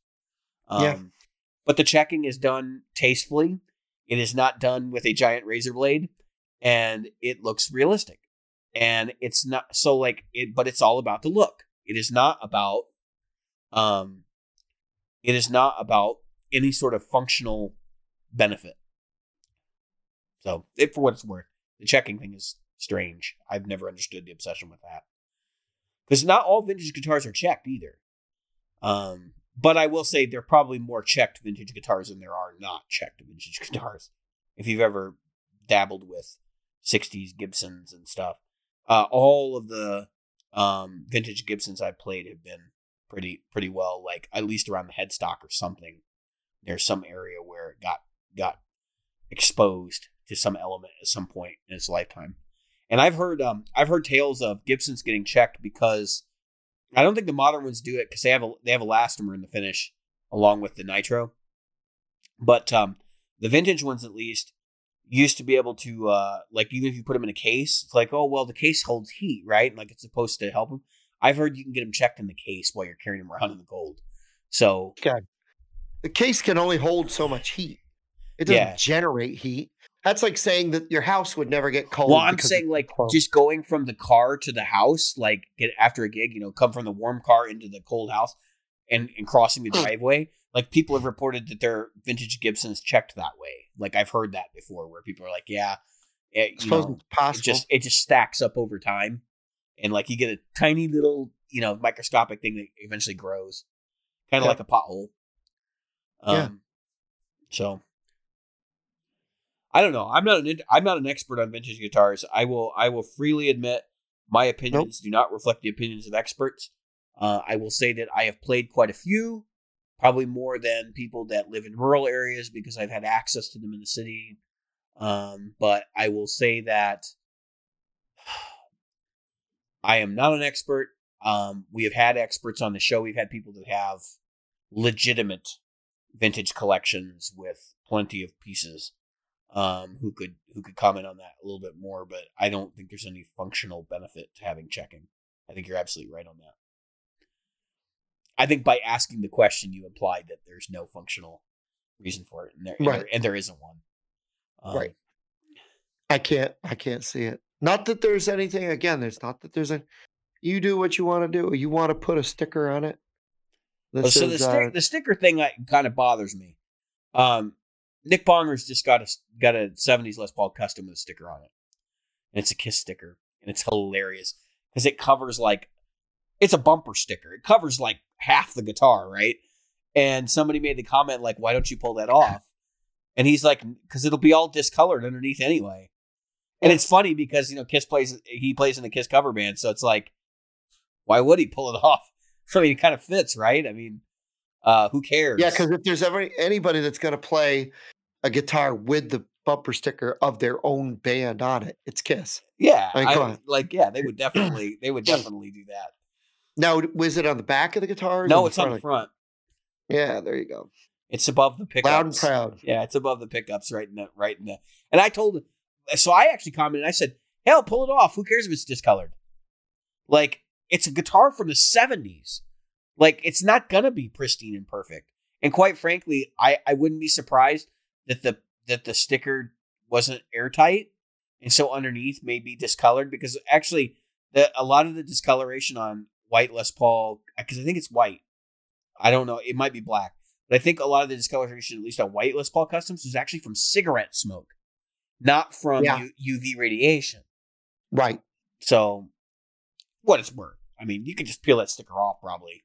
Um, Yeah. But the checking is done tastefully. It is not done with a giant razor blade, and it looks realistic. And it's not so like it, but it's all about the look. It is not about, um, it is not about any sort of functional benefit. So, it, for what it's worth, the checking thing is strange. I've never understood the obsession with that. Because not all vintage guitars are checked either. Um, but I will say there are probably more checked vintage guitars than there are not checked vintage guitars. If you've ever dabbled with 60s Gibsons and stuff, uh, all of the um, vintage Gibsons I've played have been pretty pretty well, like at least around the headstock or something. There's some area where it got got exposed to some element at some point in its lifetime. And I've heard um I've heard tales of Gibsons getting checked because I don't think the modern ones do it because they have a they have elastomer in the finish along with the nitro. But um the vintage ones at least used to be able to uh like even if you put them in a case, it's like oh well the case holds heat right, and, like it's supposed to help them. I've heard you can get them checked in the case while you're carrying them around in the cold. So God, the case can only hold so much heat. It doesn't Yeah. generate heat. That's like saying that your house would never get cold. Well, I'm saying like closed. just going from the car to the house, like get after a gig, you know, come from the warm car into the cold house and, and crossing the driveway. Like people have reported that their vintage Gibsons checked that way. Like I've heard that before where people are like, yeah, it, you know, it's possible. it just it just stacks up over time. And like you get a tiny little, you know, microscopic thing that eventually grows. Kind of Yeah. like a pothole. Um Yeah. so I don't know. I'm not an I'm not an expert on vintage guitars. I will I will freely admit my opinions do not reflect the opinions of experts. Uh, I will say that I have played quite a few, probably more than people that live in rural areas because I've had access to them in the city. Um, but I will say that I am not an expert. Um, we have had experts on the show. We've had people that have legitimate vintage collections with plenty of pieces um, who could who could comment on that a little bit more. But I don't think there's any functional benefit to having checking. I think you're absolutely right on that. I think by asking the question, you implied that there's no functional reason for it, and there, and there, and there isn't one. Um, Right. I can't. I can't see it. Not that there's anything. Again, there's not that there's a. You do what you want to do. You want to put a sticker on it. Oh, This so the, is, stick, uh, the sticker thing kind of bothers me. Um, Nick Bonger's just got a got a '70s Les Paul custom with a sticker on it, and it's a Kiss sticker, and it's hilarious because it covers like it's a bumper sticker. It covers like half the guitar, right? And somebody made the comment like, "Why don't you pull that off?" And he's like, "Because it'll be all discolored underneath anyway." And it's funny because you know Kiss plays he plays in the Kiss cover band, so it's like, why would he pull it off? I mean, it kind of fits, right? I mean, uh, who cares? yeah, because if there's ever anybody that's going to play a guitar with the bumper sticker of their own band on it, it's Kiss. yeah, I mean, I- like yeah, they would definitely they would definitely do that. Now, was it on the back of the guitar? No, it's on the front. Yeah, there you go. It's above the pickups. Loud and proud. Yeah, it's above the pickups, right in the right in the. And I told so I actually commented. I said, "Hell, pull it off. Who cares if it's discolored? Like it's a guitar from the '70s. Like it's not gonna be pristine and perfect. And quite frankly, I I wouldn't be surprised that the that the sticker wasn't airtight, and so underneath may be discolored because actually the a lot of the discoloration on white Les Paul because I think it's white. I don't know. It might be black. But I think a lot of the discoloration, at least on white Les Paul customs, is actually from cigarette smoke, not from Yeah. U- UV radiation. Right. So, what it's worth. I mean, you can just peel that sticker off probably,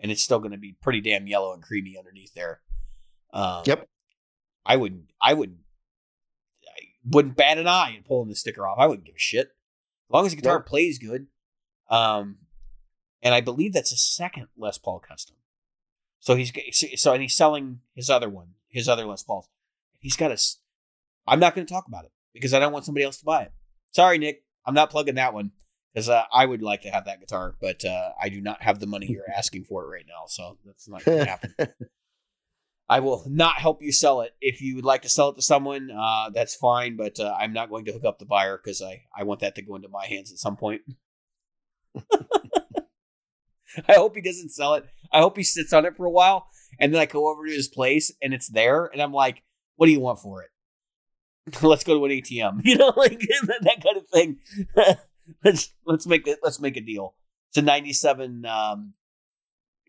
and it's still going to be pretty damn yellow and creamy underneath there. Um, Yep. I wouldn't. I wouldn't. I wouldn't bat an eye in pulling the sticker off. I wouldn't give a shit as long as the guitar plays good. Um, and I believe that's a second Les Paul custom. So he's so and he's selling his other one, his other Les Pauls. He's got a. s- I'm not going to talk about it because I don't want somebody else to buy it. Sorry, Nick, I'm not plugging that one because uh, I would like to have that guitar, but uh, I do not have the money you're asking for it right now, so that's not going to happen. I will not help you sell it. If you would like to sell it to someone, uh, that's fine, but uh, I'm not going to hook up the buyer because I, I want that to go into my hands at some point. I hope he doesn't sell it. I hope he sits on it for a while and then I go over to his place and it's there and I'm like, what do you want for it? let's go to an ATM. You know, like that, kind of thing. let's let's make it. Let's make a deal. It's a '97 um,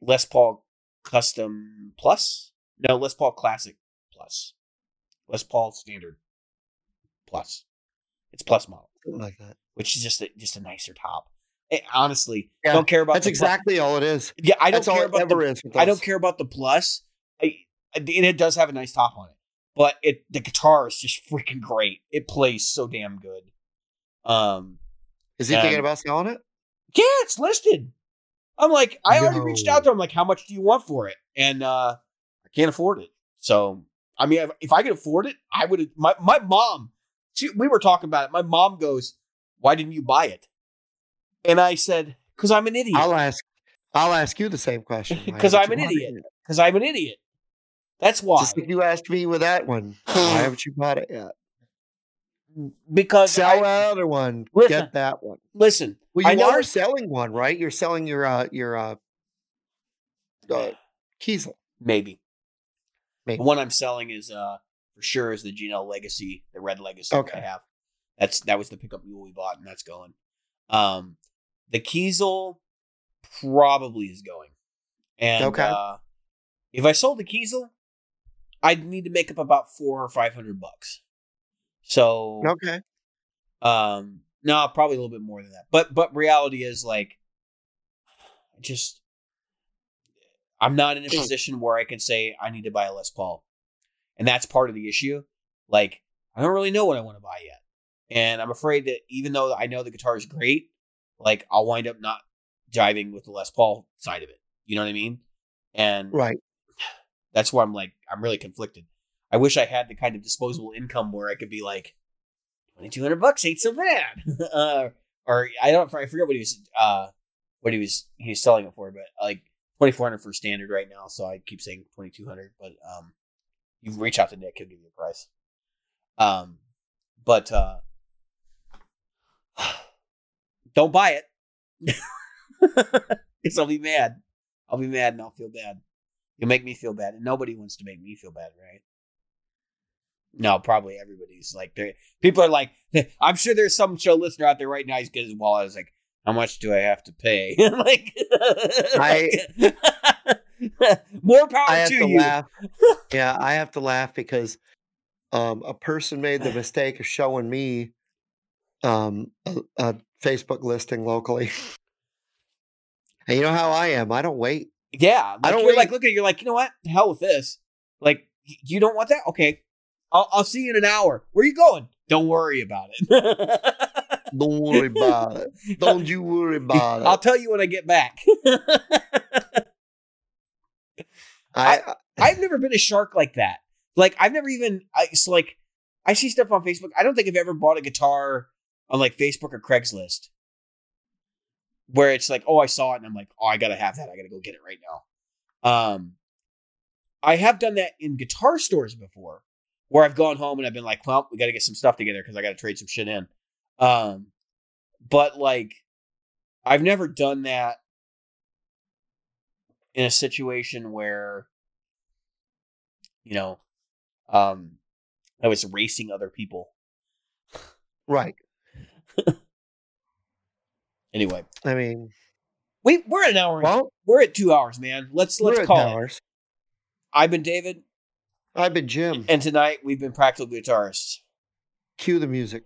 Les Paul Custom Plus. No, Les Paul Classic Plus. Les Paul Standard Plus. It's Plus model, Something like that. which is just a, just a nicer top. Eh, honestly, Yeah, don't care about That's the Plus- exactly all it is. Yeah, I don't That's care it about the. I don't care about the plus. I, and it does have a nice top on it, but it the guitar is just freaking great. It plays so damn good. Um, Is he Um, thinking about selling it? yeah, it's listed. I'm like, I already reached out to him. Like, how much do you want for it? And uh can't afford it. So, I mean, if, if I could afford it, I would. My my mom, she, we were talking about it. My mom goes, "Why didn't you buy it?" And I said, "Cause I'm an idiot. I'll ask. I'll ask you the same question. Because I'm an idiot. Cause I'm an idiot. That's why. Just like you asked me with that one. Why haven't you bought it yet? because Sell I- other one. Listen. Get that one. listen, Well, you I know are selling one, right? You're selling your uh your uh, uh Kiesel. maybe. Maybe. The one I'm selling is uh for sure is the G&L Legacy, the red Legacy Okay. that I have. That's that was the pickup mule we bought, and that's going. Um, the Kiesel probably is going, and Okay. uh, if I sold the Kiesel, I'd need to make up about four or five hundred bucks. So Okay. Um, no, probably a little bit more than that. But but reality is like, just I'm not in a position where I can say I need to buy a Les Paul, and that's part of the issue. Like I don't really know what I want to buy yet, and I'm afraid that even though I know the guitar is great, like I'll wind up not jiving with the Les Paul side of it. You know what I mean? And Right. that's where I'm like, I'm really conflicted. I wish I had the kind of disposable income where I could be like, twenty two hundred bucks ain't so bad. uh, or I don't, I forget what he was, uh, what he was, he was selling it for, but like twenty four hundred for standard right now. So I keep saying twenty two hundred, but um, you reach out to Nick, he'll give you a price. Um, but uh, don't buy it, because I'll be mad. I'll be mad and I'll feel bad. You'll make me feel bad, and nobody wants to make me feel bad, right? No, probably everybody's like, people are like, I'm sure there's some show listener out there right now. He's good as well. I was like, how much do I have to pay? like, I- more power I have to to you. laugh. yeah, I have to laugh because um, a person made the mistake of showing me um, a, a Facebook listing locally. and you know how I am. I don't wait. Yeah, like, don't you're like, look at it, you're like, you know what? The hell with this. Like, you don't want that? Okay, I'll, I'll see you in an hour. Where you going? Don't worry about it. Don't worry about it. Don't you worry about it. I'll tell you when I get back. I, I've never been a shark like that. Like I've never even I it's like I see stuff on Facebook. I don't think I've ever bought a guitar on like Facebook or Craigslist. Where it's like, oh, I saw it and I'm like, oh, I gotta have that. I gotta go get it right now. Um I have done that in guitar stores before, where I've gone home and I've been like, well, we gotta get some stuff together because I gotta trade some shit in. Um but like I've never done that in a situation where you know um i was racing other people right. anyway I mean, we we're at an hour well, we're at two hours man let's let's call it hours. i've been david I've been Jim. and tonight we've been practical guitarists Cue the music.